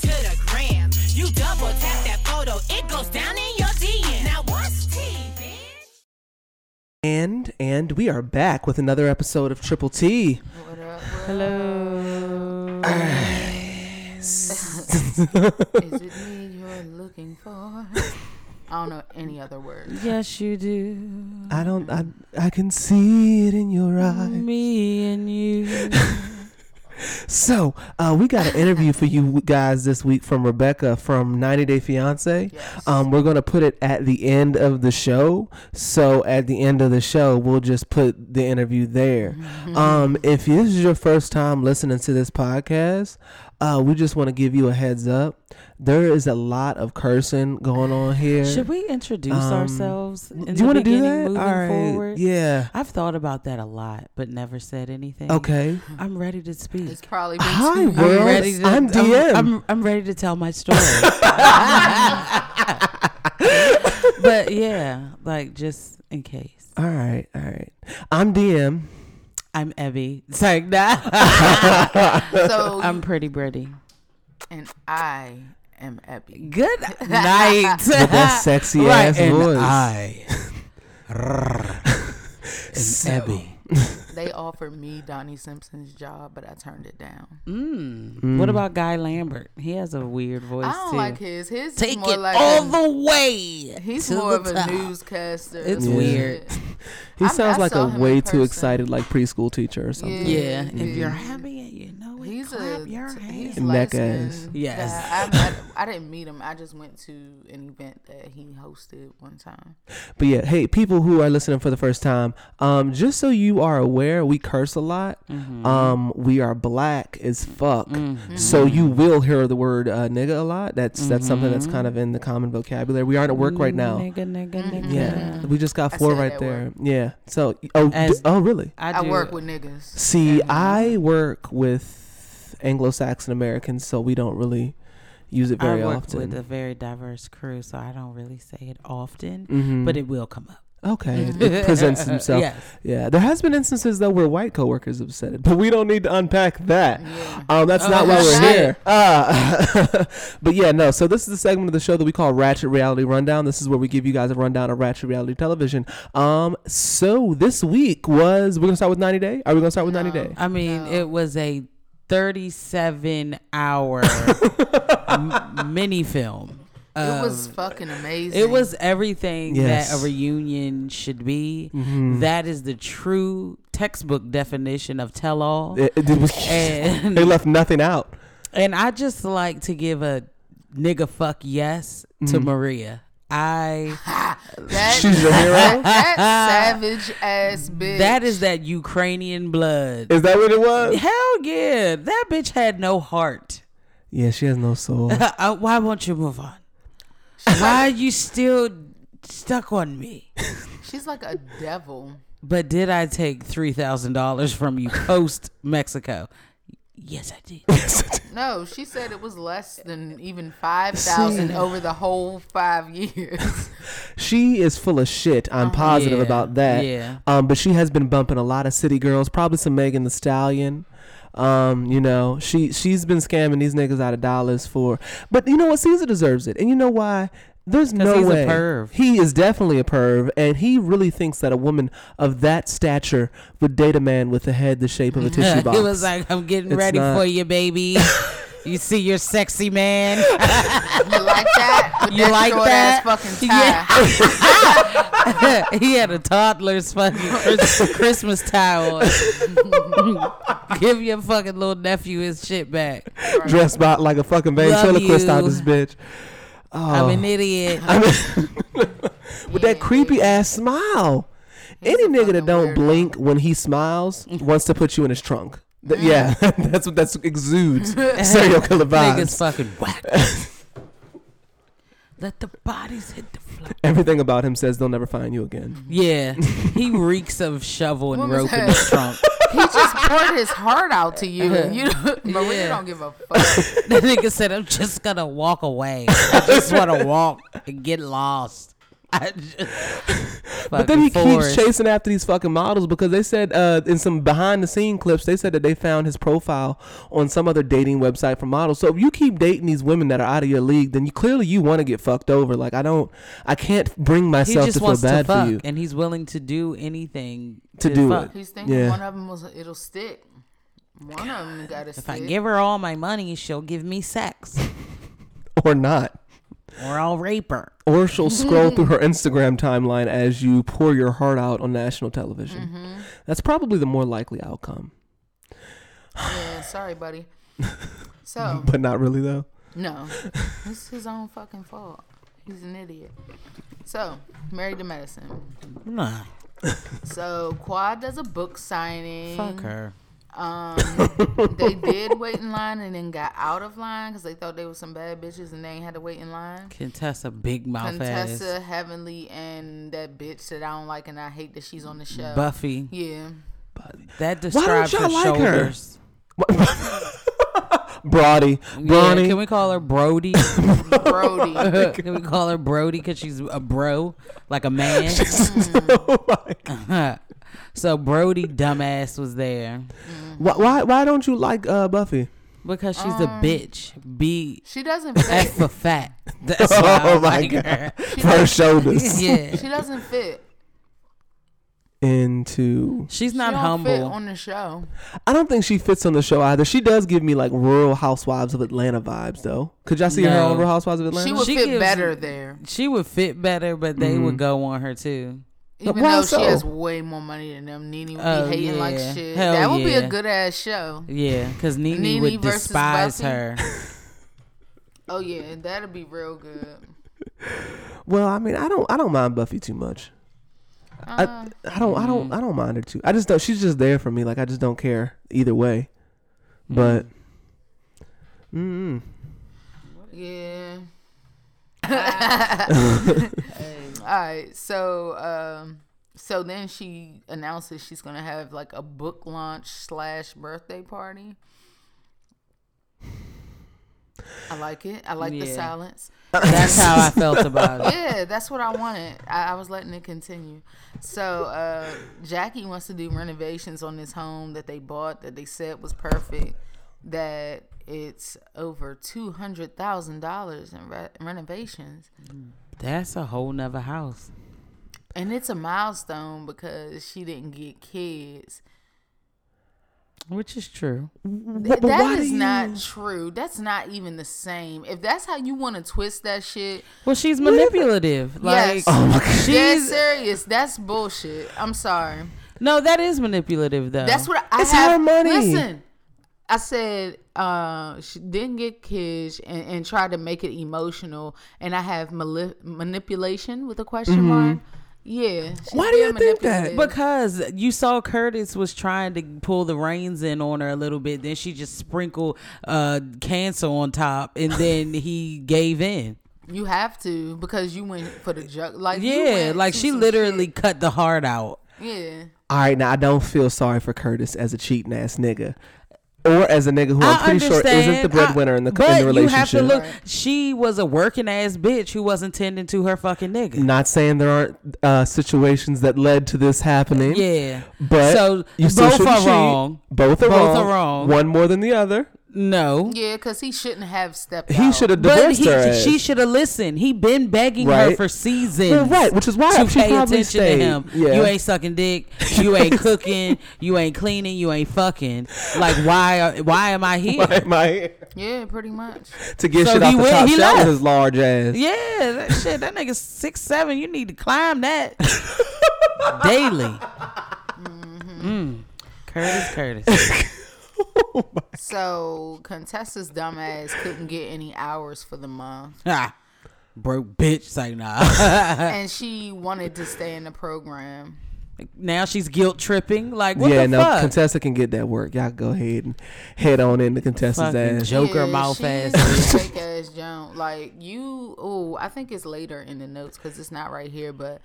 to the gram, you double tap that photo, it goes down in your DM. Now what's tea, bitch? And and we are back with another episode of Triple T. Hello. Is it me you're looking for? I don't know any other words. yes, you do. I don't I I can see it in your eyes. Me and you. So, uh, we got an interview for you guys this week from Rebecca from 90 Day Fiance. Yes. Um, we're gonna put it at the end of the show. So at the end of the show, we'll just put the interview there. Um, if this is your first time listening to this podcast, uh, we just want to give you a heads up. There is a lot of cursing going on here. Should we introduce Um, ourselves in do you want to do that? moving All right. forward? Yeah. I've thought about that a lot, but never said anything. Okay. I'm ready to speak. It's probably been Hi, two world. I'm ready to. I'm DM. I'm, I'm ready to tell my story. but yeah, like just in case. All right. All right. I'm DM. I'm Ebby. It's like nah. So I'm pretty pretty. and I am Ebby. Good night. With that sexy right, ass and voice. I. and Ebby. They offered me Donnie Simpson's job, but I turned it down. Mm. What about Guy Lambert? He has a weird voice I don't too. like his. His Take is more it like all a- the way. He's to more the of a newscaster. It's or some weird. He I- sounds I like a way too excited, like preschool teacher or something. Yeah, if Yeah. you're happy and you know it, He's clap a your he's hands. Neck light-skinned ass. Yes. guy. I, I, I didn't meet him. I just went to an event that he hosted one time. But yeah, hey, people who are listening for the first time, um, just so you are aware, we curse a lot. Mm-hmm. Um, we are black as fuck, so you will hear the word uh, nigga a lot. That's that's something that's kind of in the common vocabulary. We aren't at work right now. Nigga, nigga, nigga. Yeah, we just got four right that there. Yeah. So, oh, d- oh, really? I, I, work with niggas. See, I work with Anglo-Saxon Americans, so we don't really use it very I work often. with a very diverse crew, so I don't really say it often, Mhm. but it will come up. okay, it presents itself. Yes. Yeah, there has been instances though where white coworkers have said it, but we don't need to unpack that. Yeah. Um, that's not Oh, why we're shit. here. Uh, but yeah, no. So this is the segment of the show that we call Ratchet Reality Rundown. This is where we give you guys a rundown of Ratchet Reality Television. Um, so this week was we're gonna start with 90 Day. Are we gonna start with 90 Day? I mean, No. it was a 37 hour m- mini film. It was fucking amazing. It was everything Yes. that a reunion should be. Mhm. That is the true textbook definition of tell all. It, it was, And- they left nothing out. And I just like to give a nigga fuck yes to Mm-hmm. Maria. I that, She's your hero? That savage ass bitch. that is that Ukrainian blood. Is that what it was? Hell yeah, that bitch had no heart. Yeah, she has no soul. Uh, Why won't you move on? Why are you still stuck on me? She's like a devil. But did I take three thousand dollars from you post Mexico? Yes, I did. No, she said it was less than even five thousand over the whole five years. she is full of shit. I'm positive Yeah, about that. yeah. Um, but she has been bumping a lot of city girls, probably some Megan Thee Stallion. Um, you know, she she's been scamming these niggas out of dollars for. But you know what? Caesar deserves it, and you know why? There's no he's a way perv. he is definitely a perv, and he really thinks that a woman of that stature would date a man with a head the shape of a tissue box. It was like, I'm getting It's ready not- for you, baby. you see your sexy man. You like that? With You that like short that? ass fucking tie. he had a toddler's fucking Chris- Christmas tie on. Give your fucking little nephew his shit back. dressed by like a fucking ventriloquist out you. this bitch. Oh. I'm an idiot. with that creepy ass smile. Any nigga that don't weirdo. blink when he smiles mm. wants to put you in his trunk. Th- mm. yeah, that's what that's exudes serial killer vibes. Niggas fucking whack. Let the bodies hit the floor. Everything about him says they'll never find you again. Yeah, he reeks of shovel and What was rope in that? his trunk. He just poured his heart out to you. and You, but we Yeah. don't give a fuck. the nigga said, "I'm just gonna walk away. I just want to walk and get lost." I just, But then he Fucking keeps chasing after these fucking models because they said uh, in some behind the scene clips they said that they found his profile on some other dating website for models. So if you keep dating these women that are out of your league, then you clearly you want to get fucked over. Like I don't, I can't bring He myself just to feel wants to bad fuck, for you. and he's willing to do anything To do fuck. it. He's thinking Yeah. one of them was it'll stick. One of them got to stick. If I give her all my money, she'll give me sex, or not. Or I'll rape her. Or she'll scroll through her Instagram timeline as you pour your heart out on national television. Mm-hmm. That's probably the more likely outcome, yeah, sorry, buddy. So but not really though. no, it's his own fucking fault. He's an idiot. So married to medicine. Nah, So Quad does a book signing. fuck her. Um, they did wait in line and then got out of line because they thought they were some bad bitches and they ain't had to wait in line. Contessa, big mouth ass. Contessa, Heavenly, and that bitch that I don't like and I hate that she's on the show. Buffy. yeah. That describes her y'all like her? shoulders. Brody, Yeah, can we call her Brody? Brody. can we call her Brody because she's a bro, like a man? oh my God. So Brody, dumbass, was there Why, why why don't you like uh, Buffy? because she's a bitch. B she doesn't F fit. for fat. That's why I Oh my like God. her. For her shoulders Yeah, She doesn't fit. into. she's She not don't fit humble. on the show. I don't think she fits on the show either. She does give me like Real Housewives of Atlanta vibes though. Could y'all see her No. on Real Housewives of Atlanta? She would She fit gives- better there, She would fit better, but they Mm-hmm. would go on her too. Even why though so? she has way more money than them. Nene would Oh, be hating like shit. Hell that would be a good ass show. Yeah, because Nene, Nene would despise Buffy? her. Oh yeah, and that'd be real good. well, I mean, I don't I don't mind Buffy too much. I, I don't I don't I don't mind her too. I just don't. She's just there for me. Like I just don't care either way. But. Mm. Yeah. All right. So, um, so then she announces she's gonna have like a book launch slash birthday party. I like it. I like the silence. That's how I felt about it. Yeah, that's what I wanted. I, I was letting it continue. So uh, Jackie wants to do renovations on this home that they bought that they said was perfect. That it's over two hundred thousand dollars in re- renovations, That's a whole nother house. and it's a milestone because she didn't get kids. Which is true. Th- but why that do is you- not true. That's not even the same. If that's how you want to twist that shit, Well, she's manipulative. Like Yes. Oh my god. that's she's serious. That's bullshit. I'm sorry. no, that is manipulative though. That's what I It's have. her money. Listen, I said uh, she didn't get kids and, and tried to make it emotional, and I have mali- manipulation with a question mark. Yeah. Mm-hmm. Why do you think that? because you saw Curtis was trying to pull the reins in on her a little bit. Then she just sprinkled uh, cancer on top, and then he gave in. you have to because you went for the joke. Like Yeah, like she literally shit. cut the heart out. Yeah. All right, now I don't feel sorry for Curtis as a cheating ass nigga, or as a nigga who I'm pretty sure isn't the breadwinner in the, but in the you have to relationship. look. She was a working ass bitch who wasn't tending to her fucking nigga. Not saying there aren't uh, situations that led to this happening. Yeah, but so both are cheat. wrong. Both are Both wrong. are wrong. One more than the other. No, Yeah, because he shouldn't have stepped He should have but divorced he, her. ass. she should have listened. He been begging her for seasons. Well, right, which is why to she pay probably attention stayed. to him. Yeah. You ain't sucking dick. You ain't cooking. You ain't cleaning. You ain't fucking. Like why? Why am I here? Why am I here? Yeah, pretty much. to get So shit he off the went- top he shelf with his large ass. Yeah, that shit. That nigga six seven. You need to climb that daily. Mm. Curtis, Curtis. So Contessa's dumbass couldn't get any hours for the month, ah, broke bitch. Say nah. and she wanted to stay in the program. Now she's guilt tripping. Like what yeah, the no, fuck? Contessa can get that work. Y'all go ahead and head on into Contessa's Fucking ass. joke. Joker mouth ass fake ass junk. Like you, oh, I think it's later in the notes because it's not right here. But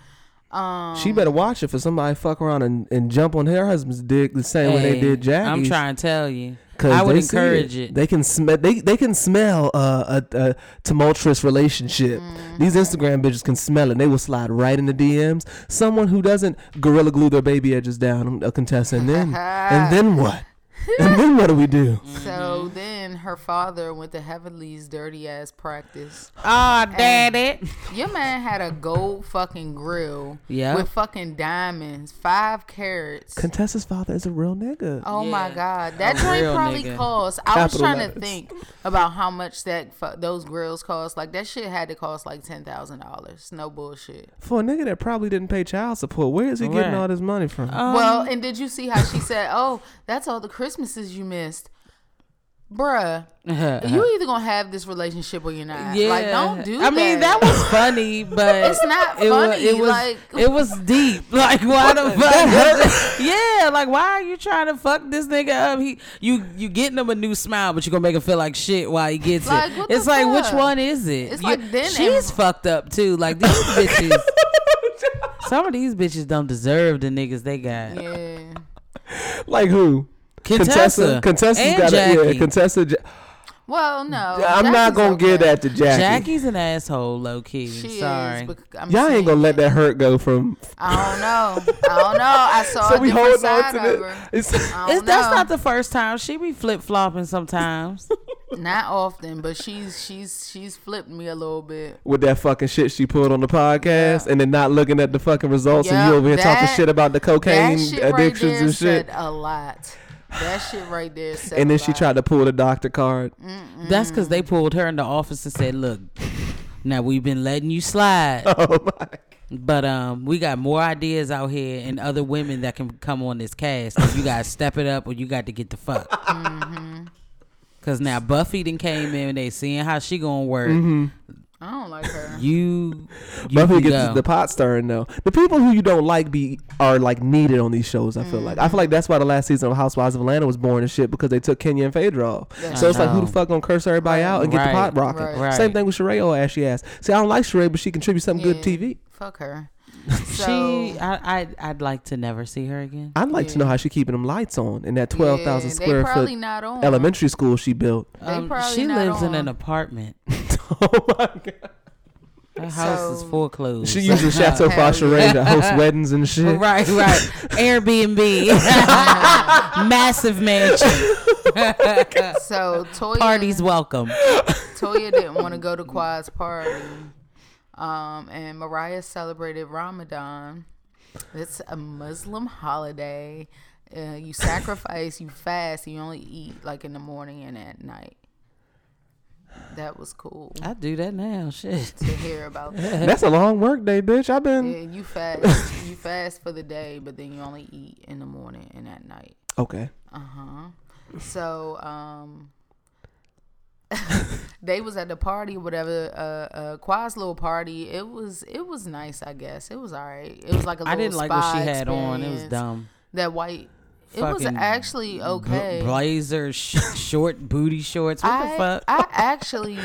um, She better watch it for somebody fuck around and, and jump on her husband's dick the same way they did Jackie's. I'm trying to tell you. 'Cause I would encourage it. They can smell. They they can smell uh, a, a tumultuous relationship. Mm-hmm. These Instagram bitches can smell it. They will slide right in the DMs. Someone who doesn't gorilla glue their baby edges down a contestant, and then and then what? and then what do we do? So then her father went to Heavenly's dirty ass practice. Ah, daddy. Your man had a gold fucking grill Yeah. with fucking diamonds, five carats. Contessa's father is a real nigga. Oh my god, that A joint probably nigga. cost. I was Capital trying to think about how much that fu- those grills cost. Like that shit had to cost like ten thousand dollars. No bullshit. For a nigga that probably didn't pay child support, where is he getting all this money from? well, Um, and did you see how she said, "Oh, that's all the Christmases you missed." Bruh, you either gonna have this relationship or you're not. yeah. Like, don't do I mean, that was funny, but It's not it funny, it was, like- it was deep. Like, why the fuck? yeah, like why are you trying to fuck this nigga up? He, you, you getting him a new smile, but you are gonna make him feel like shit while he gets Like, it. It's like, which one is it? It's You- like then she's and- fucked up too. Like these bitches. Some of these bitches don't deserve the niggas they got. Yeah. Like who? Contessa, Contessa's and got a, yeah. Jackie. Contessa. Ja- Well, no. I'm not Jackie's gonna give okay. that to Jackie. Jackie's an asshole, low key. She Sorry. is. I'm Y'all ain't gonna let that hurt go from. I don't know. I don't know. I saw So a we different hold side on to of her. It's, It's, that's not the first time she be flip flopping sometimes. Not often, but she's she's she's flipped me a little bit. with that fucking shit she pulled on the podcast, Yeah. and then not looking at the fucking results, and you over here talking shit about the cocaine that shit addictions right there and shit. said a lot. That shit right there said. And then a she lot. tried to pull the doctor card. That's because they pulled her in the office and said, "Look, now we've been letting you slide, Oh my! but um, we got more ideas out here and other women that can come on this cast. You got to step it up, or you got to get the fuck." Cause now Buffy then came in and they seeing how she gonna work. Mm-hmm. I don't like her. You, you Buffy can gets go. the pot stirring though. The people who you don't like be are like needed on these shows. I feel like I feel like mm. that's why the last season of Housewives of Atlanta was born and shit because they took Kenya and Phaedra off. So it's like who the fuck gonna curse everybody out and get Right. the pot rocking? Right. Right. Same thing with Sheree old ashy ass. See, I don't like Sheree, but she contributes something good Yeah. TV. Fuck her. So, she, I, I, I'd like to never see her again. I'd like to know how she keeping them lights on in that twelve thousand yeah, square foot not on. elementary school she built. They Um, probably she not lives in an apartment. oh my god! Her house is So- Oh foreclosed. She uses Chateau Hell Sheree to host weddings and shit. Right, right. Airbnb. Massive mansion. So Toya Parties welcome. Toya didn't want to go to Quad's party. Um, and Mariah celebrated Ramadan. It's a Muslim holiday. Uh, you sacrifice, you fast, you only eat like in the morning and at night. That was cool I do that now. Shit. to hear about that. That's a long work day, bitch. I've been Yeah, you fast, you fast for the day, but then you only eat in the morning and at night. okay. Uh huh. So um, they was at the party, whatever. Uh, uh, Quad's little party. It was it was nice, I guess. It was alright. It was like a I little didn't like what she had on. It was dumb. That white. It was Fucking actually B- okay. blazer, sh- short booty shorts. What the I, fuck? I actually,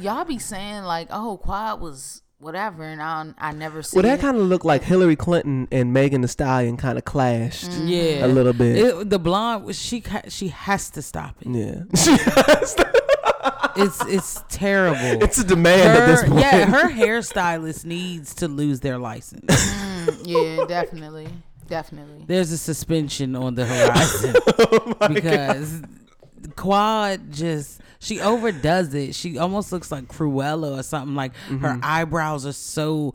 y'all be saying like, oh, Quad was whatever, and I I never see Well, that kind of looked like Hillary Clinton and Megan Thee Stallion kind of clashed yeah, a little bit. It, the blonde, she she has to stop it. yeah, It's it's terrible. it's a demand at this point. yeah, her hairstylist needs to lose their license. yeah, definitely, definitely. There's a suspension on the horizon Oh because Quad just she overdoes it. She almost looks like Cruella or something. Like Mm-hmm. her eyebrows are so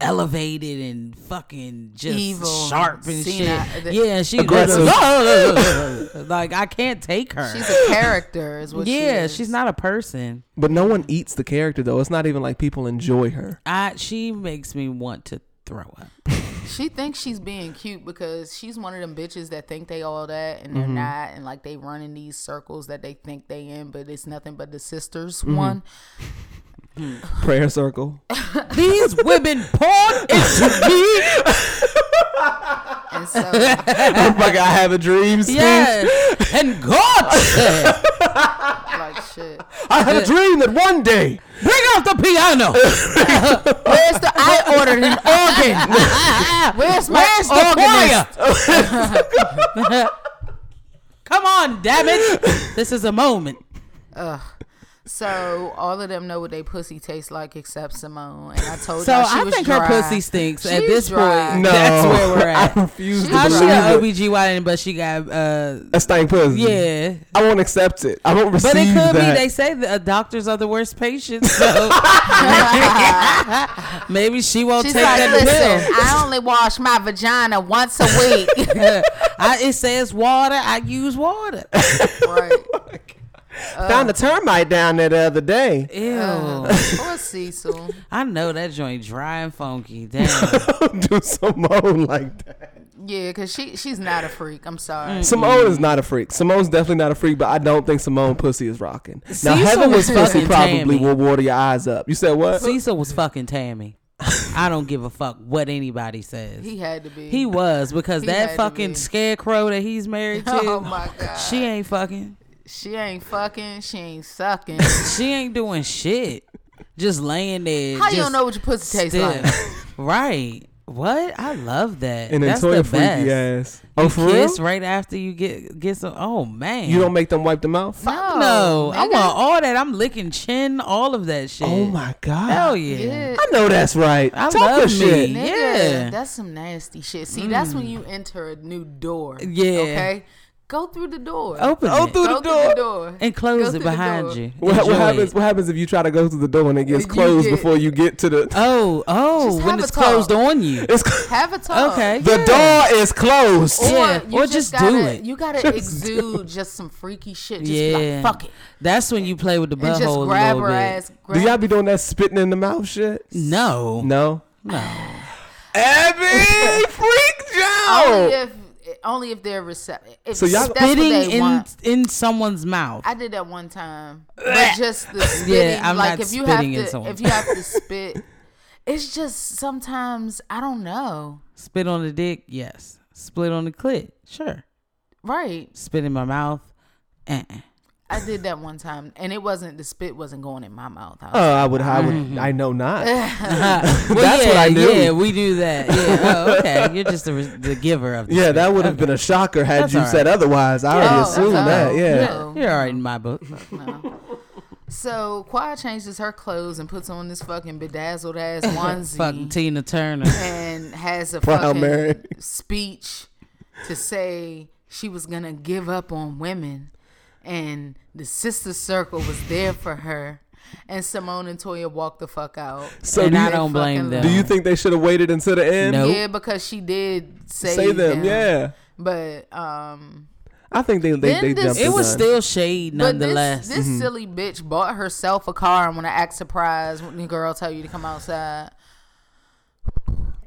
elevated and fucking just Evil. sharp and Senile. shit. Yeah, she Aggressive. like I can't take her. She's a character, is what. she yeah, is. she's not a person. but no one eats the character though. It's not even like people enjoy her. I she makes me want to throw up. She thinks she's being cute because she's one of them bitches that think they all that and they're Mm-hmm. not, and like they run in these circles that they think they in, but it's nothing but the sisters Mm-hmm. one. Prayer circle. These women poured into me. and so Motherfucker, I have a dream speech. Yes. and God said, like shit. I had a dream that one day. bring out the piano. Where's the? I ordered an organ. Where's my Where's the organist? choir? Come on, damn it. This is a moment. Ugh. So all of them know what they pussy tastes like except Simone. And I told So y'all she I was think dry. her pussy stinks at this dry. point. No, That's where we're at. I refuse to How she believe got it. OBGYN, but she got, uh, A stank pussy. yeah. I won't accept it. I won't receive it. But it could that. be they say that uh, doctors are the worst patients, so maybe she won't She's take like, that listen, pill. I only wash my vagina once a week. I, it says water. I use water. right. Found a termite down there the other day. Ew. Oh, poor Cecil. I know that joint dry and funky. Damn. Do Simone like that. Yeah, because she she's not a freak. I'm sorry. Simone is not a freak. Simone's definitely not a freak, but I don't think Simone pussy is rocking. Now Heaven was was pussy fucking probably Tammy. will water your eyes up. You said what? Cecil was fucking Tammy. I don't give a fuck what anybody says. He had to be. He was because He that fucking be. scarecrow that he's married oh to. Oh my god. She ain't fucking. She ain't fucking. She ain't sucking. She ain't doing shit. Just laying there. How you don't know what your pussy tastes still. like? right. What? I love that. And then That's Toya the best. ass. You Oh, for kiss real? right after you get get some. Oh man. You don't make them wipe the mouth? No, No, I nigga. want all that. I'm licking chin, all of that shit. Oh my god. Hell yeah. Yeah. I know that's right. I Talk love your shit. Nigga, Yeah. that's some nasty shit. See, that's when mm. you enter a new door. Yeah. Okay, go through the door. Open Go it through go the through the door. door and close Go it behind you. What, what happens? it. What happens if you try to go through the door and it gets You closed get- before you get to the? Oh, oh, Just when have it's talk. closed on you. It's Have a talk. Okay. the yeah. door is closed. Or, Yeah, you or just, just gotta, do it. You gotta Just exude just some freaky shit. Just be Yeah. like, fuck it. That's when you play with the And just butthole a little her bit. ass. Grab Do y'all be doing that spitting in the mouth shit? No, No. no. Abby, freak oh, only if only if they're receptive. If So y'all- Spitting they in want. in someone's mouth. I did that one time, but just the spitting. Yeah, I'm like not if you have spitting in to, someone's if you have to spit, it's just sometimes I don't know. Spit on the dick, yes. Split on the clit, sure. Right, Spit in my mouth, uh-uh. I did that one time, and it wasn't the spit wasn't going in my mouth. I was Oh, I would. I would. I know not. Well, That's yeah, what I knew. Yeah, we do that. Yeah. Oh, okay. You're just the, the giver of the Yeah, spit. that would have Okay. been a shocker had That's you all said otherwise. I Oh, already assumed okay. that. Yeah. No. You're all right in my book. No. So Quad changes her clothes and puts on this fucking bedazzled ass onesie Fucking Tina Turner. and has a Proud fucking Mary. speech to say she was gonna give up on women and the sister circle was there for her. And Simone and Toya walked the fuck out. So and do I you, don't blame them. do you think they should have waited until the end? Nope. Yeah, because she did say, Say them. Yeah. But um I think they they, Then they this- jumped. it was gun. still shade but nonetheless. this, this silly bitch bought herself a car and when I act surprised when the girl tell you to come outside.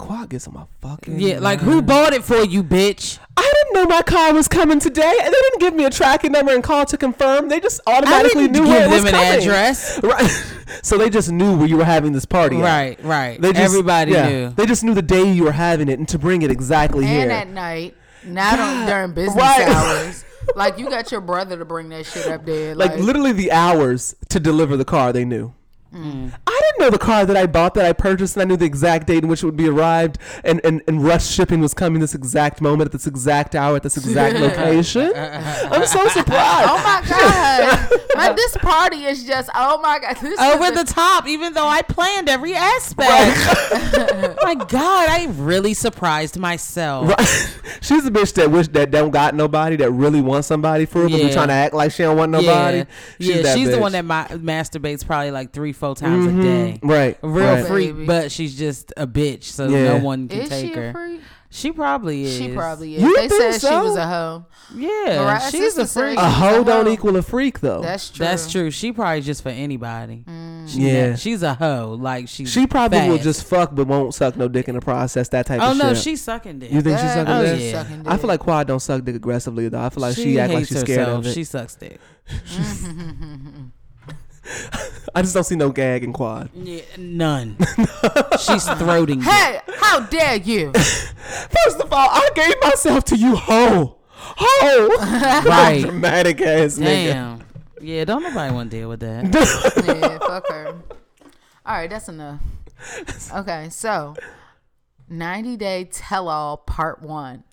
Quad gets on my fucking. yeah, like who bought it for you, bitch? I didn't know my car was coming today. They didn't give me a tracking number and call to confirm. They just I automatically didn't knew give where it was them an coming. address. Right. so they just knew where you were having this party. at. Right, right. They just, Everybody yeah, knew. They just knew the day you were having it and to bring it exactly And here. And at night, not on, during business Right. hours. Like you got your brother to bring that shit up there. like, Like, literally the hours to deliver the car they knew. Mm. I didn't know the car that I bought that I purchased and I knew the exact date in which it would be arrived and, and, and rush shipping was coming this exact moment at this exact hour at this exact location. I'm so surprised. Oh my god! like this party is just oh my god. This Over is the top, even though I planned every aspect. My God, I really surprised myself. Right. She's a bitch that wish that don't got nobody that really wants somebody for her, but be trying to act like she don't want nobody. Yeah, She's yeah, that she's the one that ma- masturbates probably like three, four times a mm-hmm. day. Right, A real right. freak, Baby. but she's just a bitch, so Yeah. no one can is take she her. a freak? She probably is. She probably is. You they think said she was a hoe. Yeah, Mariah's she's a freak. A hoe don't hoe. equal a freak though. That's true. That's true. She probably just for anybody. Mm. She Yeah. na- she's a hoe. Like she's she probably will just fuck but won't suck no dick in the process. That type Oh of Oh no, shit. she's sucking dick. You think she's sucking Oh, dick? is oh, yeah. sucking I feel like Quad don't suck dick aggressively though. I feel like she, she act like hates she's scared herself. of it. She sucks dick. I just don't see no gag in quad. Yeah, none. She's throating. it. Hey, how dare you? First of all, I gave myself to you whole. Whole. Right. Dramatic ass nigga. Damn. Yeah, don't nobody want to deal with that. yeah, fuck her. All right, that's enough. Okay, so 90 Day Tell All Part 1.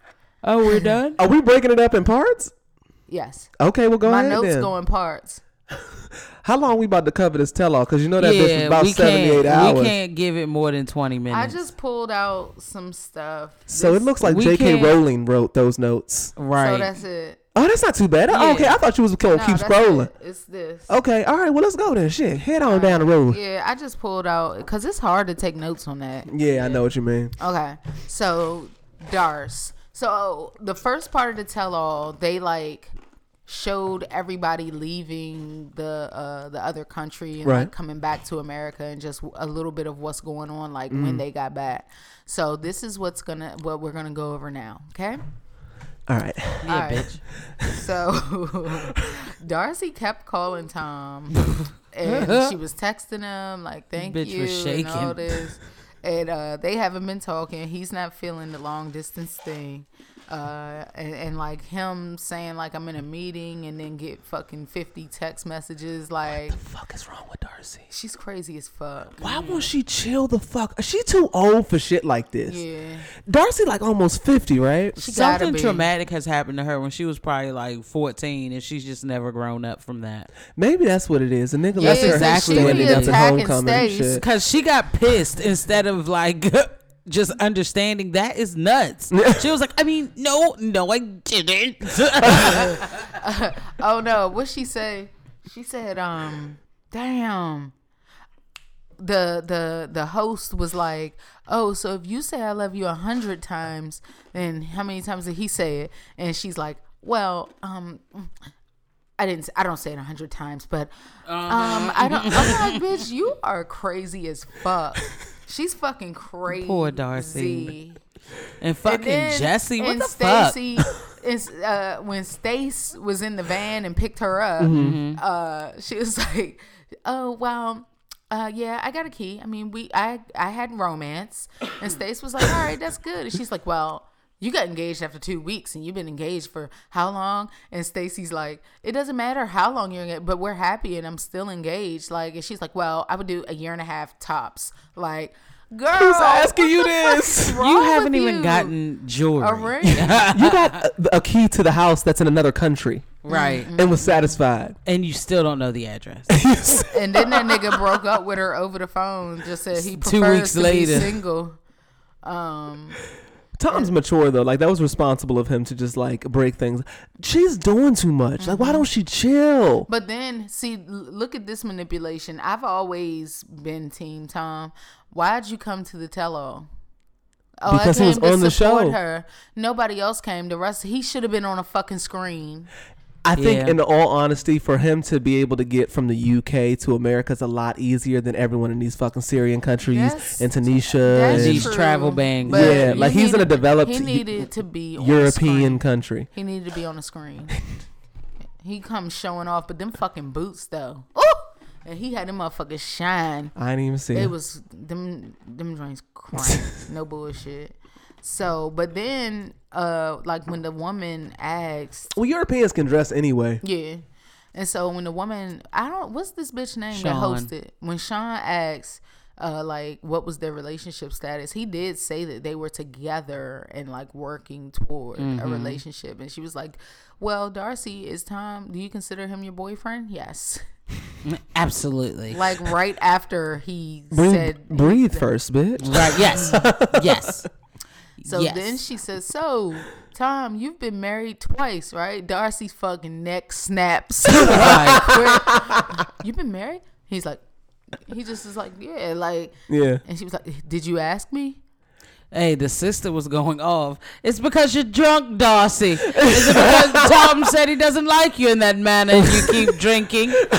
Oh, we're done. Are we breaking it up in parts? Yes. Okay, well go My ahead My notes then. go in parts. How long we about to cover this tell all? Because you know that bitch was yeah, about seventy-eight hours. We can't give it more than twenty minutes. I just pulled out some stuff. So it looks like J.K. can't- Rowling wrote those notes. right. So that's it. Oh, that's not too bad. Oh, okay, I thought you was gonna No, keep scrolling. it. It's this. Okay, all right. Well, let's go then. Shit, head on down the road. Yeah, I just pulled out because it's hard to take notes on that. Yeah, I know what you mean. Okay, so Darce. So the first part of the tell all, they like showed everybody leaving the uh the other country and Right. like coming back to America and just a little bit of what's going on like when they got back. So this is what's gonna what we're gonna go over now. Okay. All right. yeah, All right. bitch. So Darcey kept calling Tom, and she was texting him like, "Thank Bitch you," was and all this. And uh, they haven't been talking. He's not feeling the long distance thing. Uh, and, and like him saying like I'm in a meeting and then get fucking 50 text messages like what the fuck is wrong with Darcey? she's crazy as fuck. Why won't she chill the fuck? She too old for shit like this. Yeah. Darcey like almost fifty, right? She gotta Something be. traumatic has happened to her when she was probably like 14 and she's just never grown up from that. Maybe that's what it is. A nigga Yeah, lets her exactly she what be it standing is. at homecoming and Stace. shit. Cause she got pissed instead of like just understanding that is nuts. she was like, I mean, no, no, I didn't. Oh no, what she say? She said, um, damn. The the the host was like, Oh, so if you say I love you a hundred times, then how many times did he say it? And she's like, Well, um I didn't I don't say it a hundred times, but um I don't I'm like, bitch, you are crazy as fuck. She's fucking crazy. Poor Darcey. and fucking then- Jesse, what and the fuck? Stacey is uh, when Stace was in the van and picked her up. Mm-hmm. Uh, she was like, "Oh well, uh, yeah, I got a key. I mean, we I I had romance." And Stace was like, "All right, that's good." And she's like, "Well." You got engaged after two weeks, and you've been engaged for how long? And Stacey's like, "It doesn't matter how long you're engaged, but we're happy, and I'm still engaged." Like, and she's like, "Well, I would do a year and a half tops." Like, girl, Who's asking you this? You haven't even you? gotten jewelry. a ring. You got a, a key to the house that's in another country Right. and was satisfied. And you still don't know the address. And then that nigga broke up with her over the phone. Just said he Two prefers weeks to later. be single. Um, Tom's mature though. Like that was responsible of him to just like break things. She's doing too much. Like why mm-hmm. don't she chill? but then see, look at this manipulation. I've always been Team Tom. Why'd you come to the tell-all? Oh, I Because he was to on the show. Her. Nobody else came. The rest, he should have been on a fucking screen. I think, Yeah. in all honesty, for him to be able to get from the UK to America is a lot easier than everyone in these fucking Syrian countries Yes, and Tunisia and These true. travel bans. But Yeah, like, he's in a developed He needed to be European country. He needed to be on the screen. he comes showing off, but them fucking boots though. Ooh! And he had them motherfuckers shine. I didn't even see It it. was them them joints crank. no bullshit. So, but then, uh, like when the woman asked, Well, Europeans can dress anyway. yeah, and so when the woman, I don't, what's this bitch name that hosted? When Shaun asked, uh, like what was their relationship status, he did say that they were together and like working toward a relationship, and she was like, "Well, Darcey, is Tom? Do you consider him your boyfriend? Yes." Absolutely. Like right after he Breathe, said, breathe first, bitch. Right. Yes. yes. So Yes. then she says, "So, Tom, you've been married twice, right?" Darcey's fucking neck snaps. Right. you've been married? He's like, he just is like, yeah, like, Yeah. and she was like, "Did you ask me?" Hey, the sister was going off. It's because you're drunk, Darcey. Is it because Tom said he doesn't like you in that manner and you keep drinking?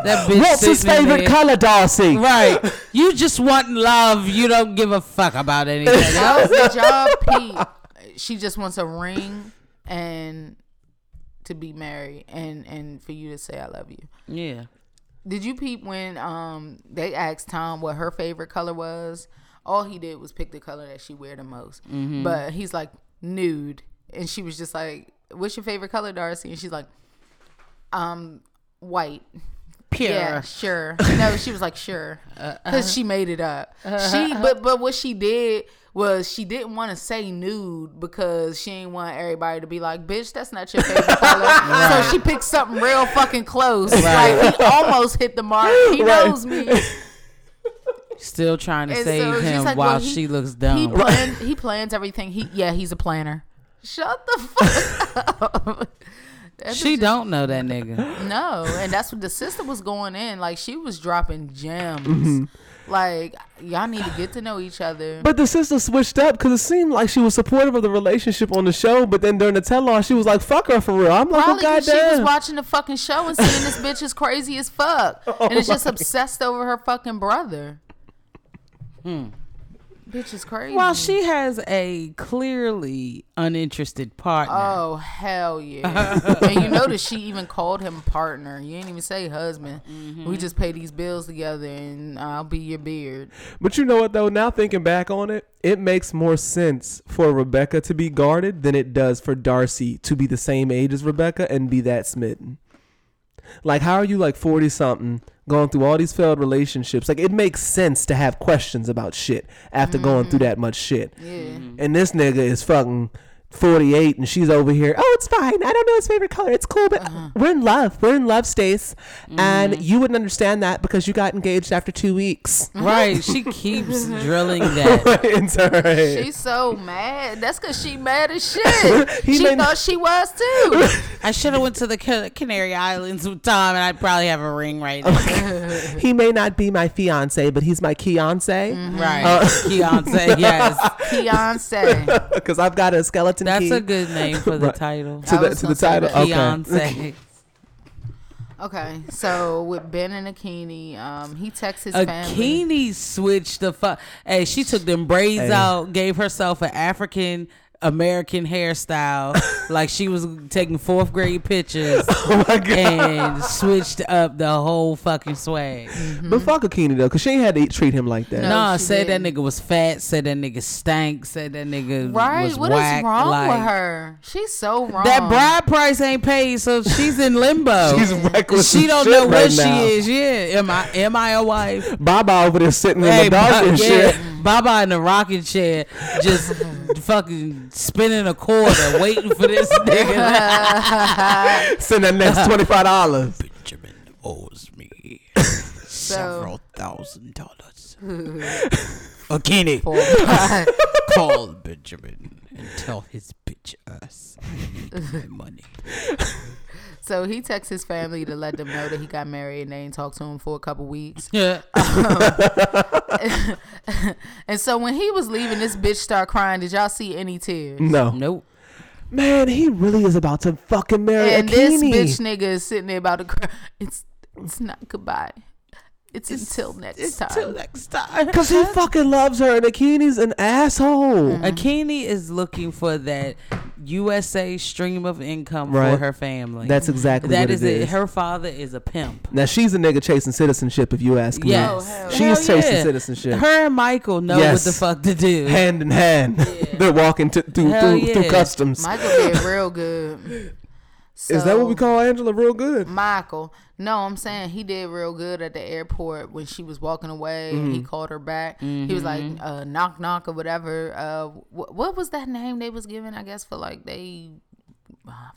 That bitch What's his favorite there. color, Darcey? Right. You just want love. You don't give a fuck about anything That was the job, Pete. She just wants a ring and to be married, and and for you to say I love you. Yeah. Did you peep when um they asked Tom what her favorite color was? All he did was pick the color that she wear the most. Mm-hmm. But he's like nude, and she was just like, "What's your favorite color, Darcey?" And she's like, "Um, white." Pure. Yeah, sure. No, she was like, sure, Uh, because uh-huh. she made it up. She, but but what she did was she didn't want to say nude because she didn't want everybody to be like, bitch, that's not your favorite color. So she picked something real fucking close. Like he almost hit the mark. He Right. knows me. Still trying to And save so him like, while well, he- she looks He dumb. planned. He plans everything. He yeah, he's a planner. Shut the fuck up. That's she just- don't know that nigga. No, and that's what the sister was going in. Like she was dropping gems. Mm-hmm. Like y'all need to get to know each other. But the sister switched up because it seemed like she was supportive of the relationship on the show, but then during the tell-all, she was like, "Fuck her for real." I'm like, Probably "Oh 'cause she was goddamn." watching the fucking show and seeing this bitch is crazy as fuck, and is just obsessed over her fucking brother. Bitch is crazy. Well, she has a clearly uninterested partner. Oh hell yeah! and you notice she even called him partner. You didn't even say husband. Mm-hmm. We just pay these bills together, and I'll be your beard. But you know what though? Now thinking back on it, it makes more sense for Rebecca to be guarded than it does for Darcey to be the same age as Rebecca and be that smitten. Like, how are you like forty something, going through all these failed relationships? Like, it makes sense to have questions about shit after going through mm-hmm. that much shit. Yeah. Mm-hmm. And this nigga is fucking 48 and she's over here. Oh, it's fine. I don't know his favorite color. It's cool, but uh-huh. we're in love. We're in love, Stace. And mm-hmm. you wouldn't understand that because you got engaged after two weeks. Right. She keeps mm-hmm. drilling that. Into her head. She's so mad. That's because she mad as shit. She may- thought she was too. I should have went to the Ca- Canary Islands with Tom, and I'd probably have a ring right oh now. he may not be my fiance, but he's my fiance. Mm-hmm. Right. Uh, Beyonce, yes. fiance Because I've got a skeleton That's key a good name for the Right. title. to I the to the title. that. Okay. Beyonce. Okay, so with Ben and Akinyi, um, he texts his family. Akinyi switched the fuck. Hey, she took them braids Hey. out, gave herself an African American hairstyle, like she was taking fourth grade pictures, Oh my god. and switched up the whole fucking swag. Mm-hmm. But fuck Akinyi though, because she ain't had to treat him like that. No. Nah, said that didn't. nigga was fat, said that nigga stank, said that nigga Right? was What is whack. wrong like, with her? She's so wrong. That bride price ain't paid, so she's in limbo. She's reckless. she don't shit know right what she now. is. Yeah, am I am I a wife? Baba over there sitting in the dark and yeah, shit. Baba in the rocking chair, just fucking spinning a quarter, waiting for this nigga. Send that next twenty five dollars. Benjamin owes me several thousand dollars. Akinyi, poor call Benjamin and tell his bitch ass I need my money. So he texts his family to let them know that he got married and they ain't talked to him for a couple weeks. Yeah. And so when he was leaving, this bitch start crying. Did y'all see any tears? No. Nope. Man, he really is about to fucking marry And Akinyi. this bitch nigga is sitting there about to cry. It's it's not goodbye. It's, until next time. Until next time. Cause he fucking loves her and Akinyi's an asshole. Mm-hmm. Mm-hmm. Akinyi is looking for that USA stream of income Right. for her family. That's exactly That what is it it. is. Her father is a pimp. Now she's a nigga chasing citizenship, if you ask me. Yes. Oh, hell She's chasing yeah. citizenship. Her and Michael know Yes. what the fuck to do. hand in hand. They're walking to, through through, yeah. through customs. Michael did real good. is that what we call Angela real good? Michael. No, I'm saying he did real good at the airport when she was walking away Mm-hmm. he called her back. He was like, uh, knock, knock, or whatever. Uh, wh- what was that name they was given, I guess, for like they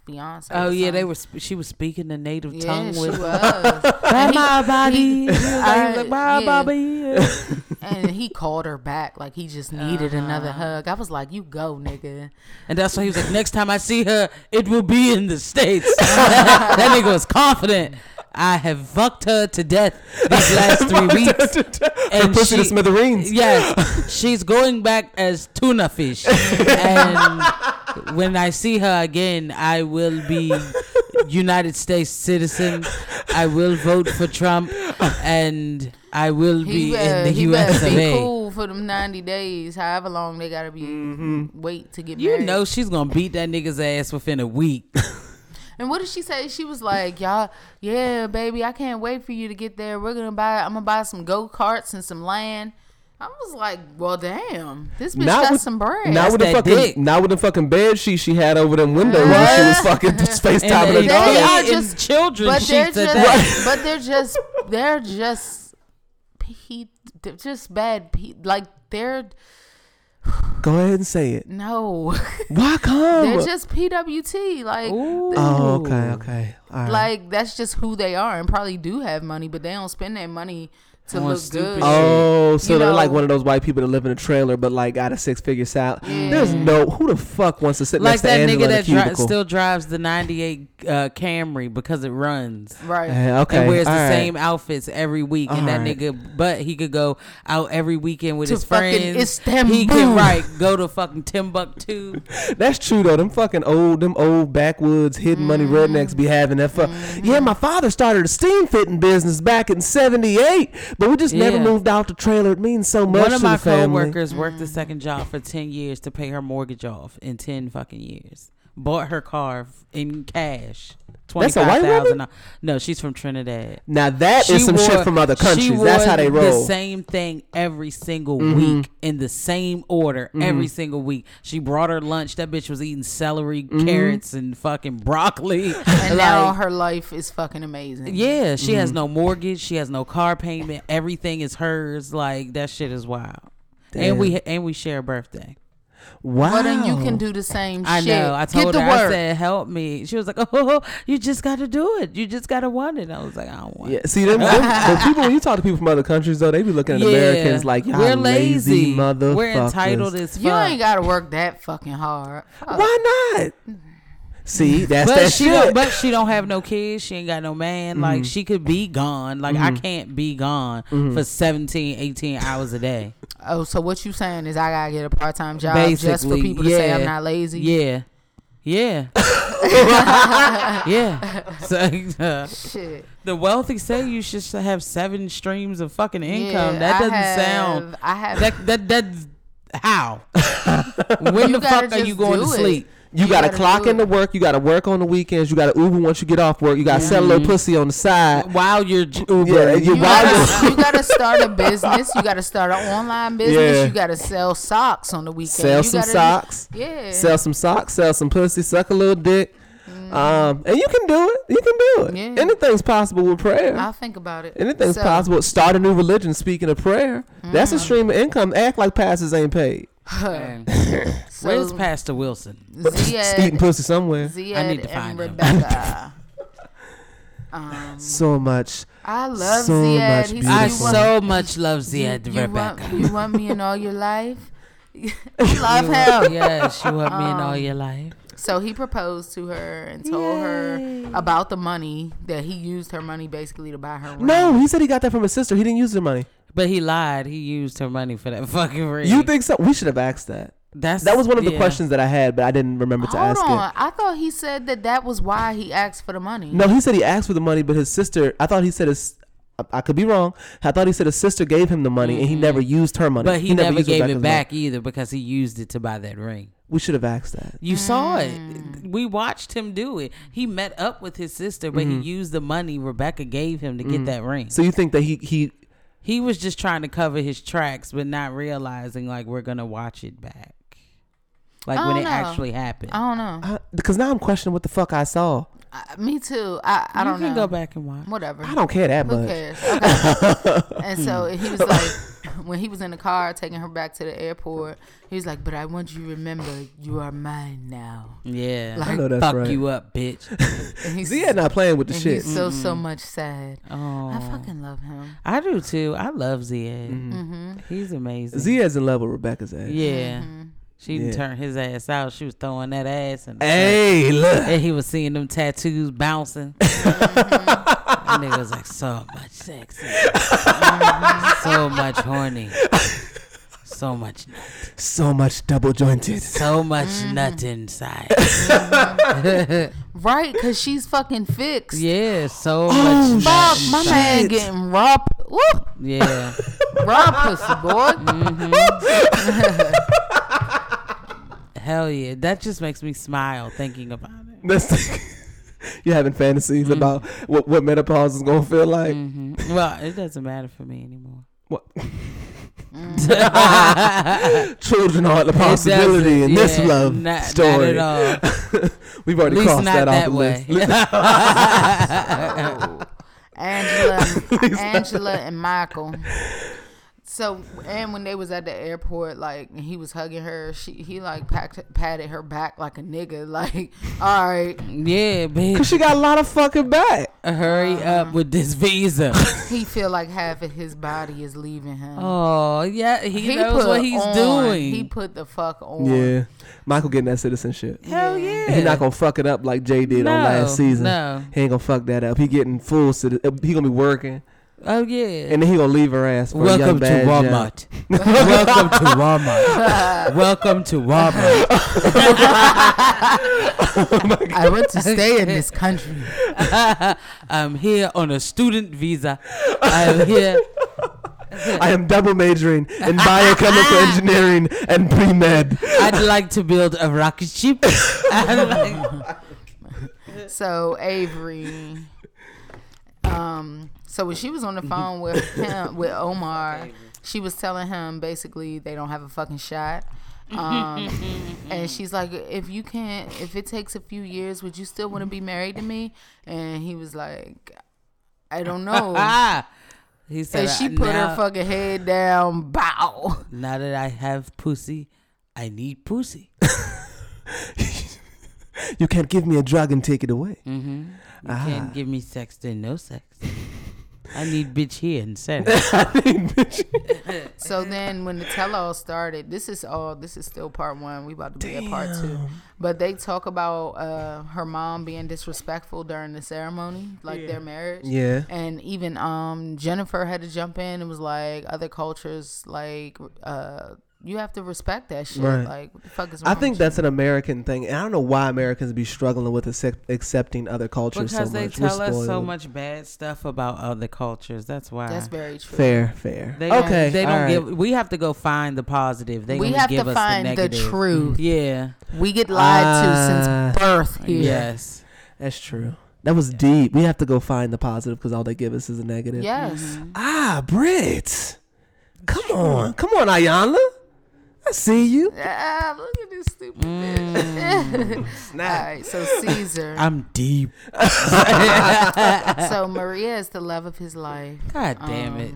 fiance? Oh yeah, they were. Sp- she was speaking the native Yeah, tongue she with was. "Bye, And he- my body. he- She was like, "Bye, yeah. Bobby." and he called her back like he just needed Uh-huh. another hug. I was like, you go, nigga. And that's why he was like, next time I see her, it will be in the States. that nigga was confident. I have fucked her to death these last three weeks. and Her pussy to smithereens. Yes, she's going back as tuna fish. And when I see her again, I will be United States citizen. I will vote for Trump, and I will He, be better, in the he U.S. of be A. cool for them 90 days, however long they gotta be mm-hmm. wait to get You married. know she's gonna beat that nigga's ass within a week. And what did she say? She was like, "Y'all, yeah, baby, I can't wait for you to get there. We're gonna buy. I'm gonna buy some go karts and some land." I was like, "Well, damn, this bitch got some bread." Not with the that fucking, dick. not with the fucking bed sheet she had over them windows when she was fucking FaceTiming And her they- dog. they are just children but they're just, that. but they're just, they're just, pe- they're just bad. Pe- like they're Go ahead and say it. no, Why come? they're just PWT. Like, oh, okay, okay. All right. like that's just who they are, and probably do have money, but they don't spend their money to look stupid good. Oh, so You they're know- like one of those white people that live in a trailer but like got a six figure salary. There's no who the fuck wants to sit like next to that Angela nigga in a that dri- still drives the 98 uh, Camry because it runs. right? Eh, okay, and wears the all right. same outfits every week, and that Alright. nigga, but he could go out every weekend with To his friends. Istanbul. He can right go to fucking Timbuktu. That's true though. Them fucking old, them old backwoods hidden money Mm-hmm. rednecks be having that fuck. Yeah, my father started a steam fitting business back in '78, but we just never moved out the trailer. It means so much to do. One to of my the family. coworkers worked a mm. second job for 10 years to pay her mortgage off in 10 fucking years. Bought her car in cash. That's a white woman? No, she's from Trinidad. Now that is She some shit from other she countries. That's how they roll. Mm-hmm. The same thing every single week in the same order every single week. She brought her lunch. That bitch was eating celery, Mm-hmm. carrots, and fucking broccoli. And now Like, her life is fucking amazing. yeah, she Mm-hmm. has no mortgage. She has no car payment. Everything is hers. Like that shit is wild. Damn. And we and we share a birthday. Wow. Well, then you can do the same I shit. know. I told Get her. to work. I said, "Help me." She was like, "Oh, you just got to do it. You just got to want it." I was like, "I don't want." Yeah, it. see them, them the people when you talk to people from other countries though, they be looking at Yeah. Americans like y'all we're lazy, lazy. motherfuckers. We're entitled as fuck. You ain't got to work that fucking hard. Fuck. Why not? See, that's but that she shit. don't, but she don't have no kids. She ain't got no man. Mm-hmm. Like she could be gone. Like I can't be gone for 17, 18 hours a day. Oh, so what you saying is I gotta get a part time job Basically, just for people to say I'm yeah. not lazy? Yeah, yeah, yeah. So uh, Shit. the wealthy say you should have seven streams of fucking income. Yeah, that doesn't have- sound. I have. That that that's how. when You the fuck are you going to sleep? it. Sleep? You, You gotta, gotta clock in the work. You gotta work on the weekends. You gotta Uber once you get off work. You gotta sell a little mm-hmm. pussy on the side. While you're j- Yeah, you- you while gotta, you gotta start a business. You gotta start an online business. Yeah. You gotta sell socks on the weekend. Sell you some gotta socks. yeah. Sell some socks. Sell some pussy. Suck a little dick. Mm-hmm. Um, and you can do it. You can do it. Yeah. Anything's possible with prayer. I'll think about it. Anything's So, possible. Start a new religion. Speaking of prayer, that's a mm-hmm. stream of income. Act like pastors ain't paid. Man. So, Where's Pastor Wilson? Eating pussy somewhere. Ziad I need to and find him. Rebecca. um, So much. I love So Ziad. much I said, want, so much love you, Ziad you Rebecca. Want, you want me in all your life? you love him. Yes, you want me in all Um, your life. So he proposed to her and told her about the money that he used her money basically to buy her. Ring. No, he said he got that from his sister. He didn't use the money. But he lied. He used her money for that fucking ring. You think so? We should have asked that. that's That was one of the yeah. questions that I had, but I didn't remember to Hold ask on. it. I thought he said that that was why he asked for the money. No, he said he asked for the money, but his sister. I thought he said his. I- I could be wrong. I thought he said his sister gave him the money and he never used her money. Mm-hmm. But he, never, used gave Rebecca's it money. back either because he used it to buy that ring. We should have asked that. You saw it. Mm. We watched him do it. He met up with his sister, but Mm-hmm. he used the money Rebecca gave him to get that ring. So you think that he he He was just trying to cover his tracks, but not realizing like we're gonna watch it back, like when don't it know. actually happened. I don't know. I, because now I'm questioning what the fuck I saw. I, me too. I, I you don't can know. go back and watch. Whatever. I don't care that Who much. cares? Okay. and so he was like, when he was in the car taking her back to the airport, he was like, "But I want you to remember, you are mine now." Yeah, I know that's fuck right. you up, bitch. And he's, Zia not playing with the and shit. he's so so much sad. Oh, I fucking love him. I do too. I love Ziad. Mm-hmm. He's amazing. Zia's in love with Rebecca's ass. yeah. Mm-hmm. She Yeah. turned his ass out. She was throwing that ass and Hey, look. and he was seeing them tattoos bouncing. that nigga was like so much sexy, mm-hmm. so much horny, so much, nut, So much double jointed. so much Mm-hmm. nut inside. Mm-hmm. Right, cause she's fucking fixed. yeah, so Oh, much. nut Fuck, my man getting raw, p- woo, Yeah, raw pussy, boy. Mm-hmm. hell yeah. That just makes me smile thinking about it. That's You having fantasies Mm-hmm. about what, what menopause is gonna feel like? hmm Well, it doesn't matter for me anymore. What? Children are the possibility in this Yeah, love not, story. Not at all. We've already At crossed that, that off the way. list. Angela, Angela, and Michael. So, and when they was at the airport, like and he was hugging her, she he like packed, patted her back like a nigga, like, all right. yeah, bitch. Cause she got a lot of fucking back. Hurry uh-huh. up with this visa. He feel like half of his body is leaving him. oh, yeah. He, knows what he's on. doing. He put the fuck on. Yeah, Michael getting that citizenship. Hell yeah. And he not gonna fuck it up like Jay did on last season. no. he ain't gonna fuck that up. He getting full citizen. Uh, he gonna be working, Oh, yeah. and then he gonna leave her ass for a young Welcome to bad job. Walmart. Welcome to Walmart. Welcome to Walmart. I want to stay in this country. I'm here on a student visa. I'm here. I am double majoring in biochemical engineering and pre med. I'd like to build a rocket ship. Like- So Avery, um, so when she was on the phone with him with Omar, she was telling him basically they don't have a fucking shot. Um, and she's like, if you can't, if it takes a few years, would you still want to be married to me? And he was like, I don't know. He said, and she "Uh, put now, her fucking head down. Bow. Now that I have pussy, I need pussy. You can't give me a drug and take it away. Mm-hmm. You Ah. can't give me sex, then no sex. I need bitch here and instead. So then when the tell all started, this is all this is still part one. We about to be at part two. But they talk about uh her mom being disrespectful during the ceremony, like their marriage. Yeah. And even um Jennifer had to jump in and was like other cultures like uh you have to respect that shit. Right. Like what the fuck is wrong I think with that's an American thing, and I don't know why Americans be struggling with accept- accepting other cultures because so they much. We're tell us so much bad stuff about other cultures. That's why. That's very true. Fair, fair. They don't, okay, They don't all right. give. We have to go find the positive. They we have give to us find the the, truth. Yeah. We get lied Ah. to since birth here. Yes. That's true. That was deep. We have to go find the positive because all they give us is a negative. Yes. Ah, Brit. Come on. Come on, Iyanla. I see you. Ah, look at this stupid Mm. bitch. All right, so Caesar. I'm deep. so Maria is the love of his life. God damn it.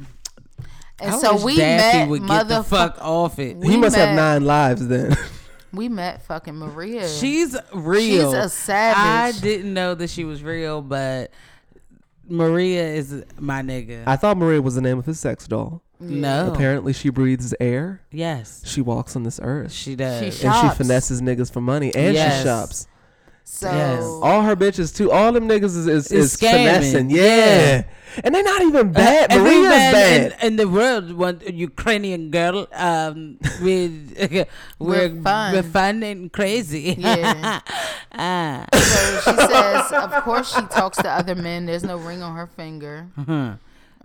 And I so wish we Daffy met would get the fuck off it. We he must have met- nine lives then. We met fucking Maria. She's real. She's a savage. I didn't know that she was real, but Maria is my nigga. I thought Maria was the name of his sex doll. no. Apparently, she breathes air. Yes. She walks on this earth. She does. She and she shops. finesses niggas for money, and Yes. she shops. So Yes. All her bitches too. All them niggas is is, Is is scamming. finessing. Yeah. Yeah. and they're not even bad. Every Maria's bad. In, in the world want a Ukrainian girl um, with we're, We're fun. we're fun and crazy. Yeah. ah. so she says, of course she talks to other men. There's no ring on her finger.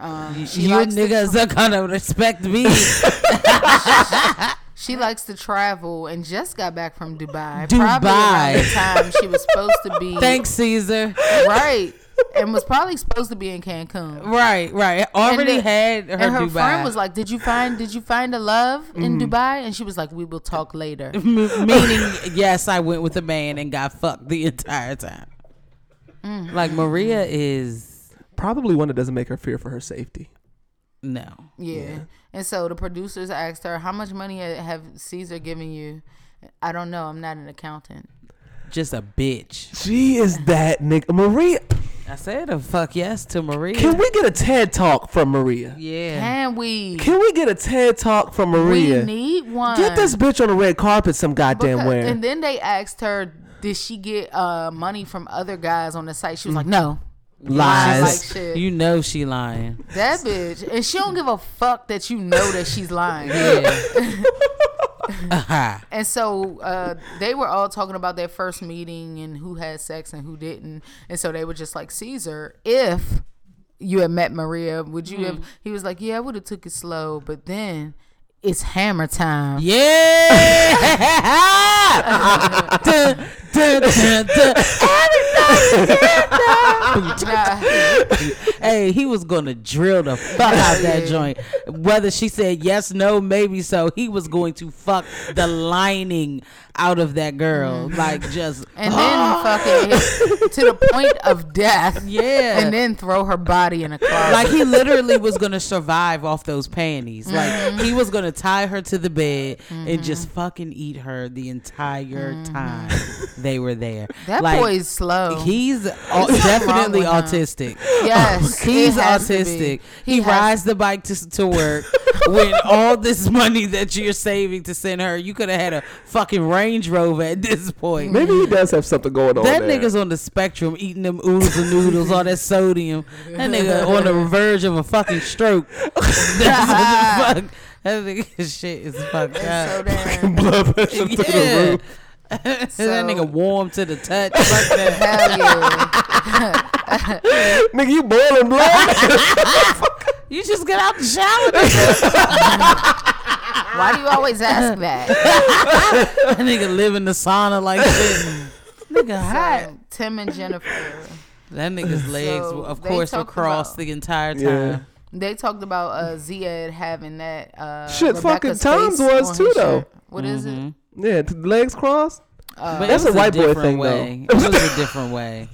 Um, you likes to niggas are gonna respect me. She likes to travel and just got back from Dubai. Dubai. Probably around the time she was supposed to be Thanks, Caesar. right, and was probably supposed to be in Cancun. Right, right. Already the- had her, and her Dubai. friend was like, "Did you find Did you find a love in Mm-hmm. Dubai?" And she was like, "We will talk later." M- meaning, yes, I went with a man and got fucked the entire time. Mm. Like Maria is Probably one that doesn't make her fear for her safety. no. Yeah. And so the producers asked her, "How much money have Caesar given you?" I don't know. I'm not an accountant. Just a bitch. She is that nigga. Maria, I said a fuck yes to Maria. can we get a TED talk from Maria? yeah. Can we? Can we get a TED talk from Maria? We need one. Get this bitch on the red carpet some goddamn Because- where. And then they asked her, "Did she get uh, money from other guys on the site?" She was like, "No." Lies. Like shit. You know she lying. that bitch, and she don't give a fuck that you know that she's lying. Yeah. Aha. And so uh, they were all talking about their first meeting and who had sex and who didn't. And so they were just like, Caesar, if you had met Maria, would you have? He was like, Yeah, I would have took it slow, but then it's hammer time. Yeah. dun, dun, dun, dun. Nah, hey, he was gonna drill the fuck out that joint. Whether she said yes, no, maybe so, he was going to fuck the lining out of that girl, mm. like just and then fucking to the point of death. Yeah. and then throw her body in a closet. like he literally was gonna survive off those panties. Like mm-hmm. he was gonna tie her to the bed and mm-hmm. just fucking eat her the entire mm-hmm. time they were there. that like, boy's slow. He's au- definitely autistic. yes, He's it has to be. autistic. He, has- rides the bike to to work with all this money that you're saving to send her. You could have had a fucking Range Rover at this point. Maybe he does have something going on. That there. nigga's on the spectrum eating them oodles and noodles, all that sodium. That nigga on the verge of a fucking stroke. That's what the fuck. That nigga shit is fucked up. damn. blood pressure through the Yeah. roof. that nigga warm to the touch. Fuck that. Hell yeah. Nigga, you boiling blood? You just get out the shower. Why do you always ask that? that nigga live in the sauna like shit. nigga hot. So, Tim and Jennifer. That nigga's legs, So, of course, were crossed about- the entire time. Yeah. They talked about uh, Ziad having that. Uh, Shit, fucking Rebecca's Tom's was too, though. shirt. What is it? yeah, legs crossed. But That's it was a white boy different thing, though. way. It was a different way.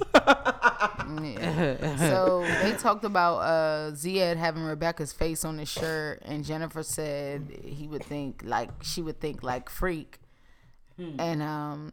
Yeah. so they talked about uh, Ziad having Rebecca's face on his shirt, and Jennifer said he would think like she would think like freak, Hmm. and um,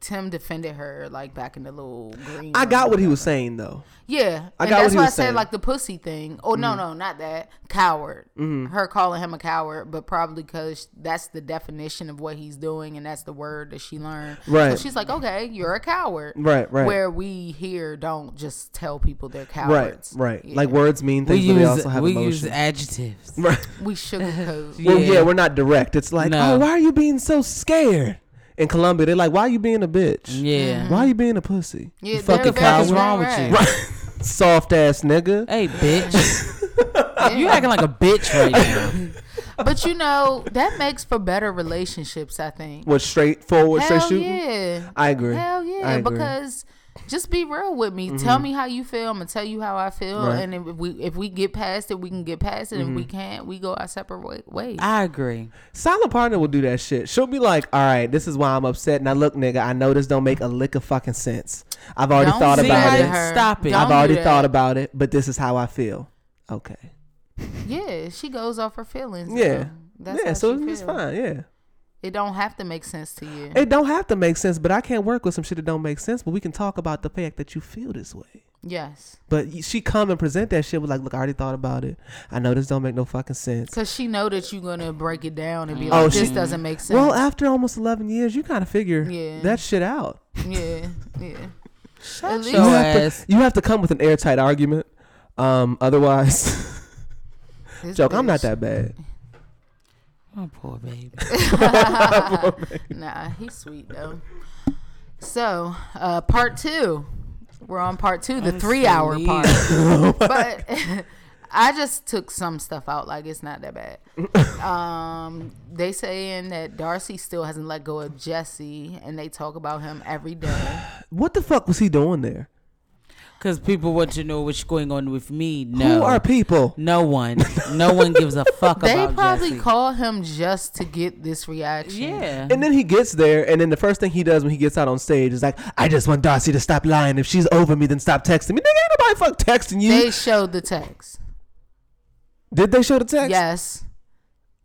Tim defended her like back in the little green. I got what he was saying though. Yeah, I and got what that's he why I was said saying. like the pussy thing. Oh no, no, not that coward. Mm-hmm. Her calling him a coward, but probably because that's the definition of what he's doing, and that's the word that she learned. Right. So she's like, okay, you're a coward. Right, right. Where we here don't just tell people they're cowards. right. Yeah. Like words mean We things, but they use also have we emotion. use adjectives. right. we sugarcoat. Well, Yeah. yeah, we're not direct. It's like, No. oh, why are you being so scared? In Colombia, they're like, why are you being a bitch? Yeah. Why are you being a pussy? Yeah, you fucking they're What's wrong with you? Right. Soft ass nigga. Hey, bitch. you acting like a bitch right now. But you know that makes for better relationships. I think. What straightforward, straight Hell shooting? yeah. I agree. Hell I yeah, agree. because just be real with me. Tell me how you feel. I'm gonna tell you how I feel, Right. and if we if we get past it, we can get past it. If we Mm-hmm. can't, we go our separate ways. I agree. Silent partner will do that shit. She'll be like, all right, this is why I'm upset. Now look, nigga, I know this don't make a lick of fucking sense. I've already Don't thought about it. her. stop it. Don't I've already thought about it, but this is how I feel. Okay. Yeah, she goes off her feelings. Yeah. though. That's yeah, so she it's fine. Yeah. It don't have to make sense to you. It don't have to make sense, but I can't work with some shit that don't make sense. But we can talk about the fact that you feel this way. yes, But she come and present that shit with like, look, I already thought about it. I know this don't make no fucking sense. because she know that you're gonna break it down and be Oh, like, "This she- doesn't make sense." Well, after almost eleven years, you kind of figure Yeah. that shit out. yeah, yeah. At your least- You have, ass. to, you have to come with an airtight argument. Um, otherwise, This joke, I'm not that bad. Oh, poor baby. Nah, he's sweet though. So, uh, part two. We're on part two, the I'm three hour part. but I just took some stuff out, like it's not that bad. um, they saying that Darcey still hasn't let go of Jesse, and they talk about him every day. What the fuck was he doing there? Because people want to know what's going on with me. No. Who are people? No one. No one gives a fuck about. They about probably Jesse. call him just to get this reaction. Yeah. And then he gets there, and then the first thing he does when he gets out on stage is like, "I just want Darcey to stop lying. If she's over me, then stop texting me." Nigga, ain't nobody fuck texting you. They showed the text. Did they show the text? Yes.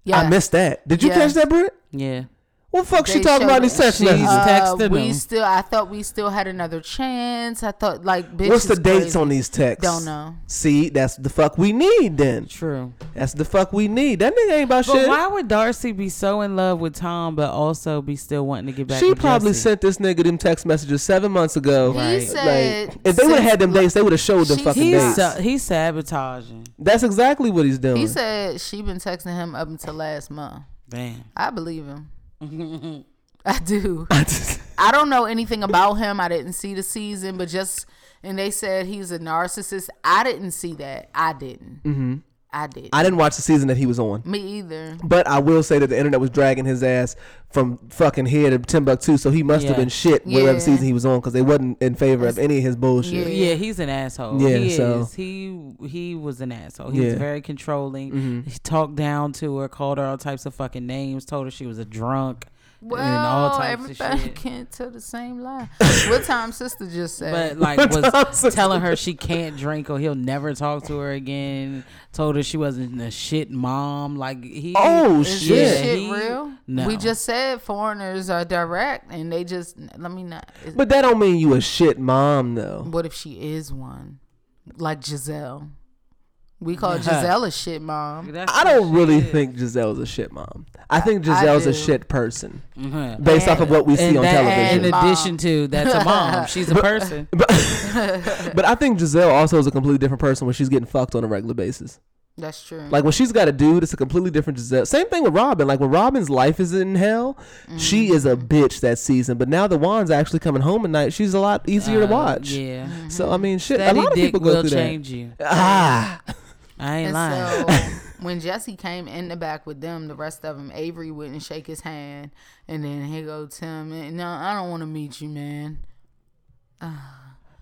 Yes. I missed that. Did you Yes. catch that, Britt? yeah. What the fuck she talking about showed these it. text She's messages? Uh, texted we him. still. I thought we still had another chance. I thought like, bitch. What's the is dates crazy. on these texts? Don't know. See, that's the fuck we need then. True. That's the fuck we need. That nigga ain't about But shit. why would Darcey be so in love with Tom, but also be still wanting to get back? She with probably Jesse? sent this nigga them text messages seven months ago. He Right. said Like, if they would have had them dates, they would have showed them She- fucking He's dates. sa- he's sabotaging. That's exactly what he's doing. He said she been texting him up until last month. Damn. I believe him. I do. I don't know anything about him. I didn't see the season, but just and they said he's a narcissist. I didn't see that. I didn't. Mm-hmm. I did. I didn't watch the season that he was on. Me either. But I will say that the internet was dragging his ass from fucking here to Timbuktu, so he must have been shit whatever season he was on because they wasn't in favor of any of his bullshit. Yeah. Yeah, he's an asshole. Yeah, he so- is. He he was an asshole. He Yeah. was very controlling. Mm-hmm. He talked down to her, called her all types of fucking names, told her she was a drunk. Well, and all types of shit. can't tell the same lie. what time sister just said? But like was telling her she can't drink or he'll never talk to her again. Told her she wasn't a shit mom. Like he Oh, Is shit. this shit he- real? No. We just said foreigners are direct, and they just let me not. But that don't mean you a shit mom though. what if she is one, like Giselle? We call Giselle a shit mom. That's I don't really is. think Giselle's a shit mom. I think I Giselle's a shit person Mhm. based off of what we see on that- television. in addition to that's a mom. She's a person. but I think Giselle also is a completely different person when she's getting fucked on a regular basis. That's true. Like when she's got a dude, it's a completely different Giselle. Same thing with Robin. Like when Robin's life is in hell, she is a bitch that season. But now the Juan's actually coming home at night. She's a lot easier to Uh, watch. Yeah. So I mean, shit. Steady a lot of people go will through change you. Ah, I ain't and lying. so when Jesse came in the back with them, the rest of them, Avery wouldn't shake his hand, and then he go Tim, and no, I don't want to meet you, man.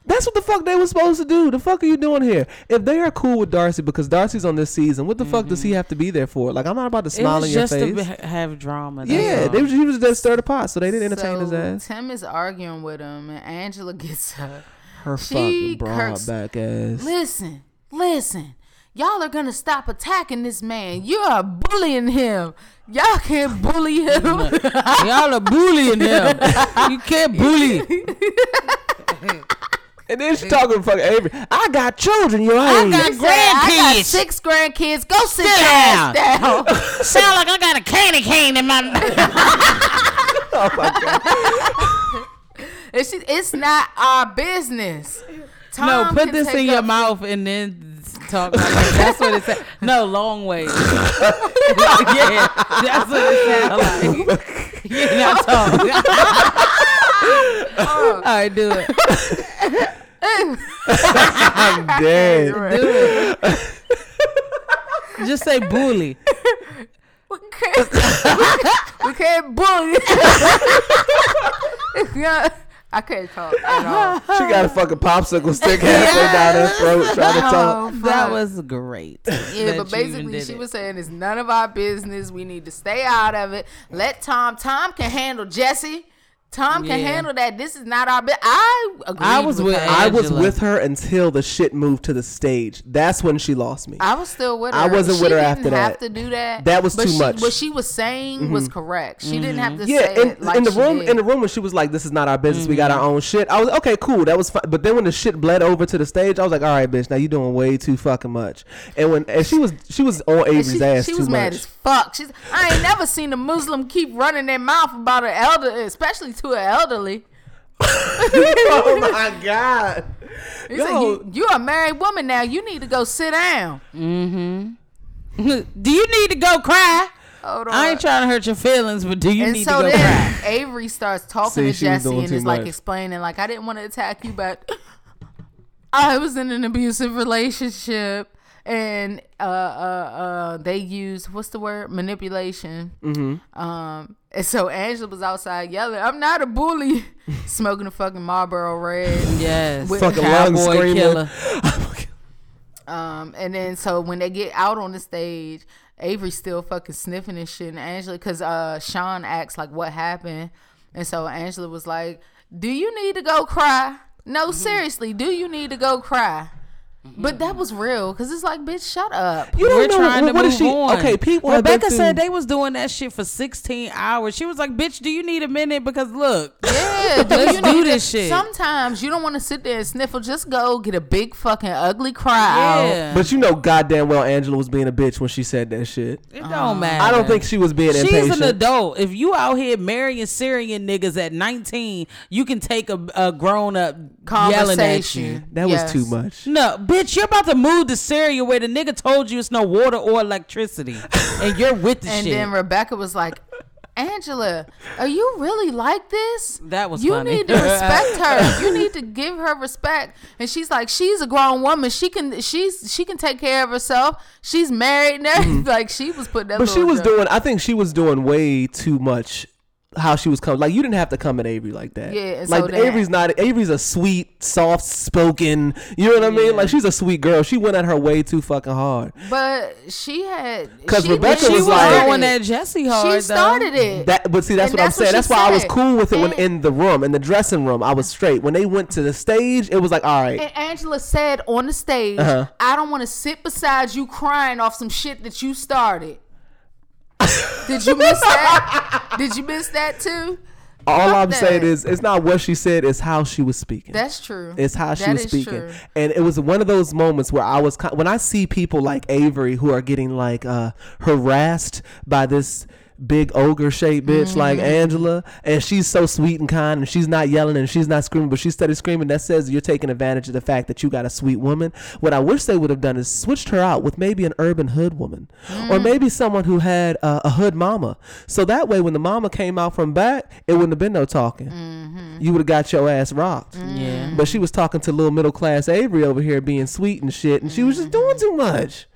that's what the fuck they was supposed to do. The fuck are you doing here? If they are cool with Darcey because Darcey's on this season, what the fuck does he have to be there for? Like I'm not about to Mm-hmm. Smile was in your just face. to be- have drama. yeah, all. they was, he was just stir the pot, so they didn't entertain his so ass. Tim is arguing with him, and Angela gets her. Her she fucking broad curse- back ass. Listen, listen. Y'all are gonna stop attacking this man. You are bullying him. Y'all can't bully him. Y'all are bullying him. You can't bully. And then she talking to fucking Avery. I got children your age. got He said, I got grandkids. six grandkids. Go sit Sit your ass down. Sound like I got a candy cane in my. Oh, it's, it's not our business. No, put this in your up- mouth and then talk like that. That's what it said. No, long way. yeah, that's what it sounds like. Yeah, not talk. All right, do it. I'm dead. Do it. Just say bully. We can't, we can't bully. yeah, I couldn't talk at all. She got a fucking popsicle stick halfway down her throat trying to talk. Oh, That was great. Yeah, but basically, she it. was saying it's none of our business. We need to stay out of it. Let Tom. Tom can handle Jesse. Tom can Yeah. handle that. This is not our business. I agreed I was with her. I was with her until the shit moved to the stage. That's when she lost me. I was still with her. I wasn't she with her didn't after have that. to do that. That was but too she, much. What she was saying was mm-hmm. correct. She didn't have to mm-hmm. yeah, say in, it like in the she room, did. in the room when she was like, "This is not our business. We got our mm-hmm. own shit." I was okay, cool. That was fine. But then when the shit bled over to the stage, I was like, "All right, bitch, now you doing way too fucking much." And when and she was she was on Avery's she, ass she too was mad much. as fuck. She's I ain't never seen a Muslim keep running their mouth about an elder, especially to an elderly. oh my god! He Yo. said, you, "You're a married woman now. You need to go sit down." Mm-hmm. do you need to go cry? Hold on. I ain't trying to hurt your feelings, but do you and need so to go then cry? Avery starts talking See, to Jesse and too is like much. explaining, like, I didn't want to attack you, but I was in an abusive relationship. And uh, uh, uh, they used what's the word manipulation. Mm-hmm. Um, and so Angela was outside yelling, "I'm not a bully," smoking a fucking Marlboro Red. Yes, With- Fucking cowboy screaming. killer. Um, and then so when they get out on the stage, Avery's still fucking sniffing and shit. And Angela, because uh, Shaun asks like what happened, and so Angela was like, "Do you need to go cry? No, seriously, do you need to go cry?" Mm-hmm. But that was real, cause it's like, bitch, shut up. You don't We're know trying what, to what move is she? on. Okay, people. have been Rebecca said they was doing that shit for 16 hours. She was like, "Bitch, do you need a minute? Because look, Yeah, do Let's you do this shit. Sometimes you don't want to sit there and sniffle. Just go get a big fucking ugly cry out. yeah, But you know, goddamn well, Angela was being a bitch when she said that shit. it don't matter." I don't think she was being She's impatient. an adult. If you out here marrying Syrian niggas at 19, you can take a, a grown up yelling at you. Conversation. That Yes. was too much. No, bitch, you're about to move to Syria where the nigga told you it's no water or electricity, and you're with the And shit. And then Rebecca was like, Angela, are you really like this? That was you funny. need to respect her. You need to give her respect. And she's like, she's a grown woman. She can she's she can take care of herself. She's married and everything. Like she was putting that. Mm-hmm. But she was joke. doing. I think she was doing way too much. How she was coming, like you didn't have to come at Avery like that. Yeah, and so like Avery's not. Avery's a sweet, soft spoken. You know what I mean? Like she's a sweet girl. She went at her way too fucking hard. But she had because Rebecca she was was like- going at Jesse hard. She started it. That, but see, that's And what I'm that's what saying. That's why I was cool with it when in the room, in the dressing room, I was straight. When they went to the stage, it was like, all right, And Angela said on the stage, Uh-huh. I don't want to sit beside you crying off some shit that you started. Did you miss that? Did you miss that too? all I'm saying is, it's not what she said, it's how she was speaking. That's true. It's how she That was speaking, true. and it was one of those moments where I was when I see people like Avery who are getting like uh, harassed by this big ogre shaped bitch like Mm-hmm. Angela, and she's so sweet and kind, and she's not yelling and she's not screaming, but she's steady screaming. That says you're taking advantage of the fact that you got a sweet woman. What I wish they would have done is switched her out with maybe an urban hood woman, Mm. or maybe someone who had uh, a hood mama. So that way, when the mama came out from back, it wouldn't have been no talking. Mm-hmm. You would have got your ass rocked. Yeah. But she was talking to little middle class Avery over here being sweet and shit, and she was just doing too much.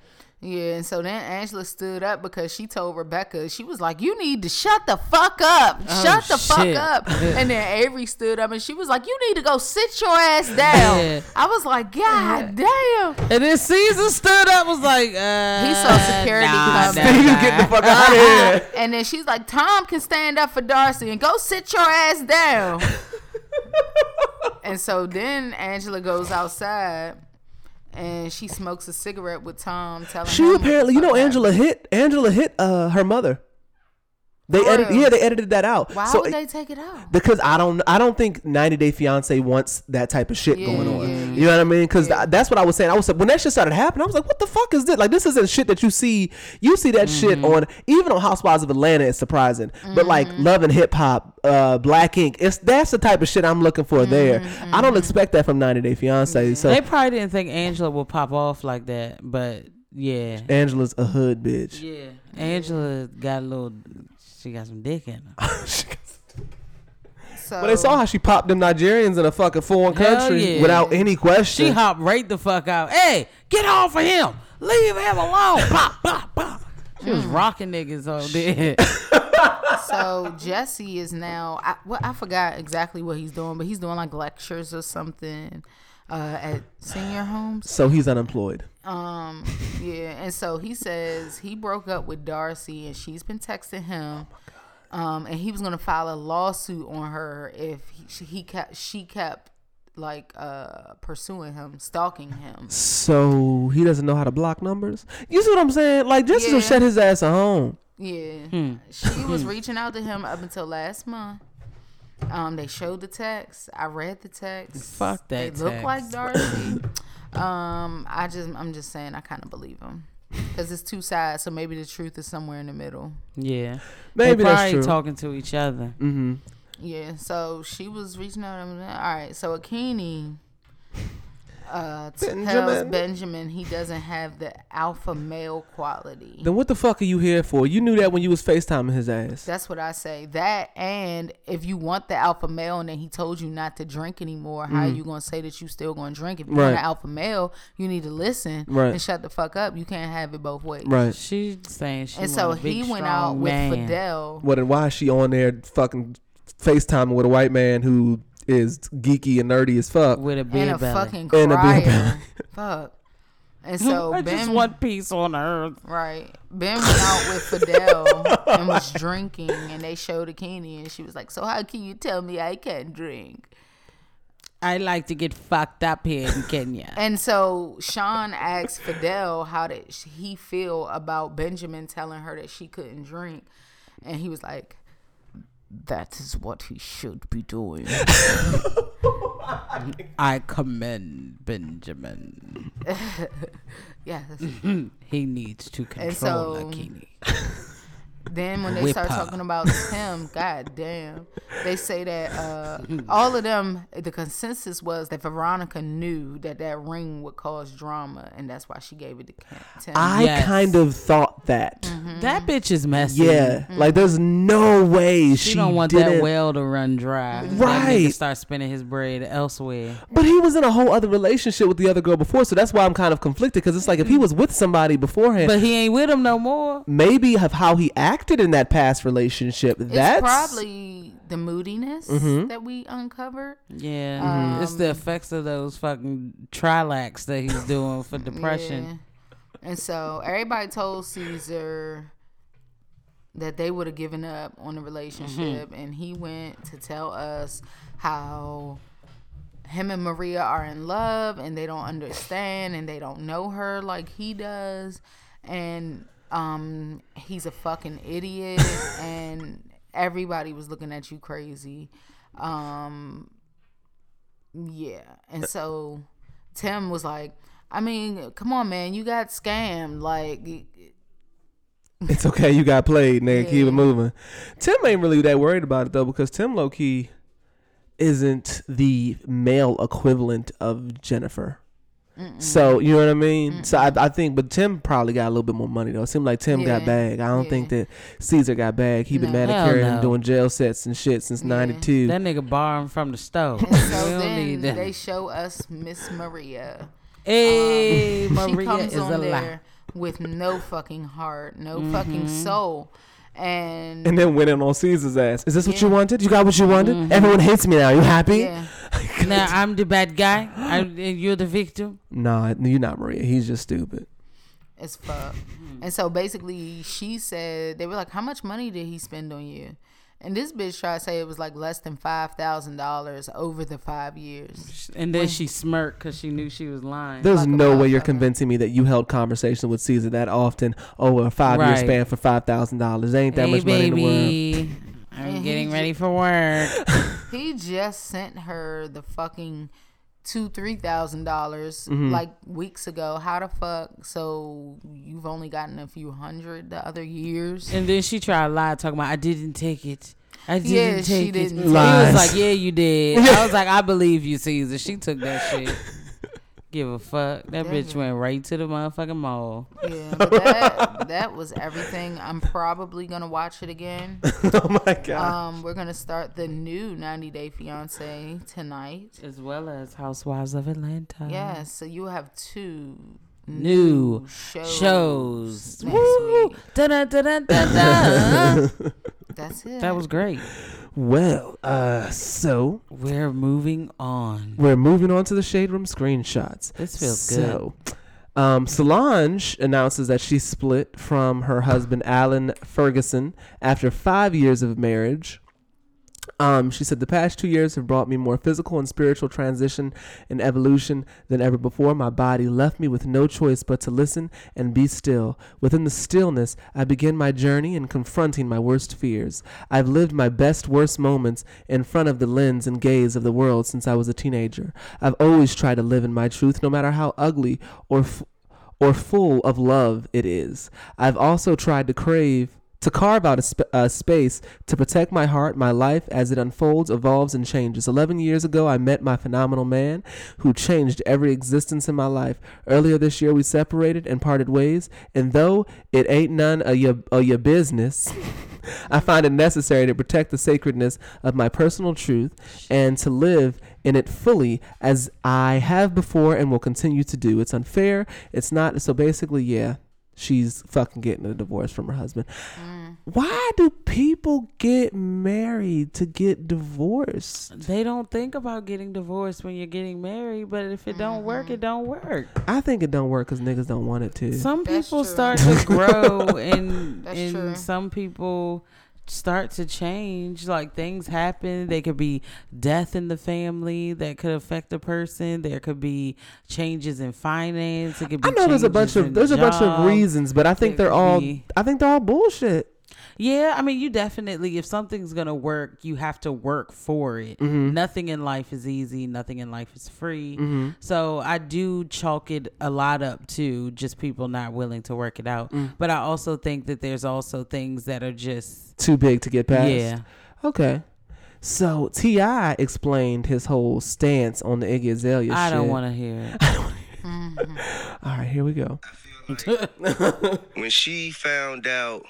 Yeah, and so then Angela stood up because she told Rebecca, she was like, You need to shut the fuck up. shut the fuck shit. up. And then Avery stood up and she was like, You need to go sit your ass down. Yeah. I was like, God damn. And then Caesar stood up, was like, uh, He saw security nah, coming. nah, You nah. get the fuck out of here. And then she's like, Tom can stand up for Darcey and go sit your ass down. and so then Angela goes outside and she smokes a cigarette with Tom, telling her She apparently, you know, Angela hit Angela hit uh her mother. They For edited, yeah, they edited that out. Why so would they take it out? because I don't, I don't think 90 Day Fiance wants that type of shit Yeah, going on. yeah, You know what I mean? Because that's what I was saying. I was when that shit started happening, I was like, what the fuck is this? Like, this isn't shit that you see. You see that shit Mm-hmm. on even on Housewives of Atlanta. It's surprising, but like Mm-hmm. Love and Hip Hop, uh, Black Ink. It's that's the type of shit I'm looking for there. I Mm-hmm. don't expect that from 90 Day Fiance. So They probably didn't think Angela would pop off like that, but yeah. Angela's a hood bitch. Yeah. Angela got a little, she got some dick in her. So But they saw how she popped them Nigerians in a fucking foreign Hell country yeah. without any question. She hopped right the fuck out. Hey, get off of him. Leave him alone. pop, pop, pop. She was hmm. rocking niggas over there. so Jesse is now. I, well, I forgot exactly what he's doing, but he's doing like lectures or something uh, at senior homes. so he's unemployed. Um, yeah, and so he says he broke up with Darcey, and she's been texting him. Oh Um, and he was gonna file a lawsuit on her if he, she, he kept she kept like uh pursuing him, stalking him. So he doesn't know how to block numbers. You see what I'm saying? Like just Yeah. to shut his ass at home. Yeah, she was reaching out to him up until last month. Um, they showed the text. I read the text. Fuck that They look like Darcey. um, I just, I'm just saying, I kind of believe him because it's two sides. So maybe the truth is somewhere in the middle. Yeah. Maybe they that's probably true. talking to each other. Mm-hmm. Yeah. So she was reaching out. to him. All right. So Akinyi. Uh, t- tells Benjamin. Benjamin he doesn't have the alpha male quality. Then what the fuck are you here for? You knew that when you was FaceTiming his ass. That's what I say. That and if you want the alpha male and then he told you not to drink anymore, how are you gonna say that you still gonna drink? If you want Mm. Right. an alpha male, you need to listen Right. and shut the fuck up. You can't have it both ways. Right. She's saying she And so a big, he went strong out with man. Fidel. What and why is she on there fucking FaceTiming with a white man who is geeky and nerdy as fuck? with a And big a belly. fucking And a big crier. Fuck. And so I Ben just want peace on earth. Right. Ben went out with Fidel and was drinking, and they showed Akinyi, and she was like, "So how can you tell me I can't drink?" I like to get fucked up here in Kenya. And so Shaun asked Fidel how did he feel about Benjamin telling her that she couldn't drink, and he was like, "That is what he should be doing." I commend Benjamin. yes. He needs to control so- Lakini. Then when they Whip start her. talking about Tim, god damn, they say that uh, all of them. The consensus was that Veronica knew that that ring would cause drama, and that's why she gave it to Kim- Tim. I Yes. kind of thought that. Mm-hmm. That bitch is messy. Yeah, like there's no way she, She, don't want didn't. that well to run dry. Right. nigga start spending his bread elsewhere. But he was in a whole other relationship with the other girl before, so that's why I'm kind of conflicted. Because it's like if he was with somebody beforehand, But he ain't with him no more. maybe of how he acted in that past relationship. That's probably the moodiness Mm-hmm. that we uncovered. Yeah, it's Um, the effects of those fucking Trilax that he's doing for depression. Yeah. And so everybody told Caesar that they would have given up on the relationship, Mm-hmm. and he went to tell us how him and Maria are in love and they don't understand and they don't know her like he does, and um, he's a fucking idiot, and everybody was looking at you crazy. Um, yeah, and so Tim was like, I mean, come on, man, you got scammed. Like, It's okay. You got played, nigga. Keep it moving. Tim ain't really that worried about it though, because Tim low key isn't the male equivalent of Jennifer. So you know what I mean. So I, I think, but Tim probably got a little bit more money though. It seemed like Tim got Yeah. bag. I don't think that Caesar got bag. He been No. manicuring Hell and no. doing jail sets and shit since '92. That nigga borrowing from the stove. and we so don't then need that. they show us Miss Maria. hey, she Maria comes is on a there lie. with no fucking heart, no Mm-hmm. fucking soul, and, and then went in on Caesar's ass. Is this what you wanted? You got what you wanted? Mm-hmm. Everyone hates me now. You happy? yeah, Now I'm the bad guy. I, and you're the victim. Nah, you're not Maria. He's just stupid. as fuck. And so basically, she said they were like, "How much money did he spend on you?" And this bitch tried to say it was like less than five thousand dollars over the five years. And then she smirked because she knew she was lying. There's Like no way you're convincing me that you held conversation with Caesar that often over a five year span for five thousand dollars. Ain't that hey, much money in the world. I'm getting ready for work. He just sent her the fucking two three thousand dollars Mm-hmm. like weeks ago. How the fuck? So you've only gotten a few hundred the other years. And then she tried to lie, talking about I didn't take it. I didn't Yeah, take she it. didn't He was like, "Yeah, you did." I was like, "I believe you, Caesar." She took that shit. Give a fuck. That bitch Damn. went right to the motherfucking mall. Yeah, that that was everything. I'm probably gonna watch it again. oh my god. Um, we're gonna start the new 90 Day Fiance tonight. As well as Housewives of Atlanta. Yes, so you have two New shows. Shows. next Woo! That's it. that was great. well, uh, so We're moving on. we're moving on to the shade room screenshots. This feels good. so, Um, Solange announces that she split from her husband Alan Ferguson after five years of marriage. Um, she said the past two years have brought me more physical and spiritual transition and evolution than ever before. My body left me with no choice but to listen and be still. Within the stillness, I begin my journey in confronting my worst fears. I've lived my best, worst moments in front of the lens and gaze of the world since I was a teenager. I've always tried to live in my truth, no matter how ugly or f- or full of love it is. I've also tried to crave to carve out a, sp- a space to protect my heart, my life as it unfolds, evolves, and changes. 11 years ago, I met my phenomenal man who changed every existence in my life. Earlier this year, we separated and parted ways, and though it ain't none of your, of your business, I find it necessary to protect the sacredness of my personal truth and to live in it fully as I have before and will continue to do. It's unfair. It's not. So basically, yeah, she's fucking getting a divorce from her husband. Mm. Why do people get married to get divorced? They don't think about getting divorced when you're getting married, but if it don't work, it mm-hmm. don't work. I think it don't work because niggas don't want it to. Some That's people true. start to grow and That's and true. some people start to change like things happen. There could be death in the family that could affect a person. There could be changes in finance. It could be I know there's a bunch of there's a bunch of reasons, but I think There they're all be- I think they're all bullshit. Yeah, I mean, you definitely, if something's going to work, you have to work for it. Mm-hmm. Nothing in life is easy, nothing in life is free. So I do chalk it a lot up to just people not willing to work it out. Mm. But I also think that there's also things that are just, Too big to get past. yeah. Okay. So T.I. explained his whole stance on the Iggy Azalea I shit. don't want to hear it. All right, here we go. I feel when she found out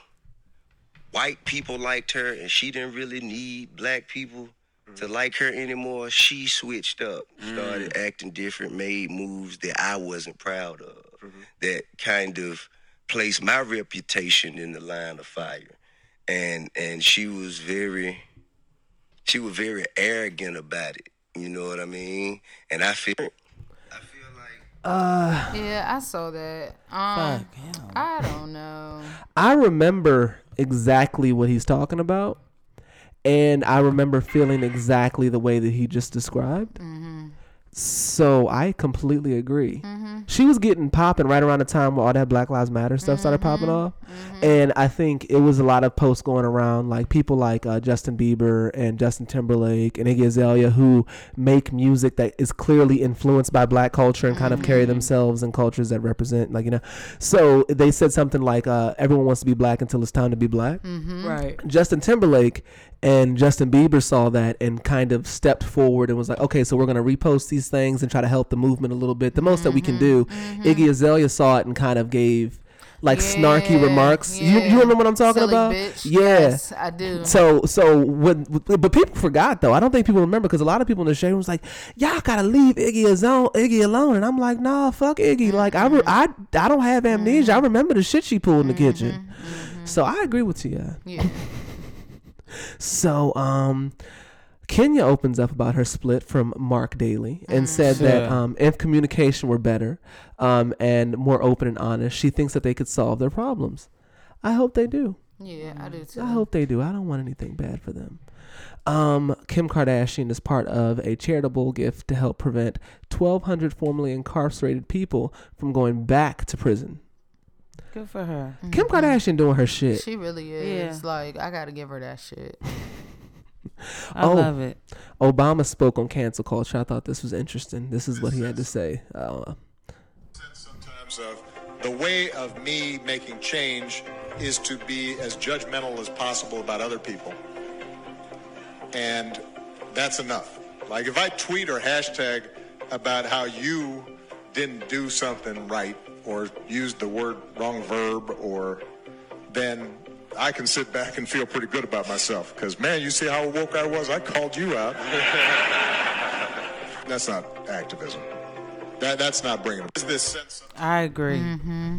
white people liked her and she didn't really need black people to mm. like her anymore, she switched up, started mm. acting different, made moves that I wasn't proud of, mm-hmm. that kind of placed my reputation in the line of fire. And and she was very she was very arrogant about it. You know what I mean? And I feel I feel like uh. Yeah, I saw that. Um, Fuck him. I don't know. I remember exactly what he's talking about, and I remember feeling exactly the way that he just described. Mm-hmm. So I completely agree. Mm-hmm. She was getting popping right around the time where all that Black Lives Matter stuff started mm-hmm. popping off, mm-hmm. and I think it was a lot of posts going around, like people like uh, Justin Bieber and Justin Timberlake and Iggy Azalea who make music that is clearly influenced by Black culture and kind of carry themselves in cultures that represent, like you know. So they said something like, uh, "Everyone wants to be black until it's time to be black." Right. Justin Timberlake and Justin Bieber saw that and kind of stepped forward and was like, okay, so we're going to repost these things and try to help the movement a little bit. The most that we can mm-hmm, do. Mm-hmm. Iggy Azalea saw it and kind of gave like snarky remarks. You, yeah. you remember what I'm talking Silly about? bitch. Yeah. Yes, I do. So so when but people forgot though. I don't think people remember because a lot of people in the shade room was like, "Y'all gotta leave Iggy alone." Iggy alone, and I'm like, "Nah, fuck Iggy." Like I re- mm-hmm. I I don't have amnesia. I remember the shit she pulled in the kitchen. So I agree with you. yeah. So, um, Kenya opens up about her split from Marc Daly and said that um, if communication were better um, and more open and honest, she thinks that they could solve their problems. I hope they do. Yeah, I do too. I hope they do. I don't want anything bad for them. Um, Kim Kardashian is part of a charitable gift to help prevent 1,200 formerly incarcerated people from going back to prison. Good for her. Kim Kardashian doing her shit. She really is. Like, I gotta give her that shit. I Oh. love it. Obama spoke on cancel culture. I thought this was interesting. This is what he had to say. Uh, sometimes of the way of me making change is to be as judgmental as possible about other people. And that's enough. Like if I tweet or hashtag about how you didn't do something right or used the word wrong verb or then I can sit back and feel pretty good about myself because man, you see how woke I was? I called you out. that's not activism. That, that's not bringing. It's this sense of I agree. Mm-hmm.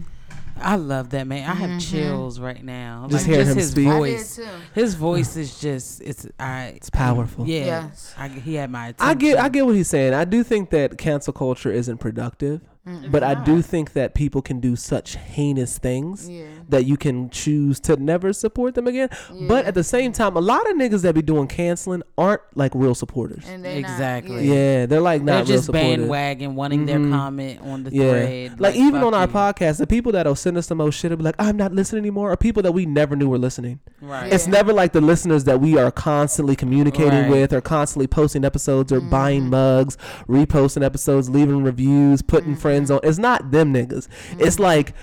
I love that man. I have mm-hmm. chills right now. Just like, hearing just him his speak. I did voice. too. His voice is just it's I. It's powerful. Yeah. Yes. I, he had my attention. I get I get what he's saying. I do think that cancel culture isn't productive, but I do think that people can do such heinous things Yeah. that you can choose to never support them again. But at the same time, a lot of niggas that be doing canceling aren't like real supporters. And they not- Exactly. yeah, they're like They're not real just supportive. bandwagon wanting their mm-hmm. comment on the Yeah, thread. like, even on our you. podcast, the people that'll send us the most shit will be like, "I'm not listening anymore," are people that we never knew were listening. Right. It's never like the listeners that we are constantly communicating Right. with or constantly posting episodes or buying mm-hmm. mugs, reposting episodes, leaving reviews, putting friends on. It's not them niggas. It's mm-hmm. like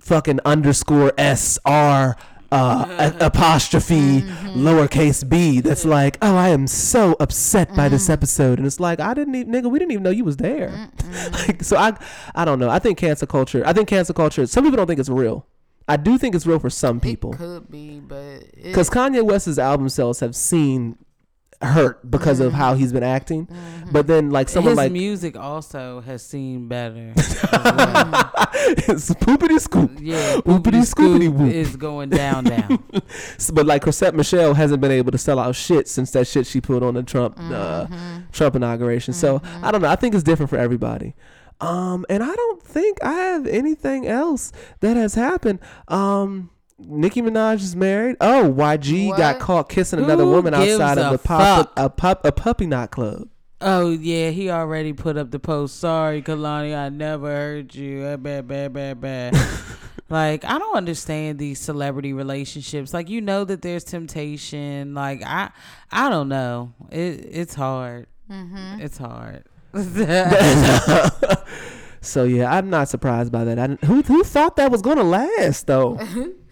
fucking underscore S R uh, mm-hmm. a- apostrophe mm-hmm. lowercase b. That's like, oh, I am so upset by this episode, and it's like, I didn't even, nigga, we didn't even know you was there. like, so I, I don't know. I think cancer culture. I think cancer culture. Some people don't think it's real. I do think it's real for some people. It could be, but Because Kanye West's album sales have seen hurt because of how he's been acting. But then, like someone His like music also has seen better. well. it's poopity scoop, yeah, Oopity scoopity whoop. is going down down. but like Chrisette Michele hasn't been able to sell out shit since that shit she put on the Trump uh, Trump inauguration. So I don't know. I think it's different for everybody. Um, and I don't think I have anything else that has happened. Um. Nicki Minaj is married. Oh, YG got caught kissing another Who woman gives outside of a a pop a pup a puppy nightclub. Oh yeah, he already put up the post. Sorry, Kehlani, I never heard you. Bad, bad, bad, bad. like I don't understand these celebrity relationships. Like you know that there's temptation. Like I, I don't know. It it's hard. Mm-hmm. It's hard. So yeah, I'm not surprised by that. I didn't- who who thought that was gonna last though?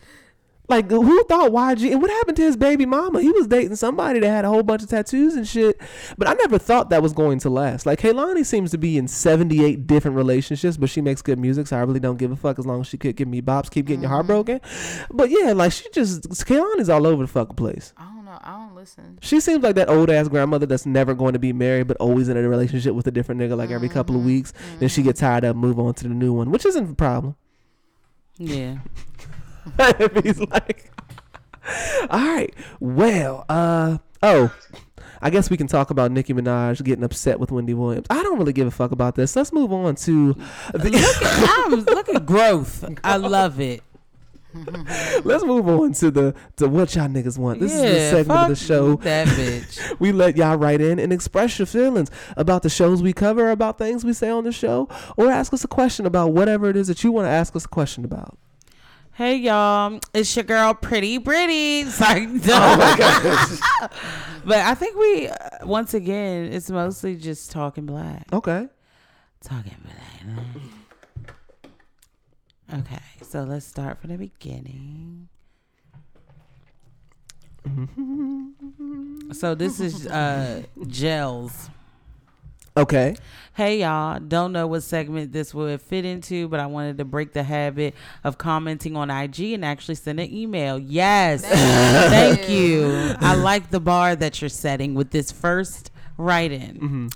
Like who thought YG and what happened to his baby mama? He was dating somebody that had a whole bunch of tattoos and shit. But I never thought that was going to last. Like Kehlani seems to be in seventy eight different relationships, but she makes good music, so I really don't give a fuck as long as she could give me bops, keep getting your heart mm-hmm. broken. But yeah, like she just Kehlani's all over the fucking place. I don't know. I don't listen. She seems like that old ass grandmother that's never going to be married, but always in a relationship with a different nigga like every couple of mm-hmm. weeks. Then she get mm-hmm. tired of, move on to the new one, which isn't a problem. Yeah. if he's like, all right, well, uh, oh, I guess we can talk about Nicki Minaj getting upset with Wendy Williams. I don't really give a fuck about this. Let's move on to the. I'm, look at growth. I love it. let's move on to the to what y'all niggas want. This is the Yeah, segment of the show. That bitch. we let y'all write in and express your feelings about the shows we cover, about things we say on the show, or ask us a question about whatever it is that you want to ask us a question about. Hey y'all, it's your girl Pretty Britty. Sorry, Oh but I think we uh, once again it's mostly just talking black, Okay. talking black. Okay, so let's start from the beginning. So this is uh gels. Okay. Hey y'all, don't know what segment this would fit into, but I wanted to break the habit of commenting on IG and actually send an email. Yes. Thank you. I like the bar that you're setting with this first write in. Mm-hmm.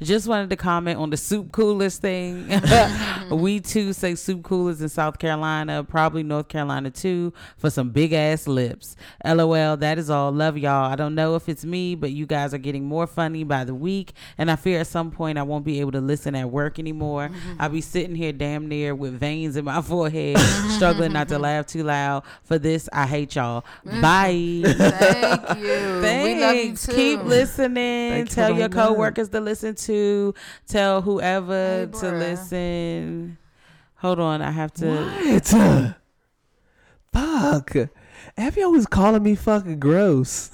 Just wanted to comment on the soup coolers thing. we too say soup coolers in South Carolina, probably North Carolina too, for some big ass lips. LOL, that is all. Love y'all. I don't know if it's me, but you guys are getting more funny by the week, and I fear at some point I won't be able to listen at work anymore. Mm-hmm. I'll be sitting here damn near with veins in my forehead, struggling not to laugh too loud. For this, I hate y'all. Mm. Bye. Thank you. We love you Thanks. too. Keep listening. Thank Tell for your the love. coworkers to listen to. To tell whoever Hey, to listen. Hold on, I have to. What? Fuck. Abby always calling me fucking gross.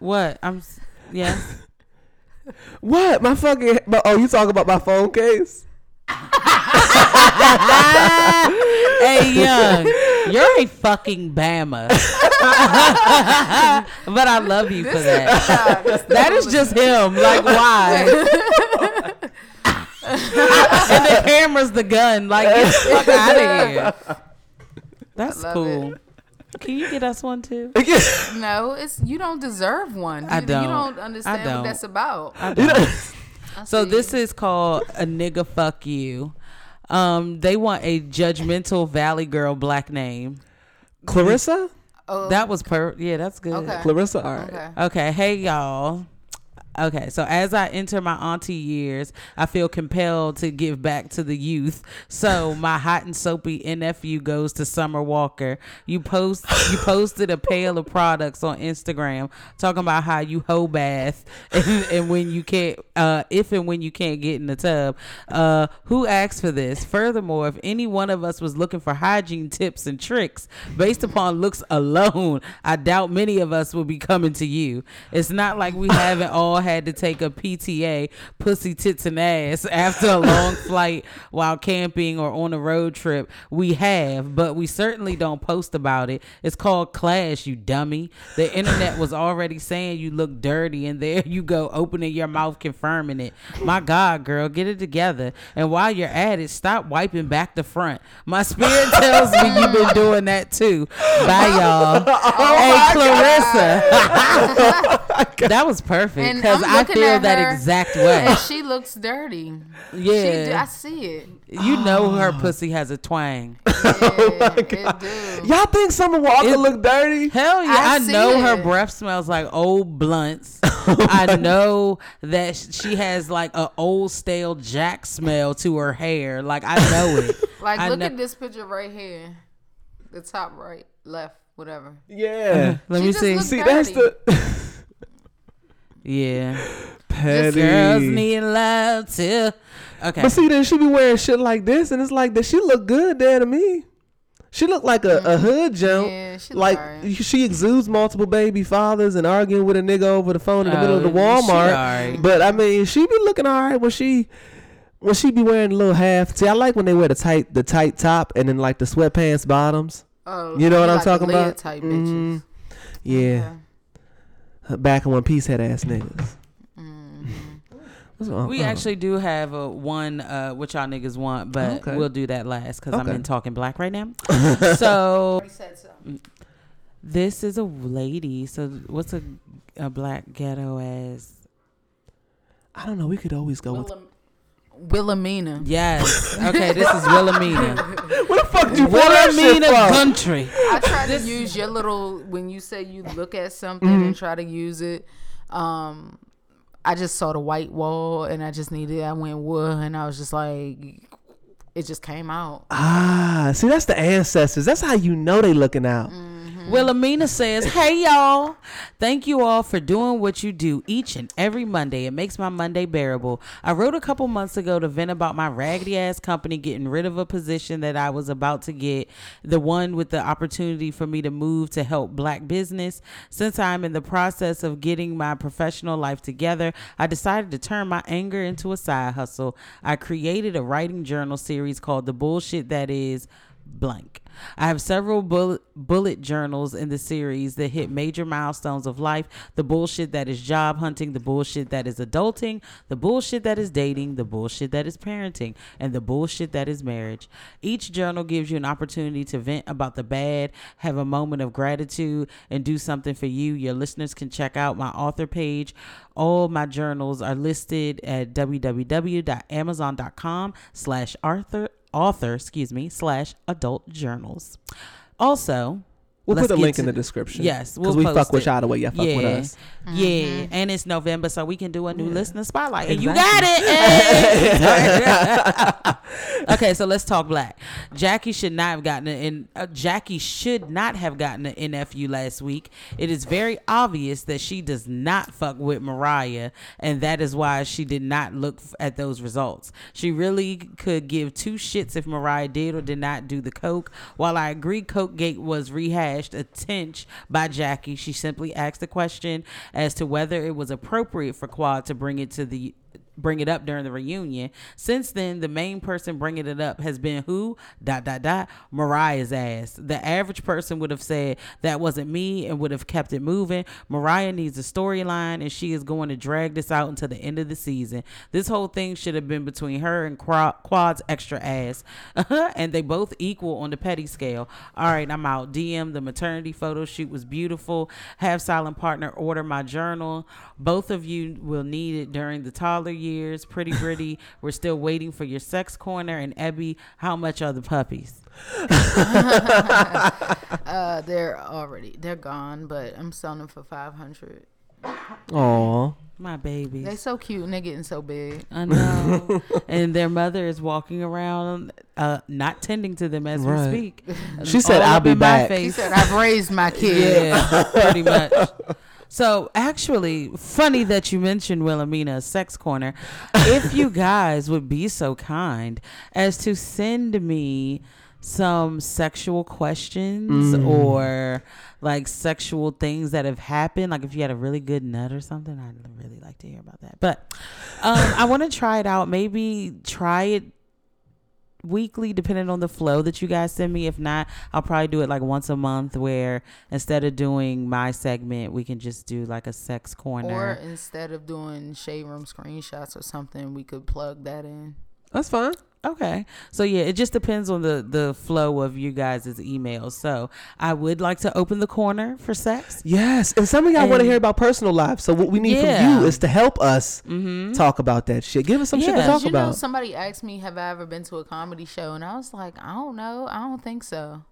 What? I'm. s- Yes. what? My fucking. My, oh, you talking about my phone case? hey, young, you're a fucking Bama. but I love you for that. That is just him. Like, why? and the camera's the gun. Like, get the fuck out of here. That's love cool. Can you get us one too? No, it's you don't deserve one. I You- don't. You don't I understand don't. what that's about. I don't. I So this is called a nigga fuck you. Um, they want a judgmental Valley girl black name. Clarissa? Oh, That was per yeah, that's good. Okay. Clarissa? All right. okay. Okay, hey y'all. Okay, so as I enter my auntie years, I feel compelled to give back to the youth. So my hot and soapy NFU goes to Summer Walker. You post you posted a pail of products on Instagram talking about how you hoe bath and, and when you can't uh if and when you can't get in the tub. Uh who asked for this? Furthermore, if any one of us was looking for hygiene tips and tricks based upon looks alone, I doubt many of us will be coming to you. It's not like we haven't all had to take a PTA, pussy tits and ass after a long flight while camping or on a road trip. We have, but we certainly don't post about it. It's called class, you dummy. The internet was already saying you look dirty, and there you go, opening your mouth confirming it. My God, girl, get it together. And while you're at it, stop wiping back the front. My spirit tells me you've been doing that too. Bye, y'all. Oh hey, Clarissa. that was perfect because I'm I looking feel that exact way. And she looks dirty. She do, Yeah. I see it. You know her ah. pussy has a twang. Yeah, oh it do. Y'all think Summer Walker It- look dirty? Hell yeah, I I, see know her breath smells like old blunts. Oh I know that she has like a old stale Jack smell to her hair. Like I know it. Like, I look know- at this picture right here. The top right, left, whatever. Yeah. Uh-huh. Let She me just see. looks See, that's the Yeah, petty. girls need love too. Okay, But see, then she be wearing shit like this, and it's like does She look good there to me. She look like a, a mm-hmm. hood jump. Yeah, she look like alright. she exudes multiple baby fathers and arguing with a nigga over the phone in the middle of the Oh, she Walmart. alright. But I mean, she be looking all right when she when she be wearing a little half. See, I like when they wear the tight the tight top and then like the sweatpants bottoms. Oh, You know what you I'm like talking about? Type bitches. Mm-hmm. Yeah. Back in one piece head ass niggas. Mm-hmm. We actually do have a one uh what y'all niggas want, but Okay. we'll do that last because I'm in talking black right now. so said so. this is a lady. So what's a a black ghetto ass? I don't know. We could always go with. Willam- Wilhelmina. Yes. Okay, this is Wilhelmina. what the fuck did you pull that shit Wilhelmina country. I try to use your little when you say you look at something Mm-hmm. and try to use it. Um, I just saw the white wall and I just needed. I went wood and I was just like, it just came out. Ah, see, that's the ancestors. That's how you know they looking out. Mm-hmm. Wilhelmina says, Hey y'all, thank you all for doing what you do each and every Monday. It makes my Monday bearable. I wrote a couple months ago to vent about my raggedy ass company getting rid of a position that I was about to get, the one with the opportunity for me to move to help black business. Since I'm in the process of getting my professional life together, I decided to turn my anger into a side hustle. I created a writing journal series called The Bullshit That Is blank. I have several bullet, bullet journals in the series that hit major milestones of life the bullshit that is job hunting, the bullshit that is adulting, the bullshit that is dating, the bullshit that is parenting, and the bullshit that is marriage. Each journal gives you an opportunity to vent about the bad, have a moment of gratitude, and do something for you. Your listeners can check out my author page. All my journals are listed at www.amazon.com slash author author, excuse me, slash adult journals. Also, We'll let's put a link in the description. Yes, because we'll we post fuck with it. y'all the way y'all fuck yeah. with us. Yeah, and it's November, so we can do a new listener spotlight. And you got it. Hey! okay, so let's talk black. Jackie should not have gotten an in, uh, Jackie should not have gotten an NFU last week. It is very obvious that she does not fuck with Mariah, and that is why she did not look f- at those results. She really could give two shits if Mariah did or did not do the coke. While I agree, Coke Gate was rehashed a tinge by Jackie. She simply asked the question as to whether it was appropriate for Quad to bring it to the bring it up during the reunion. Since then, the main person bringing it up has been who? Dot dot dot. Mariah's ass. The average person would have said that wasn't me and would have kept it moving. Mariah needs a storyline, and she is going to drag this out until the end of the season. This whole thing should have been between her and Quad's extra ass, and they both equal on the petty scale. All right, I'm out. DM the maternity photo shoot was beautiful. Have silent partner order my journal. Both of you will need it during the toddler years. Pretty Britty. We're still waiting for your sex corner. And Ebby, how much are the puppies? Uh, they're already they're gone, but I'm selling them for five hundred. Aw. My babies. They're so cute and they're getting so big. I know. and their mother is walking around, uh, not tending to them as Right. we speak. She said, "I'll be in my back." He face. said, "I've raised my kids. Yeah, pretty much. So actually, funny that you mentioned Wilhelmina Sex Corner. If you guys would be so kind as to send me some sexual questions or like sexual things that have happened, like if you had a really good nut or something, I'd really like to hear about that. But um, I want to try it out. Maybe try it weekly depending on the flow that you guys send me if not i'll probably do it like once a month where instead of doing my segment we can just do like a sex corner Or instead of doing shade room screenshots or something, we could plug that in. That's fine. Okay so yeah it just depends on the the flow of you guys' emails so i would like to open the corner for sex Yes, and some of y'all want to hear about personal lives. So what we need Yeah. from you is to help us mm-hmm. talk about that shit. Give us some shit to talk you know, about. somebody asked me, "Have I ever been to a comedy show?" And I was like, "I don't know. I don't think so."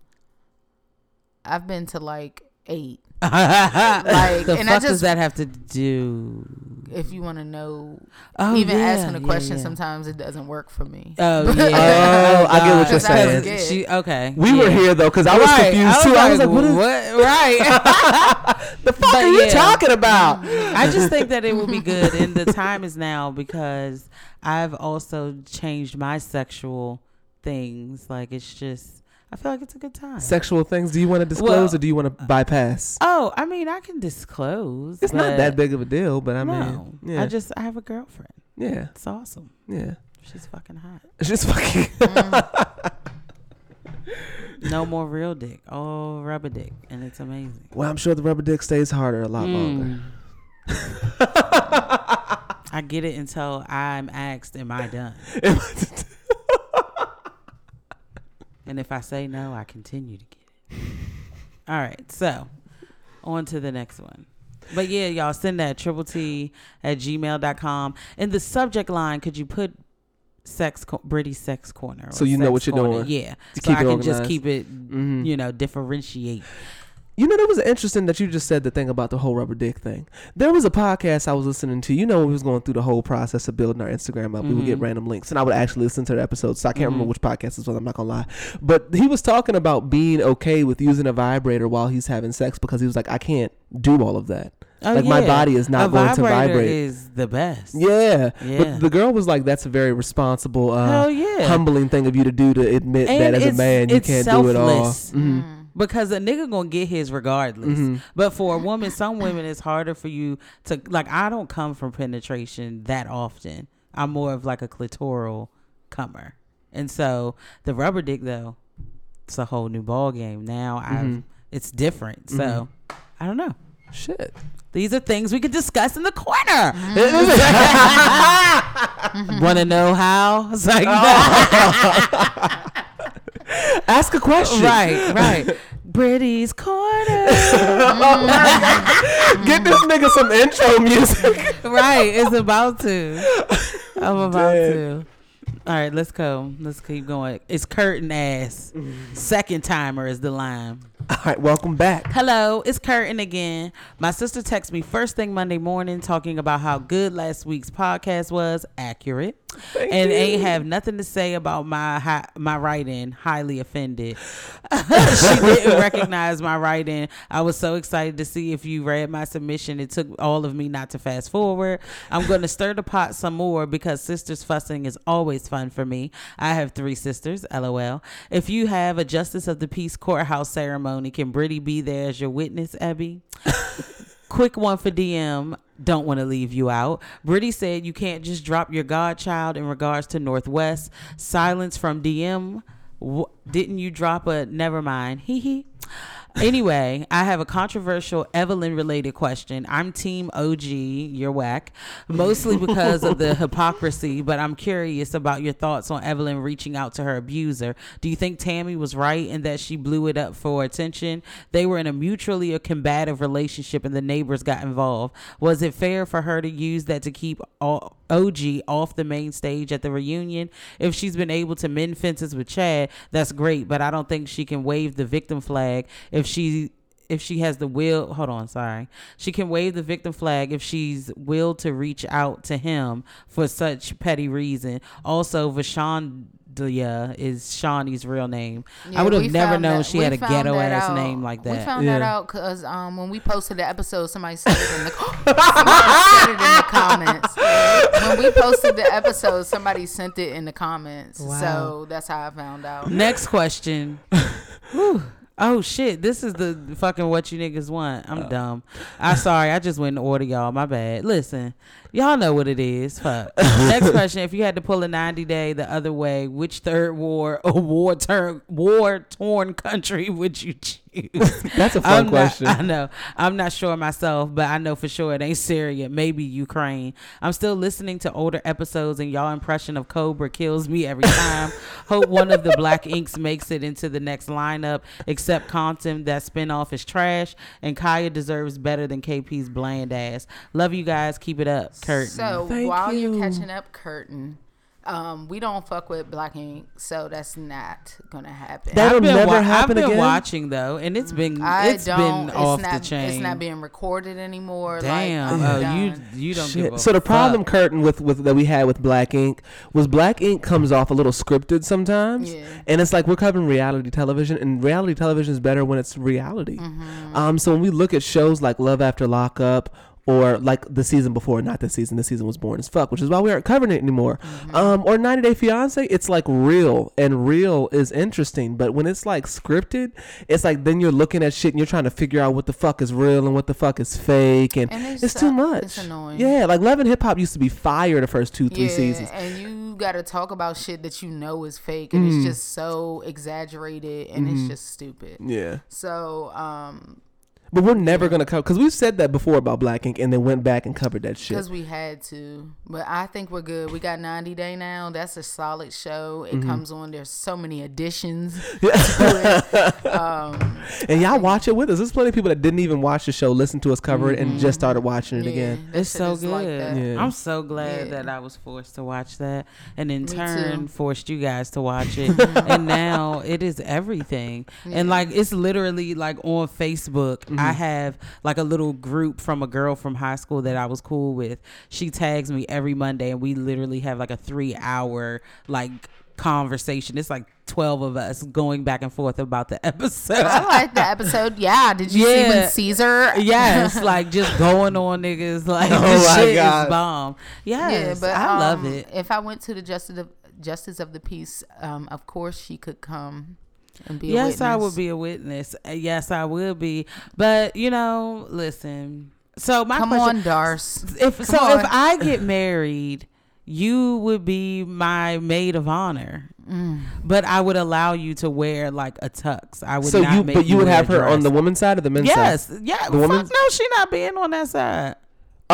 I've been to like eight. Like the and I fuck does just- that have to do If you want to know, Oh, even yeah, asking a yeah, question, yeah. sometimes it doesn't work for me. oh yeah, Oh, yeah I get what you're saying. she okay We were here though, because I was Right. confused too. I was like, "What is right the fuck But are you talking about?" I just think that it will be good, and the time is now because I've also changed my sexual things. Like it's just, I feel like it's a good time. Sexual things. Do you want to disclose Well, or do you want to bypass? oh, I mean, I can disclose. It's not that big of a deal, but I no, mean, yeah, I just I have a girlfriend. yeah, It's awesome. yeah. She's fucking hot. It's just fucking. No more real dick. All rubber dick, and it's amazing. Well, I'm sure the rubber dick stays harder a lot Mm. longer. I get it until I'm asked, "Am I done?" And if I say no, I continue to get it. All right, so on to the next one. But yeah, y'all send that triple T at gmail.com. In the subject line, could you put sex co- British sex corner? So you know what you're corner? doing. Yeah. To so I can just keep it, Mhm. you know, differentiate. You know, that was interesting that you just said the thing about the whole rubber dick thing. There was a podcast I was listening to. You know, we was going through the whole process of building our Instagram up. We would get Mhm. random links, and I would actually listen to the episodes. So I can't remember Mhm. which podcast it was. I'm not gonna lie, but he was talking about being okay with using a vibrator while he's having sex because he was like, I can't do all of that. Oh, like my body is not A going to vibrate. is the best. yeah. Yeah. but the girl was like, "That's a very responsible, uh, yeah. humbling thing of you to do to admit And that as a man you can't do it all." selfless. Because a nigga gonna get his regardless. Mhm. But for a woman, some women it's harder for you to like. I don't come from penetration that often. I'm more of like a clitoral comer, and so the rubber dick though, it's a whole new ball game. Now I've Mhm. it's different. So I don't know. Shit. These are things we could discuss in the corner. Want to know how? It's like Ask a question. right, right. Brady's corner. Get this nigga some intro music. right, it's about to. I'm about Dead. to. All right, let's go. Let's keep going. It's curtain ass. Mm. Second timer is the line. All right, welcome back. Hello, it's Curtin again. My sister texted me first thing Monday morning talking about how good last week's podcast was, accurate, and ain't have nothing to say about my hi- my writing. Highly offended. she didn't recognize my writing. I was so excited to see if you read my submission. It took all of me not to fast forward. I'm going to stir the pot some more because sisters fussing is always fun for me. I have three sisters. LOL. If you have a justice of the peace courthouse ceremony, can Brittany be there as your witness, Abby? Quick one for DM. Don't want to leave you out. Brittany said you can't just drop your godchild in regards to North West. Silence from DM. Wh- didn't you drop a never mind? Hee hee. Anyway, I have a controversial Evelyn related question. I'm team OG, you're whack, mostly because of the hypocrisy, but I'm curious about your thoughts on Evelyn reaching out to her abuser. Do you think Tammy was right in that she blew it up for attention? They were in a mutually a combative relationship and the neighbors got involved. Was it fair for her to use that to keep all OG off the main stage at the reunion. If she's been able to mend fences with Chad, that's great, but I don't think she can wave the victim flag if she if she has the will hold on sorry she can wave the victim flag if she's willed to reach out to him for such petty reason also Vashondia is Shawnee's real name Yeah, I would have never known that- she had a ghetto ass out. name like that. We that found that out because um, when we posted the episode, somebody said it in the somebody said it in the comments. When we posted the episode, somebody sent it in the comments. Wow. So that's how I found out. Next question. Oh shit! This is the fucking what you niggas want. I'm oh. dumb. I sorry. I just went in order, y'all. My bad. Listen, y'all know what it is. Fuck. Next question: If you had to pull a 90 day the other way, which third war or war turn war torn country would you choose? That's a fun I'm not- question. I know. I'm not sure myself, but I know for sure it ain't Syria. Maybe Ukraine. I'm still listening to older episodes, and y'all impression of Cobra kills me every time. Hope one of the Black Inks makes it into the next lineup. Except Compton, that spinoff is trash, and Kaya deserves better than KP's bland ass. Love you guys. Keep it up, Kurt. So Thank while you. you. are catching up, curtain. Um, we don't fuck with Black Ink, so that's not gonna happen. That'll I've been never wa- happen I've been again? watching though, and it's been I it's don't. been off not. the chain. It's not being recorded anymore. Damn. Like, oh, you done. you don't give Shit. a So the problem, fuck. curtain with with that we had with Black Ink was Black Ink comes off a little scripted sometimes, Yeah. and it's like we're covering reality television, and reality television is better when it's reality. Mm-hmm. Um, so when we look at shows like Love After Lockup or like the season before, not this season. This season was boring as fuck, which is why we aren't covering it anymore. Mm-hmm. Um, or 90 Day Fiance, it's like real, and real is interesting. But when it's like scripted, it's like then you're looking at shit and you're trying to figure out what the fuck is real and what the fuck is fake, and, And it's, it's, too much. it's annoying. Yeah, like Love and Hip Hop used to be fire the first two, three yeah, seasons. and you got to talk about shit that you know is fake, and Mm. it's just so exaggerated, and Mm-hmm. it's just stupid. Yeah. So, um, But we're never gonna cover because we've said that before about Black Ink, and then went back and covered that shit. because we had to, but I think we're good. We got 90 Day now. That's a solid show. Mm-hmm. It comes on. There's so many additions. And y'all watch it with us. There's plenty of people that didn't even watch the show, listen to us cover it, and just started watching it Yeah, again. It's so good. like. Yeah. I'm so glad Yeah. that I was forced to watch that, and in Me turn too. forced you guys to watch it. and now it is everything. And like it's literally like on Facebook. Mm-hmm. I have like a little group from a girl from high school that I was cool with. She tags me every Monday, and we literally have like a three hour like conversation. It's like twelve of us going back and forth about the episode. I like the episode. Yeah. Did you see Yeah. when Caesar? Yes, like just going on niggas. Like Oh this my shit God. is bomb. Yes, Yeah, but I love um, it. If I went to the justice of justice of the peace, um, of course she could come and be. a Yes, I witness. would be a witness. Uh, Yes, I will be. But you know, listen. So my Come question, on, Darce. if Come so, on. if I get married, you would be my maid of honor. Mm. But I would allow you to wear like a tux. I would So not you, make but you would have her on the woman's side or the men's Yes, side? yeah. The fuck woman's- no, she not being on that side.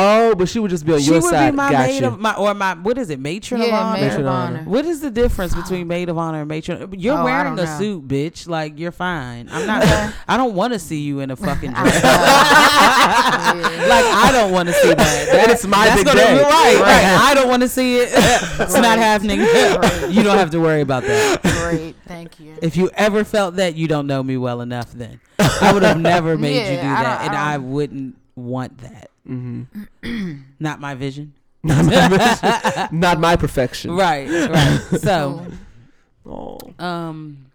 Oh, but she would just be on She your would side. be my Got maid you. of my or my what is it, matron of honor? maid Matron of of honor. honor. What is the difference between maid of honor and matron? You're Oh, wearing a know. suit, bitch. Like you're fine. I'm not. I don't want to see you in a fucking dress. Yeah. like I don't want to see that. that it's my that's big gonna, day. Right, right. I don't want to see it. it's not happening. you don't have to worry about that. Great, thank you. If you ever felt that, you don't know me well enough. Then I would have never made you do that, don't- and I I wouldn't want that. Mm-hmm. Not my vision. Not my perfection. Right, right. So. Oh. Um.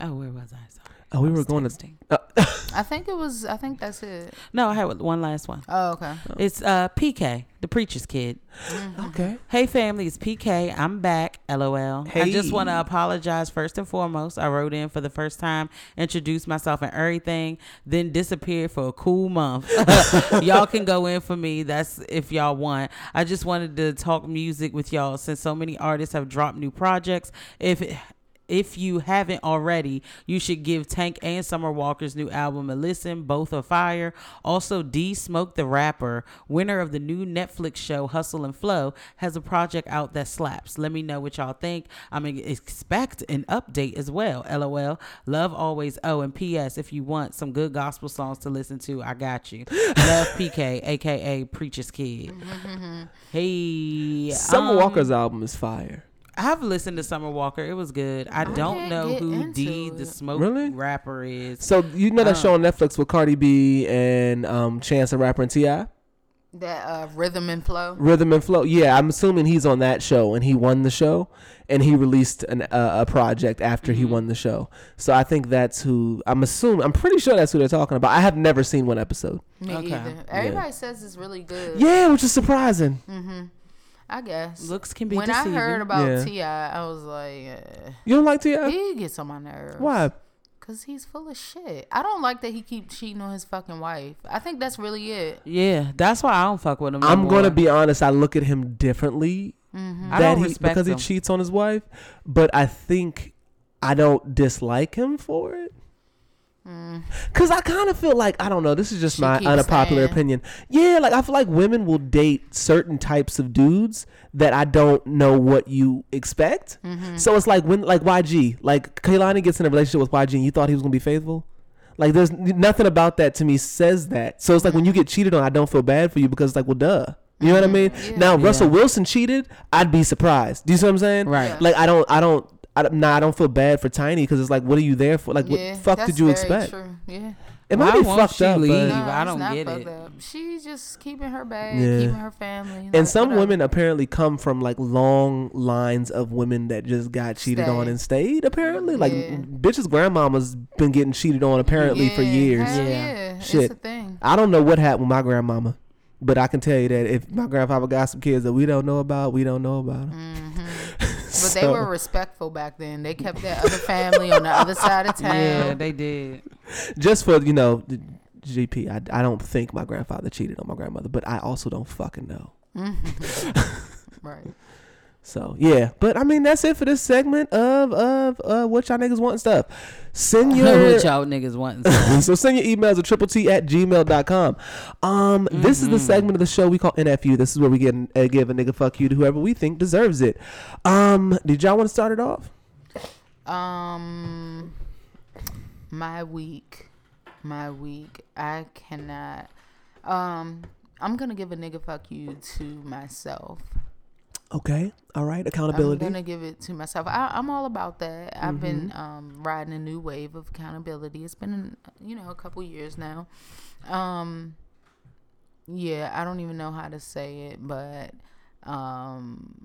Oh, where was I? Sorry. Oh, we were going to. texting. I think it was. I think that's it. No, I had one last one. Oh, okay. It's uh PK, the preacher's kid. Okay. Hey family, it's PK. I'm back. LOL. Hey. I just want to apologize first and foremost. I wrote in for the first time, introduced myself and everything, then disappeared for a cool month. y'all can go in for me. That's if y'all want. I just wanted to talk music with y'all since so many artists have dropped new projects. If if you haven't already, you should give Tank and Summer Walker's new album a listen. Both are fire. Also, D Smoke the rapper, winner of the new Netflix show Hustle and Flow, has a project out that slaps. Let me know what y'all think. I'm expect an update as well. LOL. Love always. Oh, and P.S. If you want some good gospel songs to listen to, I got you. Love PK, aka Preacher's Kid. Hey, Summer um, Walker's album is fire. I've listened to Summer Walker. It was good. I, don't know who into D the it. Smoke Really? rapper is. So you know that Uh. show on Netflix with Cardi B and um, Chance the Rapper and T.I, That uh, rhythm and flow. Rhythm and Flow. Yeah, I'm assuming he's on that show and he won the show and he released an, uh, a project after he won the show. So I think that's who I'm assuming. I'm pretty sure that's who they're talking about. I have never seen one episode. Me Okay. either. Everybody says it's really good. Yeah, which is surprising. I guess. Looks can be when I heard about Yeah. T.I, I was like, uh, You don't like T.I? he gets on my nerves. Why? Cause he's full of shit. I don't like that he keeps cheating on his fucking wife. I think that's really it. Yeah, that's why I don't fuck with him. no I'm more. gonna be honest. I look at him differently I that don't he respect because him. he cheats on his wife, but I think I don't dislike him for it. Cause I kind of feel like I don't know. This is just She my keeps unpopular saying- opinion. Yeah, like I feel like women will date certain types of dudes that I don't know what you expect. Mm-hmm. So it's like when like YG, like Kehlani gets in a relationship with YG, and you thought he was gonna be faithful. Like there's n- nothing about that to me says that. So it's like when you get cheated on, I don't feel bad for you because it's like, well, duh. You know what I mm-hmm. mean? Now Russell Wilson cheated, I'd be surprised. Do you see what I'm saying? Right. Like I don't, I don't, I don't nah, I don't feel bad for Tiny because it's like, what are you there for? Like, Yeah, what fuck did you very expect? True. Yeah. It Why might be won't fucked up, leave? but No, I don't not get it. Up. She's just keeping her bag, Yeah. keeping her family. and like, some whatever. women apparently come from like long lines of women that just got cheated Stay. on and stayed. Apparently, like Yeah. bitches' grandmama's been getting cheated on apparently for years. hell Yeah. yeah. Shit. It's a thing. I don't know what happened with my grandmama, but I can tell you that if my grandfather got some kids that we don't know about, we don't know about them. Mm-hmm. But they were respectful back then. They kept their other family on the other side of town. Yeah, they did. just for you know, the GP. I, I don't think my grandfather cheated on my grandmother, but I also don't fucking know. Mm-hmm. Right. So yeah, but I mean that's it for this segment of of uh, what y'all niggas want and stuff. Send your what y'all niggas want. so send your emails at triple t at gmail.com. Um, this is the Mm-hmm. segment of the show we call NFU. This is where we get uh, give a nigga fuck you to whoever we think deserves it. Um, did y'all want to start it off? Um, my week, my week. I cannot. Um, I'm gonna give a nigga fuck you to myself. Okay, all right, Accountability. I'm gonna give it to myself. I, I'm all about that. I've been um, riding a new wave of accountability. It's been, you know, a couple years now. Um, yeah, I don't even know how to say it, but um,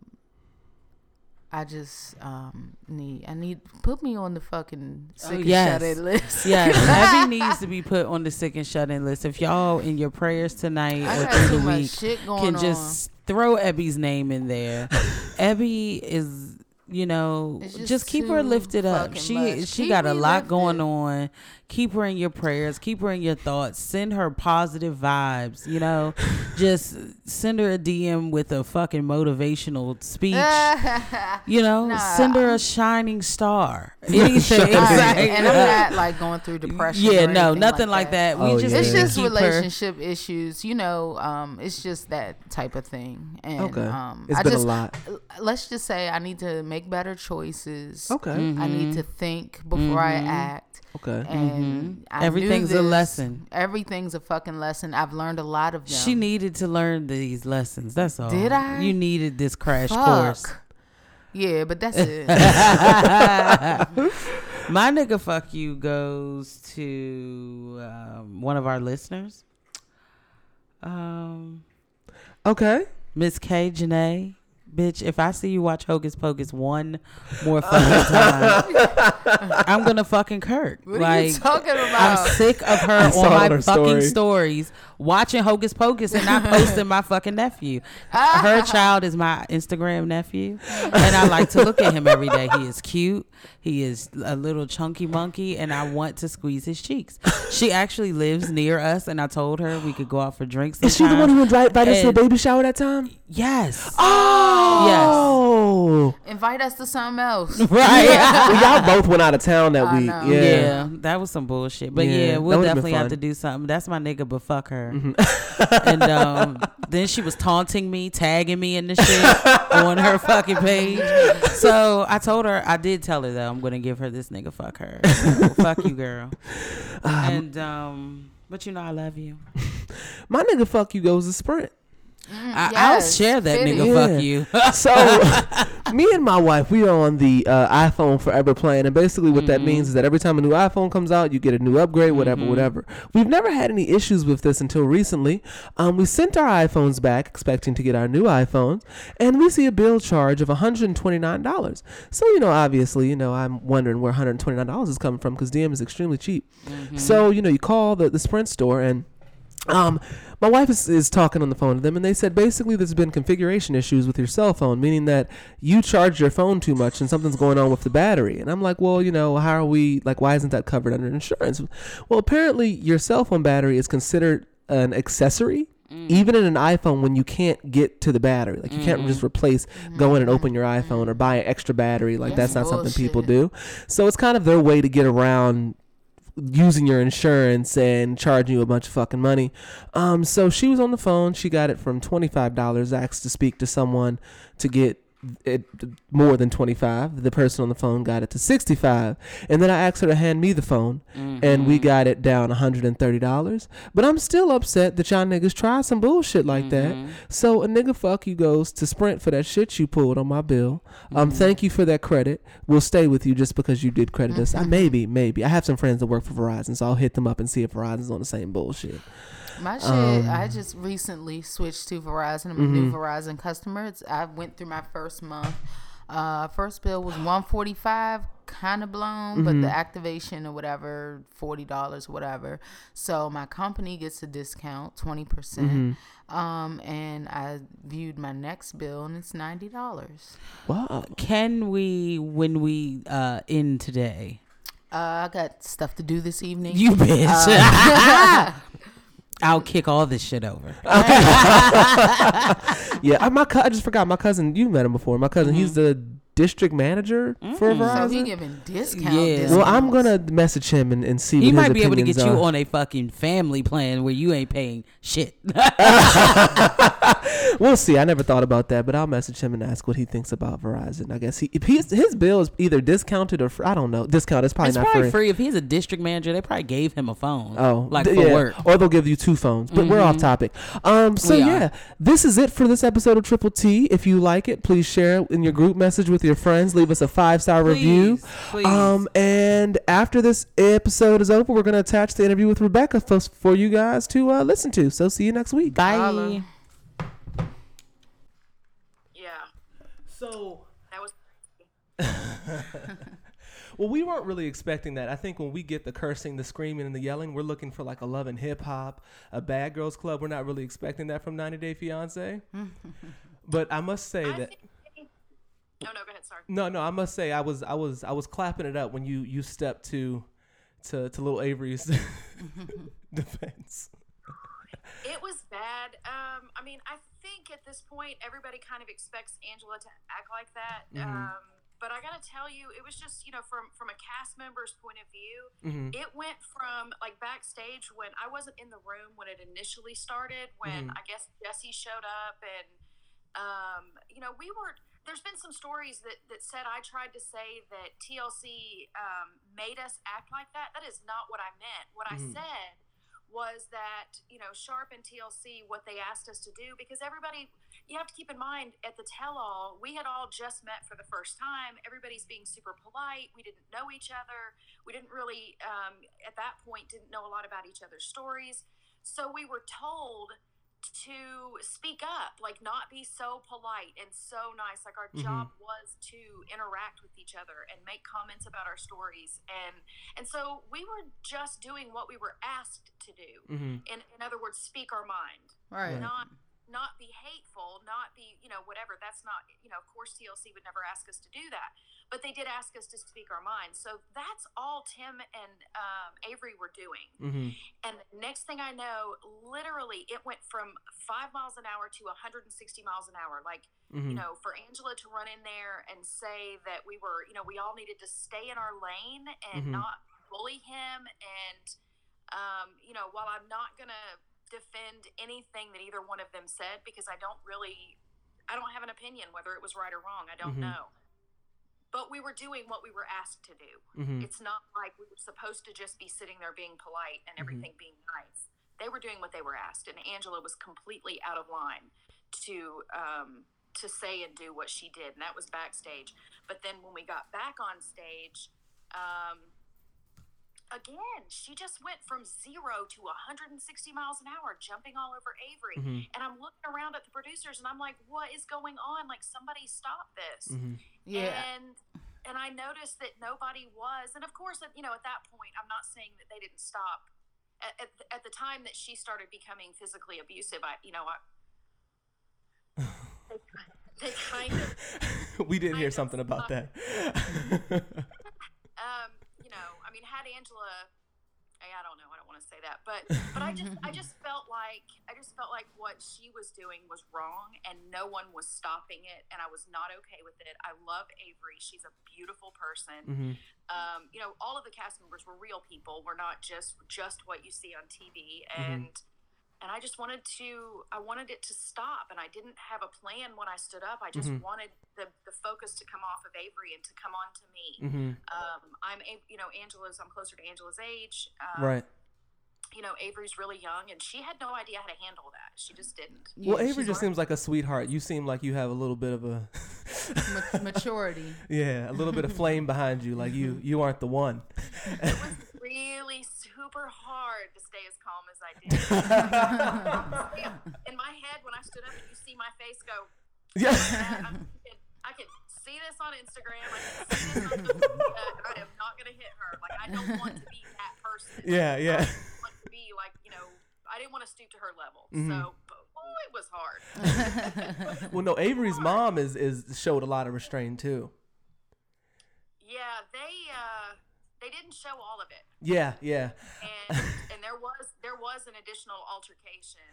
I just um, need. I need put me on the fucking sick and Oh, yes. shut in list. Yes, Abby needs to be put on the sick and shut in list. If y'all in your prayers tonight I or through the week shit going can on. just throw Ebby's name in there. Ebby is, you know, just, just keep her lifted up. She much. she Keep got a me lot going on. Keep her in your prayers. Keep her in your thoughts. Send her positive vibes. You know, just send her a DM with a fucking motivational speech. you know, Nah. send her a shining star. Anything. All right, Like- and I'm not like going through depression. yeah, or no, nothing like that. We Oh, just yeah. It's just keep her- relationship issues, you know. Um, it's just that type of thing, and Okay. um, It's I been a lot. Let's just say I need to make better choices. Okay, I Mm-hmm. need to think before I act. Okay. And I knew Everything's a lesson. Everything's a fucking lesson. I've learned a lot of them. She needed to learn these lessons. That's all. Did I? You needed this crash Fuck. course. Yeah, but that's it. My nigga fuck you goes to um, one of our listeners. Um, Okay. Miss K Janae. Bitch, if I see you watch Hocus Pocus one more fucking time, I'm gonna fucking Kirk. What are like, you talking I'm sick of her saw on my her fucking story. stories watching Hocus Pocus and not posting my fucking nephew. her child is my Instagram nephew, and I like to look at him every day. He is cute. He is a little chunky monkey, and I want to squeeze his cheeks. She actually lives near us, and I told her we could go out for drinks. Is she the one who invited us to the baby shower that time? Yes. Oh, Invite us to something else. Right. well, y'all both went out of town that I week. know. Yeah. Yeah. that was some bullshit. But Yeah, yeah, we'll definitely have to do something. That's my nigga, but fuck her. Mm-hmm. and um, then she was taunting me, tagging me in the shit on her fucking page. So I told her, I did tell her that I'm gonna give her this nigga. Fuck her. So, fuck you, girl. and um, but you know I love you. My nigga, fuck you goes to Sprint. I, I'll share that fitting. nigga. Yeah. Fuck you. So, me and my wife, we are on the uh, iPhone Forever plan, and basically what that means is that every time a new iPhone comes out, you get a new upgrade, whatever, whatever. We've never had any issues with this until recently. Um, we sent our iPhones back, expecting to get our new iPhones, and we see a bill charge of $129. So, you know, obviously, you know, I'm wondering where $129 is coming from because DM is extremely cheap. So, you know, you call the, the Sprint store and um, my wife is, is talking on the phone to them, and they said basically there's been configuration issues with your cell phone, meaning that you charge your phone too much and something's going on with the battery. And I'm like, well, you know, how are we, like, why isn't that covered under insurance? Well, apparently your cell phone battery is considered an accessory. Mm. Even in an iPhone, when you can't get to the battery, like you can't just mm-hmm. replace go in and open your mm-hmm. iPhone or buy an extra battery, like that's, That's not something people do. So it's kind of their way to get around using your insurance and charging you a bunch of fucking money. Um, so she was on the phone. She got it from twenty five dollars. Asked to speak to someone to get it more than twenty five. The person on the phone got it to sixty five, and then I asked her to hand me the phone, and we mm-hmm. got it down one hundred and thirty dollars. But I'm still upset that y'all niggas try some bullshit like that. Mm-hmm. So a nigga fuck you goes to Sprint for that shit you pulled on my bill. Um, mm-hmm. thank you for that credit. We'll stay with you just because you did credit us. I maybe, maybe. I have some friends that work for Verizon, so I'll hit them up and see if Verizon's on the same bullshit. My shit, Um, I just recently switched to Verizon. I'm a mm-hmm. new Verizon customer. It's, I went through my first month. Uh, first bill was 145. kind of blown, but the activation or whatever, forty dollars, whatever. So my company gets a discount, twenty percent. Um, and I viewed my next bill, and it's ninety dollars. Wow. Can we, when we uh end today? Uh, I got stuff to do this evening. You bitch. I'll kick all this shit over. Yeah, I, my cou- I just forgot my cousin. You met him before. My cousin, he's mm-hmm. the district manager for Verizon. so Verizon. he giving discount. Yeah. well, I'm gonna message him and, and see. He what his might be able to get opinions you are. on a fucking family plan where you ain't paying shit. We'll see. I never thought about that, but I'll message him and ask what he thinks about Verizon. I guess he if he's, his bill is either discounted or fr- I don't know. Discount is probably it's not probably free. free. If he's a district manager, they probably gave him a phone. Oh, like d- for yeah. work. or they'll give you two phones. But we're off topic. Um, so yeah, this is it for this episode of Triple T. If you like it, please share it in your group message with your friends. Leave us a five star review. Please, please. Um, and after this episode is over, we're gonna attach the interview with Rebecca for, for you guys to uh, listen to. So see you next week. Bye. Holla. Yeah, So. that was. Well, we weren't really expecting that. I think when we get the cursing, the screaming, and the yelling, we're looking for like a love and hip hop, a bad girls club. We're not really expecting that from 90 Day Fiance. but I must say I that think. Oh no, go ahead. Sorry. no, no, I must say I was I was I was clapping it up when you you stepped to to to little Avery's defense. It was bad. Um, I mean, I think at this point everybody kind of expects Angela to act like that. Um, but I gotta tell you, it was just you know from from a cast member's point of view, Mhm. it went from like backstage when I wasn't in the room when it initially started. When I guess Jesse showed up and um, you know we were. There's been some stories that, that said I tried to say that TLC um, made us act like that. That is not what I meant. What I said was that you know Sharp and TLC what they asked us to do because everybody you have to keep in mind at the tell all we had all just met for the first time. Everybody's being super polite. We didn't know each other. We didn't really um, at that point didn't know a lot about each other's stories. So we were told to speak up like not be so polite and so nice. Like our job was to interact with each other and make comments about our stories. And and so we were just doing what we were asked to do. Mhm. in in other words speak our mind. Right. not not be hateful not be you know whatever that's not you know of course tlc would never ask us to do that but they did ask us to speak our minds so that's all tim and um, avery were doing Mhm. and next thing I know, literally, it went from five miles an hour to 160 miles an hour. Like, you Mhm. know, for Angela to run in there and say that we were, you know, we all needed to stay in our lane and Mhm. not bully him. And, um, you know, while I'm not going to defend anything that either one of them said, because I don't really, I don't have an opinion whether it was right or wrong. I don't Mhm. know. But we were doing what we were asked to do. Mhm. It's not like we were supposed to just be sitting there being polite and everything being nice. They were doing what they were asked, and Angela was completely out of line to um, to say and do what she did, and that was backstage. But then when we got back on stage, um, again, she just went from zero to 160 miles an hour, jumping all over Avery. Mhm. And I'm looking around at the producers, and I'm like, "What is going on? Like, somebody stop this!" Mhm. Yeah. and and I noticed that nobody was, and of course, at- you know, at that point, I'm not saying that they didn't stop. At, at, at the time that she started becoming physically abusive, I, you know, I, they, they kind of, we did I hear something about that. um, you know, I mean, had Angela, I, I don't know, I don't want to say that, but but I just I just felt like I just felt like what she was doing was wrong, and no one was stopping it, and I was not okay with it. I love Avery; she's a beautiful person. Mhm. um, you know, all of the cast members were real people. We're not just just what you see on TV, and and I just wanted to I wanted it to stop, and I didn't have a plan when I stood up. I just Mhm. wanted the the focus to come off of Avery and to come on to me. Mhm. Um, I'm you know Angela's I'm closer to Angela's age. Um, Right. You know Avery's really young, and she had no idea how to handle that. She just didn't. Well, Yeah, Avery she's just seems like a sweetheart. You seem like you have a little bit of a, maturity. yeah, a little bit of flame behind you. Like you, you aren't the one. Really super hard to stay as calm as I did. In my head, when I stood up and you see my face go, Yeah. I, I, could, I could see this on Instagram. I can see this on and I am not going to hit her. Like, I don't want to be that person. Yeah, yeah. I want to be like, you know, I didn't want to stoop to her level. Mm-hmm. So, oh, it was hard. Well, no, Avery's mom is is showed a lot of restraint too. yeah, they uh, they didn't show all of it. Yeah, yeah. and and there was there was an additional altercation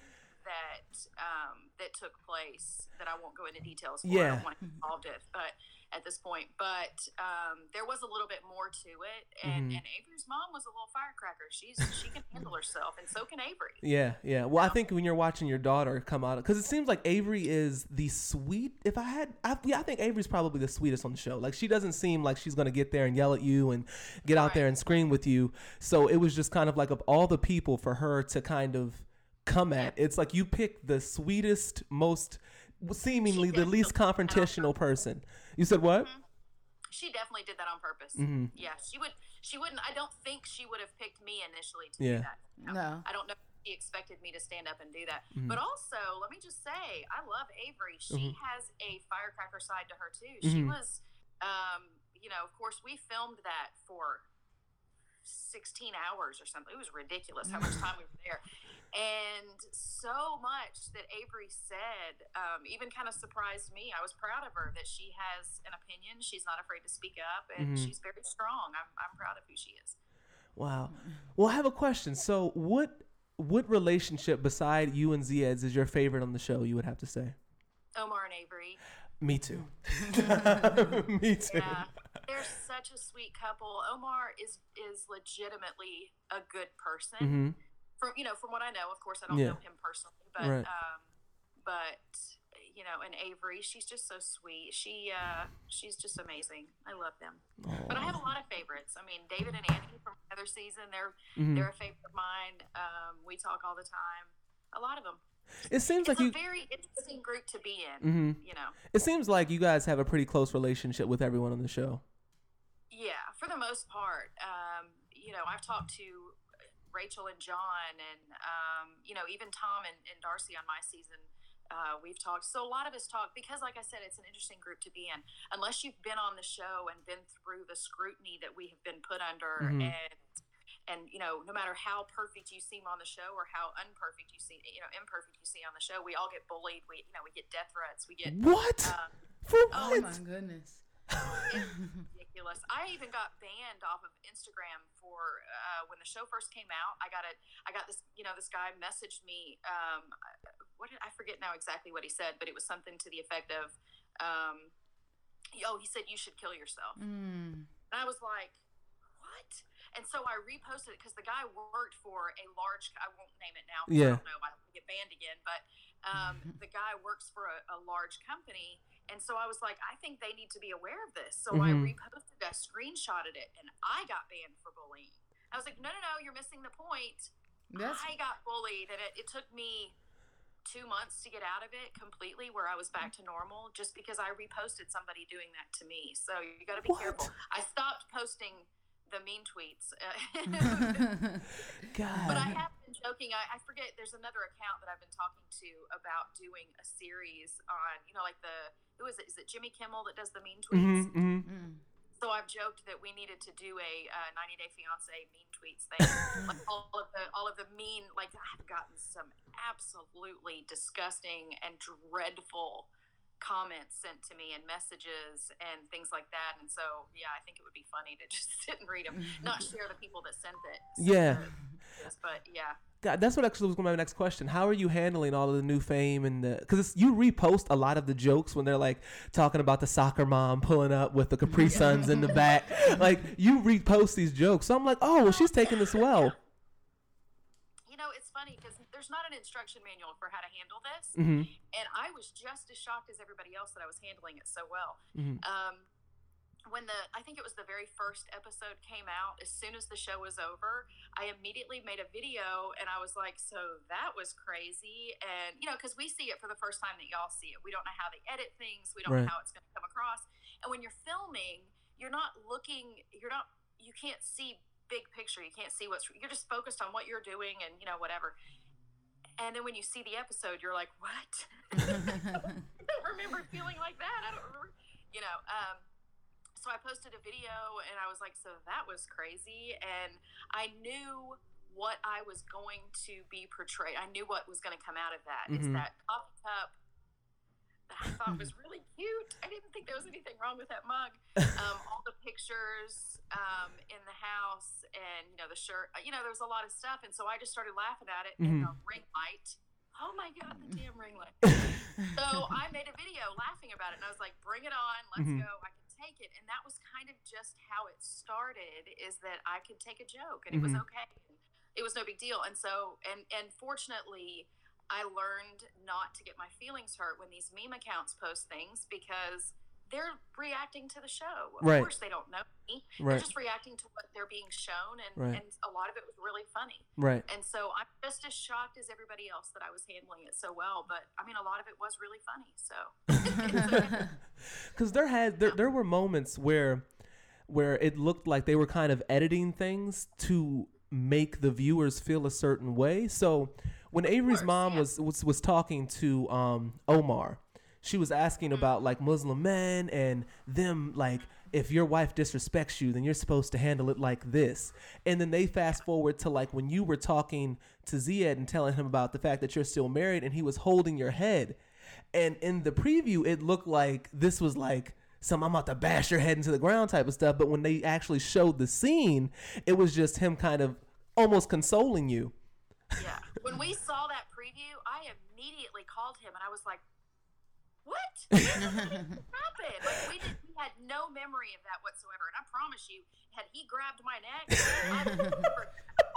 that um, that took place that I won't go into details for. I Yeah. don't want to get involved it, but at this point, but um, there was a little bit more to it, and, Mm-hmm. and Avery's mom was a little firecracker. She's she can handle herself, and so can Avery. Yeah, yeah. Well, I think when you're watching your daughter come out, because it seems like Avery is the sweet. If I had, I, yeah, I think Avery's probably the sweetest on the show. Like she doesn't seem like she's gonna get there and yell at you and get out there and scream with you. So it was just kind of like of all the people for her to kind of come at. It's like you pick the sweetest, most seemingly the least confrontational person. You said what? She definitely did that on purpose. Mm-hmm. Yeah, she would. She wouldn't. I don't think she would have picked me initially to Yeah. do that. No. I don't know. if She expected me to stand up and do that. Mm-hmm. But also, let me just say, I love Avery. She Mm-hmm. has a firecracker side to her too. She was, um, you know, of course, we filmed that for 16 hours or something. It was ridiculous how much time we were there. And so much that Avery said, um, even kind of surprised me. I was proud of her that she has an opinion. She's not afraid to speak up, and she's very strong. I'm, I'm proud of who she is. Wow. Well, I have a question. So, what what relationship beside you and Zied's is your favorite on the show? You would have to say. Omar and Avery. Me too. Me too. Yeah, they're such a sweet couple. Omar is is legitimately a good person. From you know, from what I know, of course, I don't Mm-hmm. Yeah. know him personally, but Right. um, but you know, and Avery, she's just so sweet. She uh, she's just amazing. I love them. But I have a lot of favorites. I mean, David and Annie from the other season, they're Mm-hmm. they're a favorite of mine. Um, we talk all the time. A lot of them. It seems It's like a you. Mm-hmm. very interesting group to be in. You know. It seems like you guys have a pretty close relationship with everyone on the show. Yeah, for the most part. Um, you know, I've talked to Rachel and John, and um, you know, even Tom and, and Darcey on my season. Uh, we've talked. So a lot of us talk because, like I said, it's an interesting group to be in. Unless you've been on the show and been through the scrutiny that we have been put under, and and you know, no matter how perfect you seem on the show or how unperfect you see, you know, imperfect you see on the show, we all get bullied. We, you know, we get death threats. We get What? um, For Oh what? my goodness. ridiculous. I even got banned off of Instagram for uh, when the show first came out. I got a, I got this, you know, this guy messaged me. Um, what did I forget now exactly what he said, but it was something to the effect of, um, "Oh, he said you should kill yourself," and I was like, "What?" And so I reposted it because the guy worked for a large. I won't name it now. Yeah. I don't know. I get banned again, but um, the guy works for a, a large company. And so I was like, I think they need to be aware of this. So I mm-hmm. reposted, I screenshotted it, and I got banned for bullying. I was like, no, no, no, you're missing the point. That's I got bullied, and it, it took me two months to get out of it completely, where I was back to normal, just because I reposted somebody doing that to me. So you got to be What? careful. I stopped posting the mean tweets. Uh, God. but I have been joking. I, I forget. There's another account that I've been talking to about doing a series on, you know, like the who is it? Is it Jimmy Kimmel that does the mean tweets? Mm-hmm. So I've joked that we needed to do a uh, 90 Day Fiance mean tweets thing. like all of the all of the mean. Like I've gotten some absolutely disgusting and dreadful comments sent to me and messages and things like that. And so yeah, I think it would be funny to just sit and read them, not share the people that sent it. Yeah. But yeah. God, that's what actually was going to be my next question. How are you handling all of the new fame and the? Because you repost a lot of the jokes when they're like talking about the soccer mom pulling up with the Capri Suns in the back. Like you repost these jokes, so I'm like, oh, well, she's taking this well. You know, it's funny because there's not an instruction manual for how to handle this, Mm-hmm. and I was just as shocked as everybody else that I was handling it so well. Mm-hmm. Um, when the I think it was the very first episode came out, as soon as the show was over, I immediately made a video and I was like, "So that was crazy," and you know, because we see it for the first time that y'all see it, we don't know how they edit things, we don't Right. know how it's going to come across, and when you're filming, you're not looking, you're not, you can't see big picture, you can't see what's, you're just focused on what you're doing and you know whatever. And then when you see the episode, you're like, "What?" I don't remember feeling like that. I don't remember. you know. Um, so I posted a video and I was like, so that was crazy. And I knew what I was going to be portrayed. I knew what was going to come out of that. Is Mhm. that coffee cup that I thought was really cute. I didn't think there was anything wrong with that mug. Um, all the pictures um, in the house and, you know, the shirt, you know, there was a lot of stuff. And so I just started laughing at it and Mhm. the ring light. Oh my God, the damn ring light. so I made a video laughing about it and I was like, bring it on, let's Mhm. go. I can take it. And that was kind of just how it started is that I could take a joke and it was Mhm. okay. It was no big deal. And so, and, and fortunately, I learned not to get my feelings hurt when these meme accounts post things because they're reacting to the show. Of Right. course, they don't know me. They're just reacting to what they're being shown, and, Right. and a lot of it was really funny. Right. And so I'm just as shocked as everybody else that I was handling it so well. But I mean, a lot of it was really funny. So because there had there, there were moments where where it looked like they were kind of editing things to make the viewers feel a certain way so when avery's mom was, was was talking to um omar she was asking mm. about like muslim men and them like if your wife disrespects you then you're supposed to handle it like this and then they fast forward to like when you were talking to zied and telling him about the fact that you're still married and he was holding your head and in the preview, it looked like this was like some I'm about to bash your head into the ground type of stuff. But when they actually showed the scene, it was just him kind of almost consoling you. yeah, when we saw that preview, I immediately called him and I was like, "What happened?" Like we did, we had no memory of that whatsoever. And I promise you, had he grabbed my neck, I would have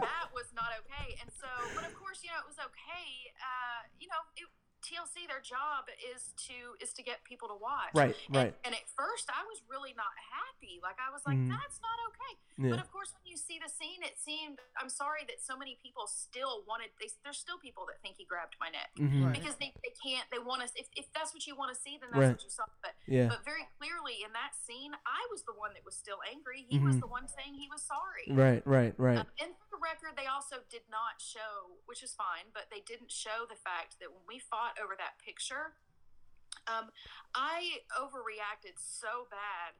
that was not okay. And so, but of course, you know, it was okay. Uh, you know, it, TLC, their job is to is to get people to watch. Right, And- right. And, at first, I was really not happy. Like I was like, Mhm. that's not okay. Yeah. But of course, when you see the scene, it seemed. I'm sorry that so many people still wanted. They, there's still people that think he grabbed my neck Mhm. Right. because they, they can't. They want us. If, if that's what you want to see, then that's Right. what you saw. But Yeah. but very clearly in that scene, I was the one that was still angry. He was Mhm. the one saying he was sorry. Right, right, right. Um, and for the record, they also did not show, which is fine, but they didn't show the fact that when we fought over that picture, um, I overreacted so bad,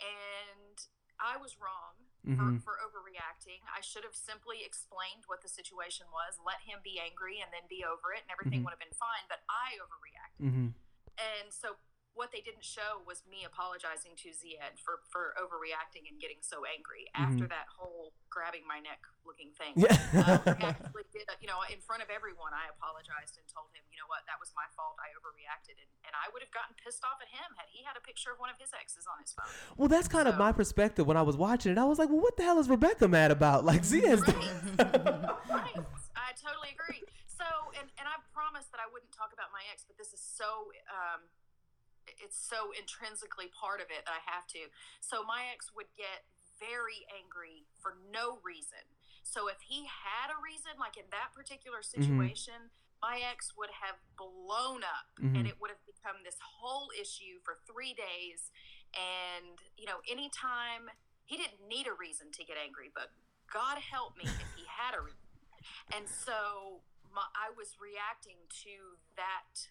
and I was wrong Mhm. for, for overreacting. I should have simply explained what the situation was, let him be angry, and then be over it, and everything Mhm. would have been fine. But I overreacted. Mm-hmm. And so what they didn't show was me apologizing to Zied for, for overreacting and getting so angry after Mhm. that whole grabbing my neck looking thing. Yeah. um, I actually did, you know, in front of everyone, I apologized and told him, you know what, that was my fault. I overreacted. And, and I would have gotten pissed off at him had he had a picture of one of his exes on his phone. Well, that's kind of my perspective when I was watching it. I was like, well, what the hell is Rebecca mad about? Like, right. I totally agree. So, and, and I promised that I wouldn't talk about my ex, but this is so, um, it's so intrinsically part of it that I have to. So my ex would get very angry for no reason. So if he had a reason, like in that particular situation, my ex would have blown up and Mhm. it would have become this whole issue for three days. And, you know, anytime he didn't need a reason to get angry, but God help me if he had a reason. And so my, I was reacting to that,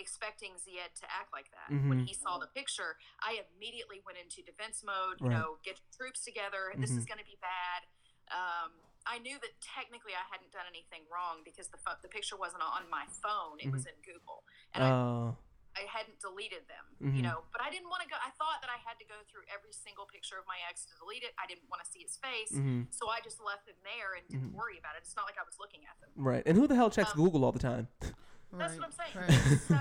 expecting Zied to act like that. When Mhm. he saw the picture, I immediately went into defense mode. You Right. know, get troops together. This is Mhm. going to be bad. Um, I knew that technically I hadn't done anything wrong because the pho- the picture wasn't on my phone; it was Mhm. in Google, and Oh. I, I hadn't deleted them. Mhm. You know, but I didn't want to go. I thought that I had to go through every single picture of my ex to delete it. I didn't want to see his face, Mhm. so I just left them there and didn't Mhm. worry about it. It's not like I was looking at them. right. And who the hell checks Um, Google all the time? That's what I'm saying. Right. so,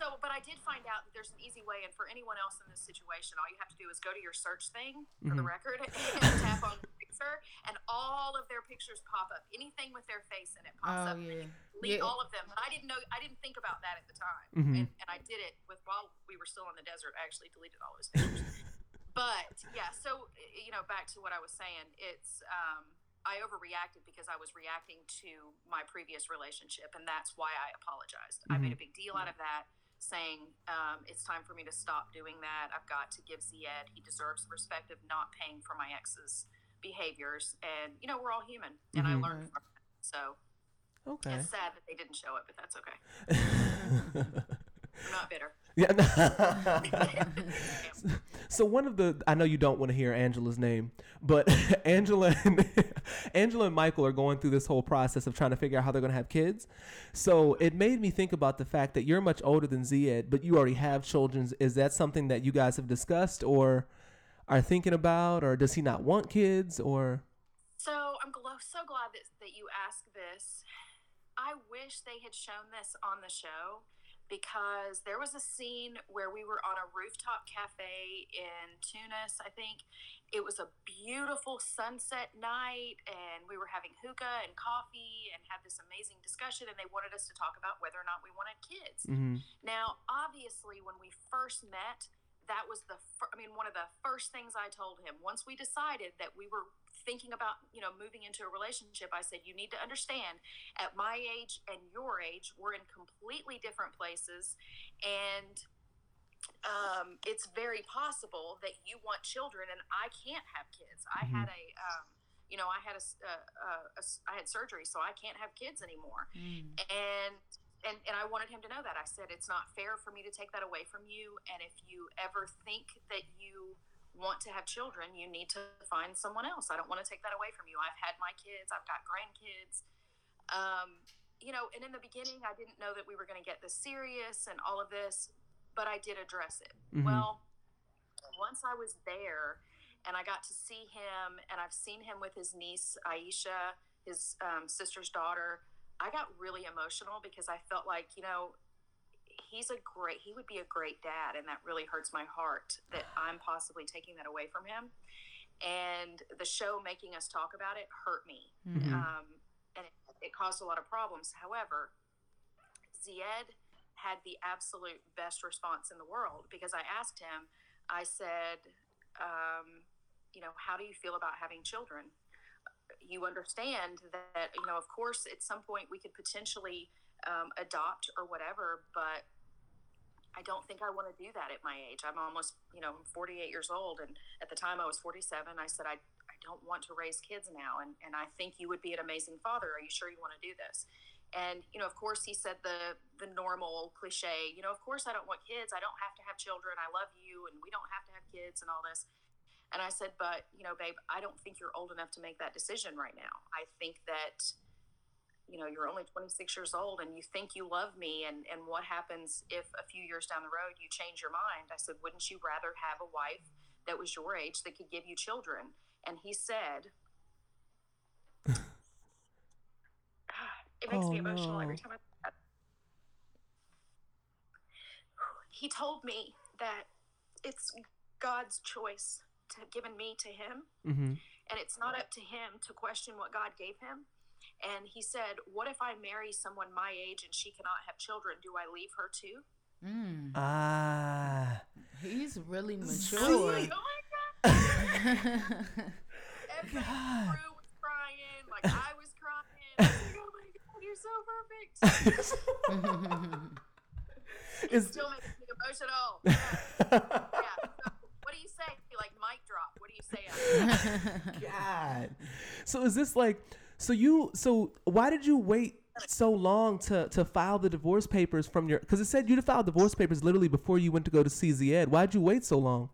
so, but I did find out that there's an easy way, and for anyone else in this situation, all you have to do is go to your search thing for the Mhm. record and tap on the picture, and all of their pictures pop up. Anything with their face in it pops Oh, up. yeah. Delete Yeah. all of them. But I didn't know. I didn't think about that at the time, Mhm. and, and I did it with while we were still in the desert. I actually deleted all those pictures. but yeah, so you know, back to what I was saying, it's. um I overreacted because I was reacting to my previous relationship, and that's why I apologized. I made a Mhm. big deal out of that, saying um, it's time for me to stop doing that. I've got to give Zied. He deserves the respect of not paying for my ex's behaviors, and you know we're all human, and I Mhm. learned from it. So Okay. it's sad that they didn't show it, but that's okay. I'm not bitter. Yeah. so one of the I know you don't want to hear Angela's name, but Angela and Angela and Michael are going through this whole process of trying to figure out how they're going to have kids. So it made me think about the fact that you're much older than Zied, but you already have children. Is that something that you guys have discussed or are thinking about, or does he not want kids, or? So I'm glo- so glad that, that you asked this. I wish they had shown this on the show because there was a scene where we were on a rooftop cafe in Tunis, I think. It was a beautiful sunset night, and we were having hookah and coffee and had this amazing discussion. And they wanted us to talk about whether or not we wanted kids. Mhm. Now, obviously, when we first met, that was the fir- I mean, one of the first things I told him. Once we decided that we were thinking about, you know, moving into a relationship, I said, you need to understand at my age and your age, we're in completely different places. And um, it's very possible that you want children and I can't have kids. I had a, um, you know, I had a, s- a- a- a s- I had surgery, so I can't have kids anymore. And and and I wanted him to know that. I said it's not fair for me to take that away from you. And if you ever think that you want to have children, you need to find someone else. I don't want to take that away from you. I've had my kids. I've got grandkids. Um, you know, and in the beginning, I didn't know that we were going to get this serious and all of this, but I did address it. Mhm. Well, once I was there and I got to see him, and I've seen him with his niece Aisha, his um, sister's daughter, I got really emotional because I felt like, you know, he's a great, he would be a great dad, and that really hurts my heart that I'm possibly taking that away from him. And the show making us talk about it hurt me, um, and it, it caused a lot of problems. However, Zied had the absolute best response in the world because I asked him, I said, um, you know, how do you feel about having children? You understand that, you know, of course, at some point we could potentially um, adopt or whatever, but I don't think I want to do that at my age. I'm almost, you know, I'm 48 years old. And at the time I was 47, I said, I, I don't want to raise kids now. And, and I think you would be an amazing father. Are you sure you want to do this? And, you know, of course he said the, the normal cliche, you know, of course I don't want kids. I don't have to have children. I love you and we don't have to have kids and all this. And I said, but, you know, babe, I don't think you're old enough to make that decision right now. I think that, you know, you're only 26 years old and you think you love me. And, and what happens if a few years down the road you change your mind? I said, wouldn't you rather have a wife that was your age that could give you children? And he said, it makes Oh, me emotional no. every time I. He told me that it's God's choice to have given me to him, Mm-hmm. and it's not up to him to question what God gave him. And he said, What if I marry someone my age and she cannot have children? Do I leave her too? Mm. Ah. He's really I mature. was like, oh my God. Everybody in the crew was crying. Like I was crying. I was like, oh my God, you're so perfect. It Is still makes me emotional. Yeah. yeah. So, what do you say? Like mic God. So is this like so you so why did you wait so long to to file the divorce papers from your because it said you filed divorce papers literally before you went to go to see Zied. Why'd you wait so long?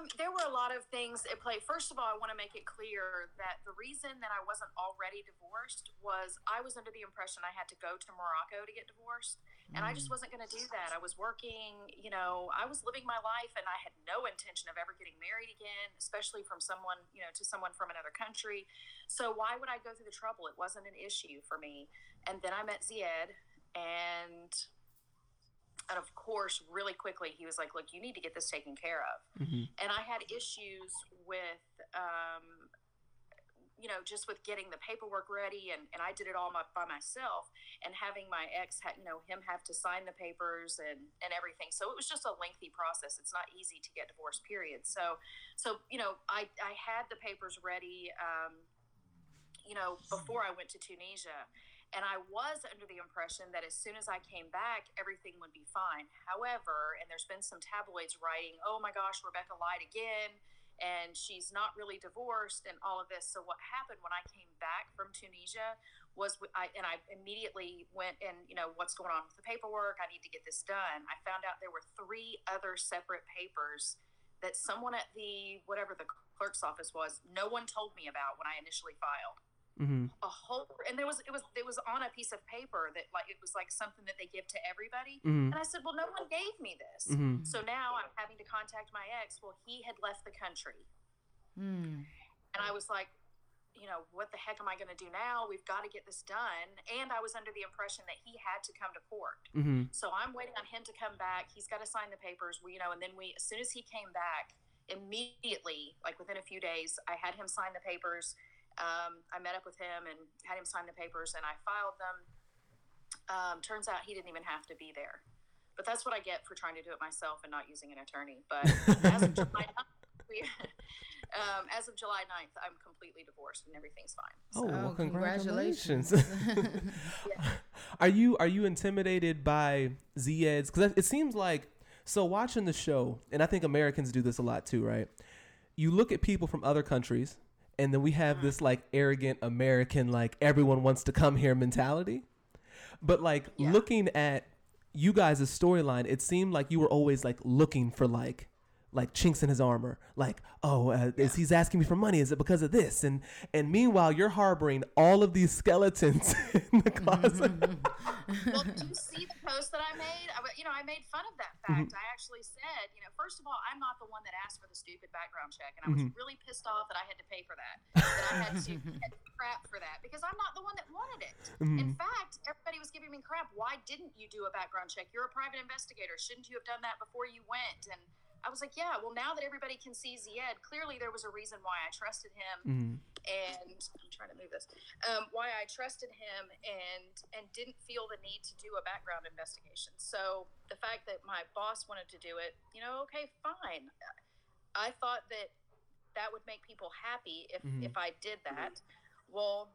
Um, there were a lot of things at play. First of all, I want to make it clear that the reason that I wasn't already divorced was I was under the impression I had to go to Morocco to get divorced, and I just wasn't going to do that. I was working, you know, I was living my life, and I had no intention of ever getting married again, especially from someone, you know, to someone from another country. So why would I go through the trouble? It wasn't an issue for me. And then I met Zied, and and of course, really quickly, he was like, "Look, you need to get this taken care of." And I had issues with, um, you know, just with getting the paperwork ready, and, and I did it all my, by myself, and having my ex, ha- you know, him have to sign the papers and and everything. So it was just a lengthy process. It's not easy to get divorced, period. So, so you know, I I had the papers ready. Um, you know, before I went to Tunisia. And I was under the impression that as soon as I came back, everything would be fine. However, and there's been some tabloids writing, oh my gosh, Rebecca lied again. and she's not really divorced and all of this. So what happened when I came back from Tunisia was I and I immediately went and you know what's going on with the paperwork. I need to get this done. I found out there were three other separate papers that someone at the whatever the clerk's office was, no one told me about when I initially filed Mm-hmm. a whole and there was it was it was on a piece of paper that like it was like something that they give to everybody Mhm. and i said well no one gave me this Mhm. so now i'm having to contact my ex well he had left the country Hmm. and i was like you know what the heck am i going to do now we've got to get this done and i was under the impression that he had to come to court Mm-hmm. so I'm waiting on him to come back. He's got to sign the papers, we, you know, and then we, as soon as he came back, immediately, like within a few days, I had him sign the papers. Um, I met up with him and had him sign the papers, and I filed them. Um, turns out he didn't even have to be there, but that's what I get for trying to do it myself and not using an attorney. But as of July 9th, we, um, as of July 9th, I'm completely divorced and everything's fine. Oh, well, Oh, congratulations! congratulations. are you are you intimidated by Zeds? Because it seems like so watching the show, and I think Americans do this a lot too, right? You look at people from other countries, and then we have this mm. like arrogant American, like everyone wants to come here mentality. But like Yeah. looking at you guys' storyline, it seemed like you were always like looking for like like chinks in his armor. Like, oh, uh, is he's asking me for money? Is it because of this? And and meanwhile, you're harboring all of these skeletons in the closet. Mm-hmm. well, did you see the post that I made? I, you know, I made fun of that mm-hmm. fact. I actually said, you know, first of all, I'm not the one that asked for the stupid background check, and I was mm-hmm. really pissed off that I had to pay for that. That I had to get crap for that because I'm not the one that wanted it. In fact, everybody was giving me crap. Why didn't you do a background check? You're a private investigator. Shouldn't you have done that before you went? And I was like, yeah. Well, now that everybody can see Zied, clearly there was a reason why I trusted him Mhm. and I'm trying to move this. Um, why I trusted him and and didn't feel the need to do a background investigation. So the fact that my boss wanted to do it, you know, okay, fine. I thought that that would make people happy if Mhm. if I did that. Well,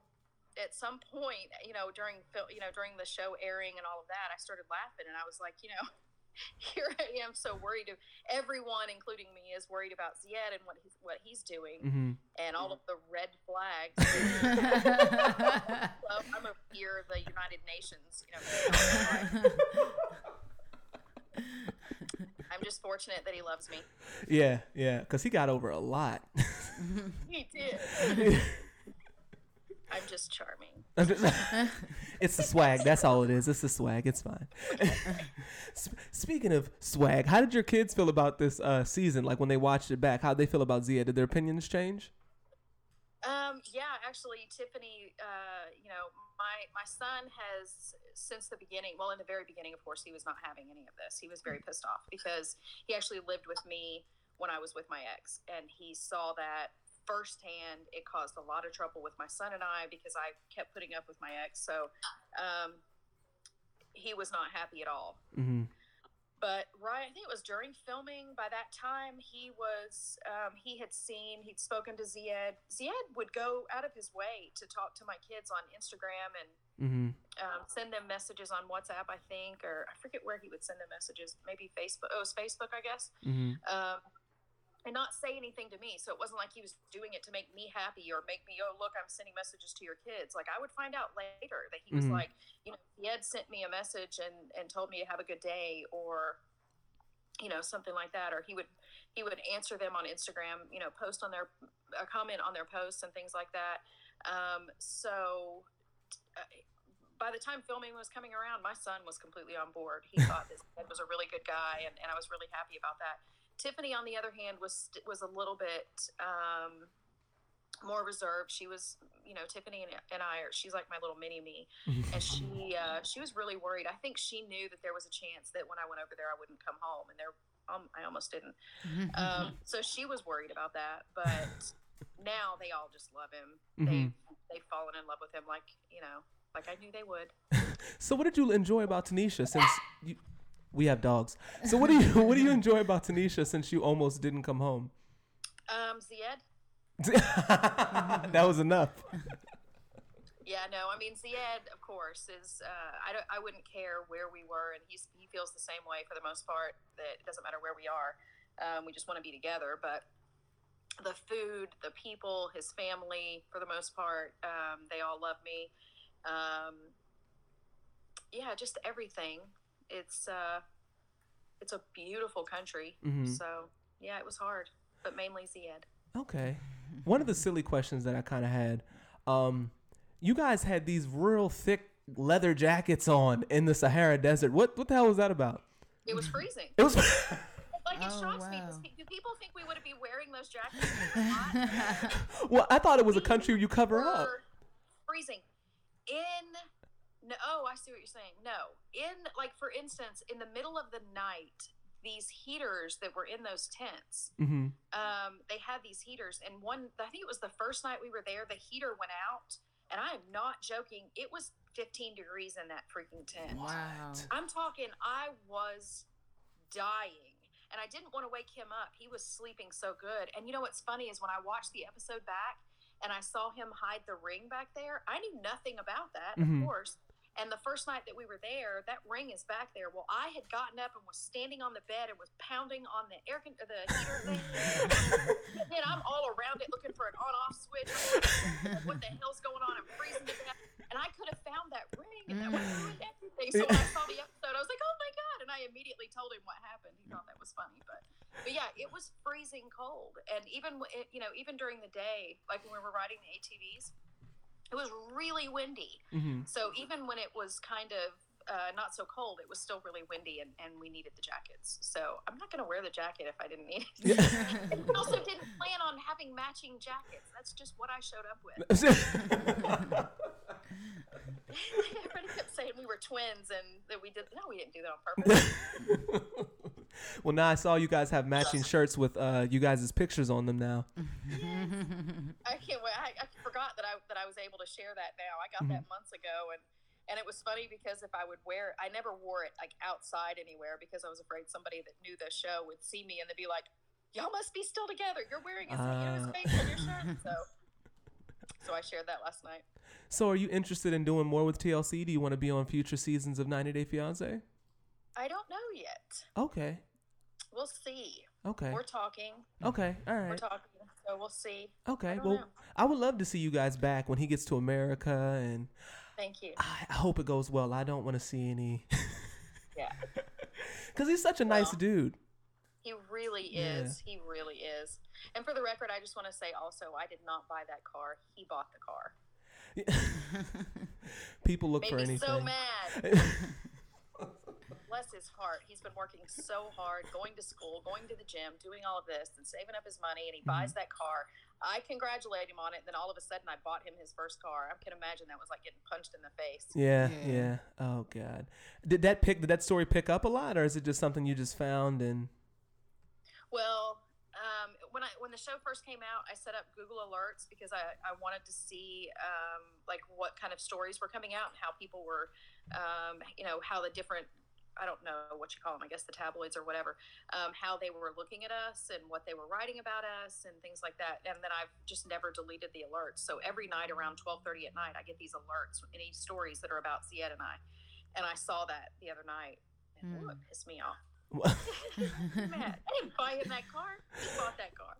at some point, you know, during you know during the show airing and all of that, I started laughing and I was like, you know. Here I am, so worried. Of, everyone, including me, is worried about Zied and what he's what he's doing hmm and all of the red flags. well, I'm over here, the United Nations. You know, I'm just fortunate that he loves me. Yeah, yeah, because he got over a lot. He did. I'm just charming. It's the swag. That's all it is. It's the swag. It's fine. Sp- Speaking of swag, how did your kids feel about this uh, season? Like when they watched it back, how would they feel about Zia? Did their opinions change? Um, yeah, actually, Tiffany, uh, you know, my my son has since the beginning. Well, in the very beginning, of course, he was not having any of this. He was very pissed off because he actually lived with me when I was with my ex, and he saw that firsthand. It caused a lot of trouble with my son and I because I kept putting up with my ex. So, um, he was not happy at all. Hmm but right i think it was during filming by that time he was um, he had seen he'd spoken to zied. Zied would go out of his way to talk to my kids on instagram and hmm um, send them messages on whatsapp i think or i forget where he would send them messages maybe facebook oh it was facebook i guess. Hmm um, and not say anything to me. So it wasn't like he was doing it to make me happy or make me oh look i'm sending messages to your kids. Like i would find out later that he was Mhm. like you know he had sent me a message and and told me to have a good day or you know something like that. Or he would he would answer them on instagram you know post on their a comment on their posts and things like that. Um, so uh, by the time filming was coming around my son was completely on board. He thought this kid was a really good guy and, and i was really happy about that tiffany on the other hand was was a little bit um, more reserved she was you know tiffany and, and i are she's like my little mini me and she uh, she was really worried. I think she knew that there was a chance that when I went over there, I wouldn't come home, and there um, I almost didn't. Um, so she was worried about that. But now they all just love him. They've they've fallen in love with him, like you know, like I knew they would. So, what did you enjoy about Tunisia since you, we have dogs? So, what do you what do you enjoy about Tunisia since you almost didn't come home? Um, Zied. that was enough. Yeah, no, I mean Zied, of course, is uh, I don't, I wouldn't care where we were, and he's he feels the same way for the most part. That it doesn't matter where we are, um, we just want to be together. But the food, the people, his family, for the most part, um, they all love me. Um, yeah, just everything. It's uh, it's a beautiful country. Mhm. So yeah, it was hard, but mainly Zied. Okay. One of the silly questions that I kind of had, um, you guys had these real thick leather jackets on in the Sahara Desert. What what the hell was that about? It was freezing. It was. Like it Oh, shocks me. wow. Does- Do people think we would be wearing those jackets? if it was hot? well, I thought it was a country where you cover up. freezing in no oh i see what you're saying no in like for instance in the middle of the night these heaters that were in those tents hmm um, they had these heaters and one i think it was the first night we were there the heater went out and i am not joking it was 15 degrees in that freaking tent Wow. i'm talking i was dying and I didn't want to wake him up. He was sleeping so good. And you know what's funny is when I watched the episode back and I saw him hide the ring back there, I knew nothing about that, Mhm. of course. And the first night that we were there, that ring is back there. Well, I had gotten up and was standing on the bed and was pounding on the air con- the heater thing. and then I'm all around it looking for an on-off switch. Like, what the hell's going on? I'm freezing to death. And I could have found that ring, and that would have mm. ruined everything. So when I saw the episode, I was like, "Oh my god!" And I immediately told him what happened. He thought that was funny, but but yeah, it was freezing cold. And even you know, even during the day, like when we were riding the ATVs, it was really windy. hmm So even when it was kind of uh, not so cold, it was still really windy, and, and we needed the jackets. So I'm not going to wear the jacket if I didn't need it. And we also didn't plan on having matching jackets. That's just what I showed up with. Everybody kept saying we were twins and that we did. No, we didn't do that on purpose. well, now I saw you guys have matching shirts with uh, you guys' pictures on them now. I can't wait. I, I forgot that I that I was able to share that now. I got that months ago, and and it was funny because if I would wear it, I never wore it like outside anywhere because I was afraid somebody that knew the show would see me and they'd be like, "Y'all must be still together. You're wearing his, you know, his face on your shirt." So, so I shared that last night. So, are you interested in doing more with TLC? Do you want to be on future seasons of 90 Day Fiance? I don't know yet. Okay. We'll see. Okay. We're talking. Okay. All right. We're talking. So we'll see. Okay. I Well, know. I would love to see you guys back when he gets to America, and Thank you. I I hope it goes well. I don't want to see any, Yeah. because he's such a nice Well. dude. He really Yeah. is. He really is. And for the record, I just want to say also, I did not buy that car. He bought the car. People look Made for anything. so mad. Bless his heart. He's been working so hard, going to school, going to the gym, doing all of this, and saving up his money, and he buys Mm-hmm. that car. I congratulate him on it. And then all of a sudden, I bought him his first car. I can imagine that was like getting punched in the face. Yeah, Yeah. yeah. Oh God. Did that pick? Did that story pick up a lot, or is it just something you just found and? Well, um, when I when the show first came out, I set up Google alerts because I, I wanted to see um, like what kind of stories were coming out and how people were, um, you know, how the different I don't know what you call them, I guess the tabloids or whatever, um, how they were looking at us and what they were writing about us and things like that. And then I've just never deleted the alerts. So every night around twelve thirty at night, I get these alerts, any stories that are about Zied and I. And I saw that the other night, and ooh, it pissed me off. Mad. I didn't buy him that car. He bought that car.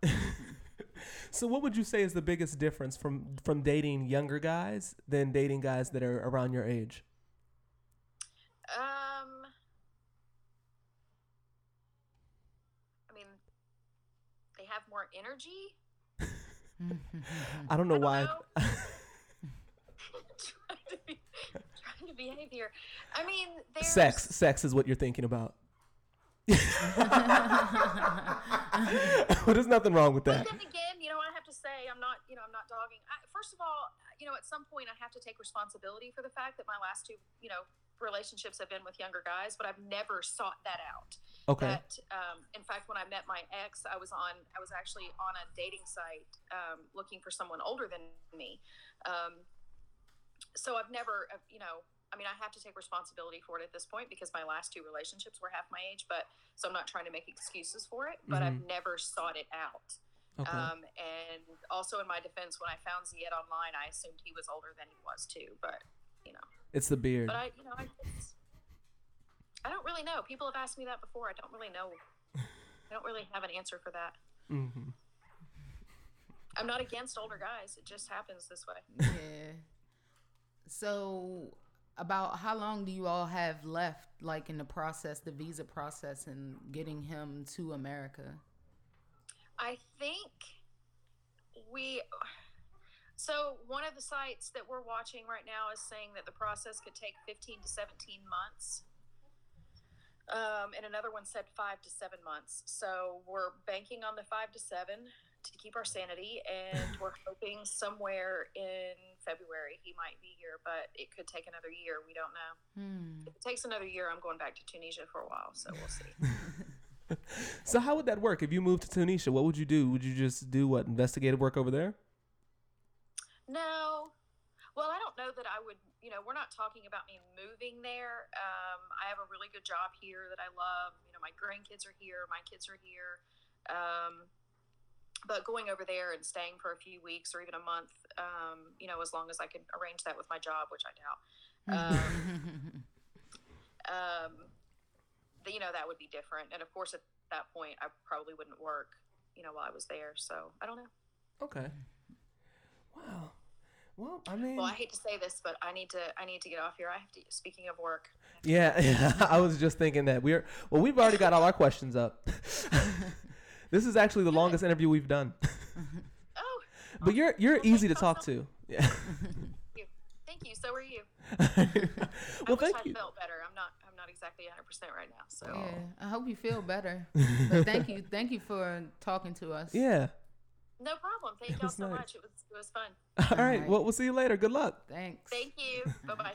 So, what would you say is the biggest difference from from dating younger guys than dating guys that are around your age? Um, I mean, they have more energy. Mm-hmm. I don't know why. know. trying, to be, trying to behave here. I mean, there's Sex, sex is what you're thinking about. There's nothing wrong with But that. then again, you know, I have to say, I'm not, you know, I'm not dogging. I, first of all, you know, at some point, I have to take responsibility for the fact that my last two, you know, relationships I've been with younger guys, but I've never sought that out. Okay. That, um, in fact, when I met my ex, I was on, I was actually on a dating site um, looking for someone older than me. Um, so I've never, uh, you know, I mean, I have to take responsibility for it at this point because my last two relationships were half my age, but so I'm not trying to make excuses for it, but I've never sought it out. Okay. Um, and also in my defense, when I found Zied online, I assumed he was older than he was too, but it's the beard. but I, you know, I, it's, I don't really know. People have asked me that before. I don't really know. I don't really have an answer for that. hmm I'm not against older guys. It just happens this way. Yeah. So, about how long do you all have left, like in the process, the visa process, and getting him to America? I think we. So one of the sites that we're watching right now is saying that the process could take 15 to 17 months. Um, and another one said five to seven months. So we're banking on the five to seven to keep our sanity, and we're hoping somewhere in February he might be here, but it could take another year. We don't know. If it takes another year, I'm going back to Tunisia for a while, so we'll see. So how would that work if you moved to Tunisia? What would you do? Would you just do what investigative work over there? No. Well, I don't know that I would, you know, we're not talking about me moving there. Um, I have a really good job here that I love. You know, my grandkids are here, my kids are here. Um, but going over there and staying for a few weeks or even a month, um, you know, as long as I can arrange that with my job, which I doubt, um, um, th- you know, that would be different. And of course, at that point, I probably wouldn't work, you know, while I was there. So I don't know. Okay. Wow. Well, I mean, Well, I hate to say this, but I need to I need to get off here. I have to. Speaking of work, yeah, yeah. I was just thinking that we're well. We've already got all our questions up. this is actually the longest interview we've done. oh, But you're you're Well, easy to talk awesome. to. Yeah. you. Thank you. So are you. well, I wish thank I you. felt better. I'm not. I'm not exactly 100 percent right now. So Yeah, I hope you feel better. but thank you, thank you for talking to us. Yeah. No problem. Thank y'all so nice. much. It was it was fun. All right. right. Well, we'll see you later. Good luck. Thanks. Thank you. bye bye.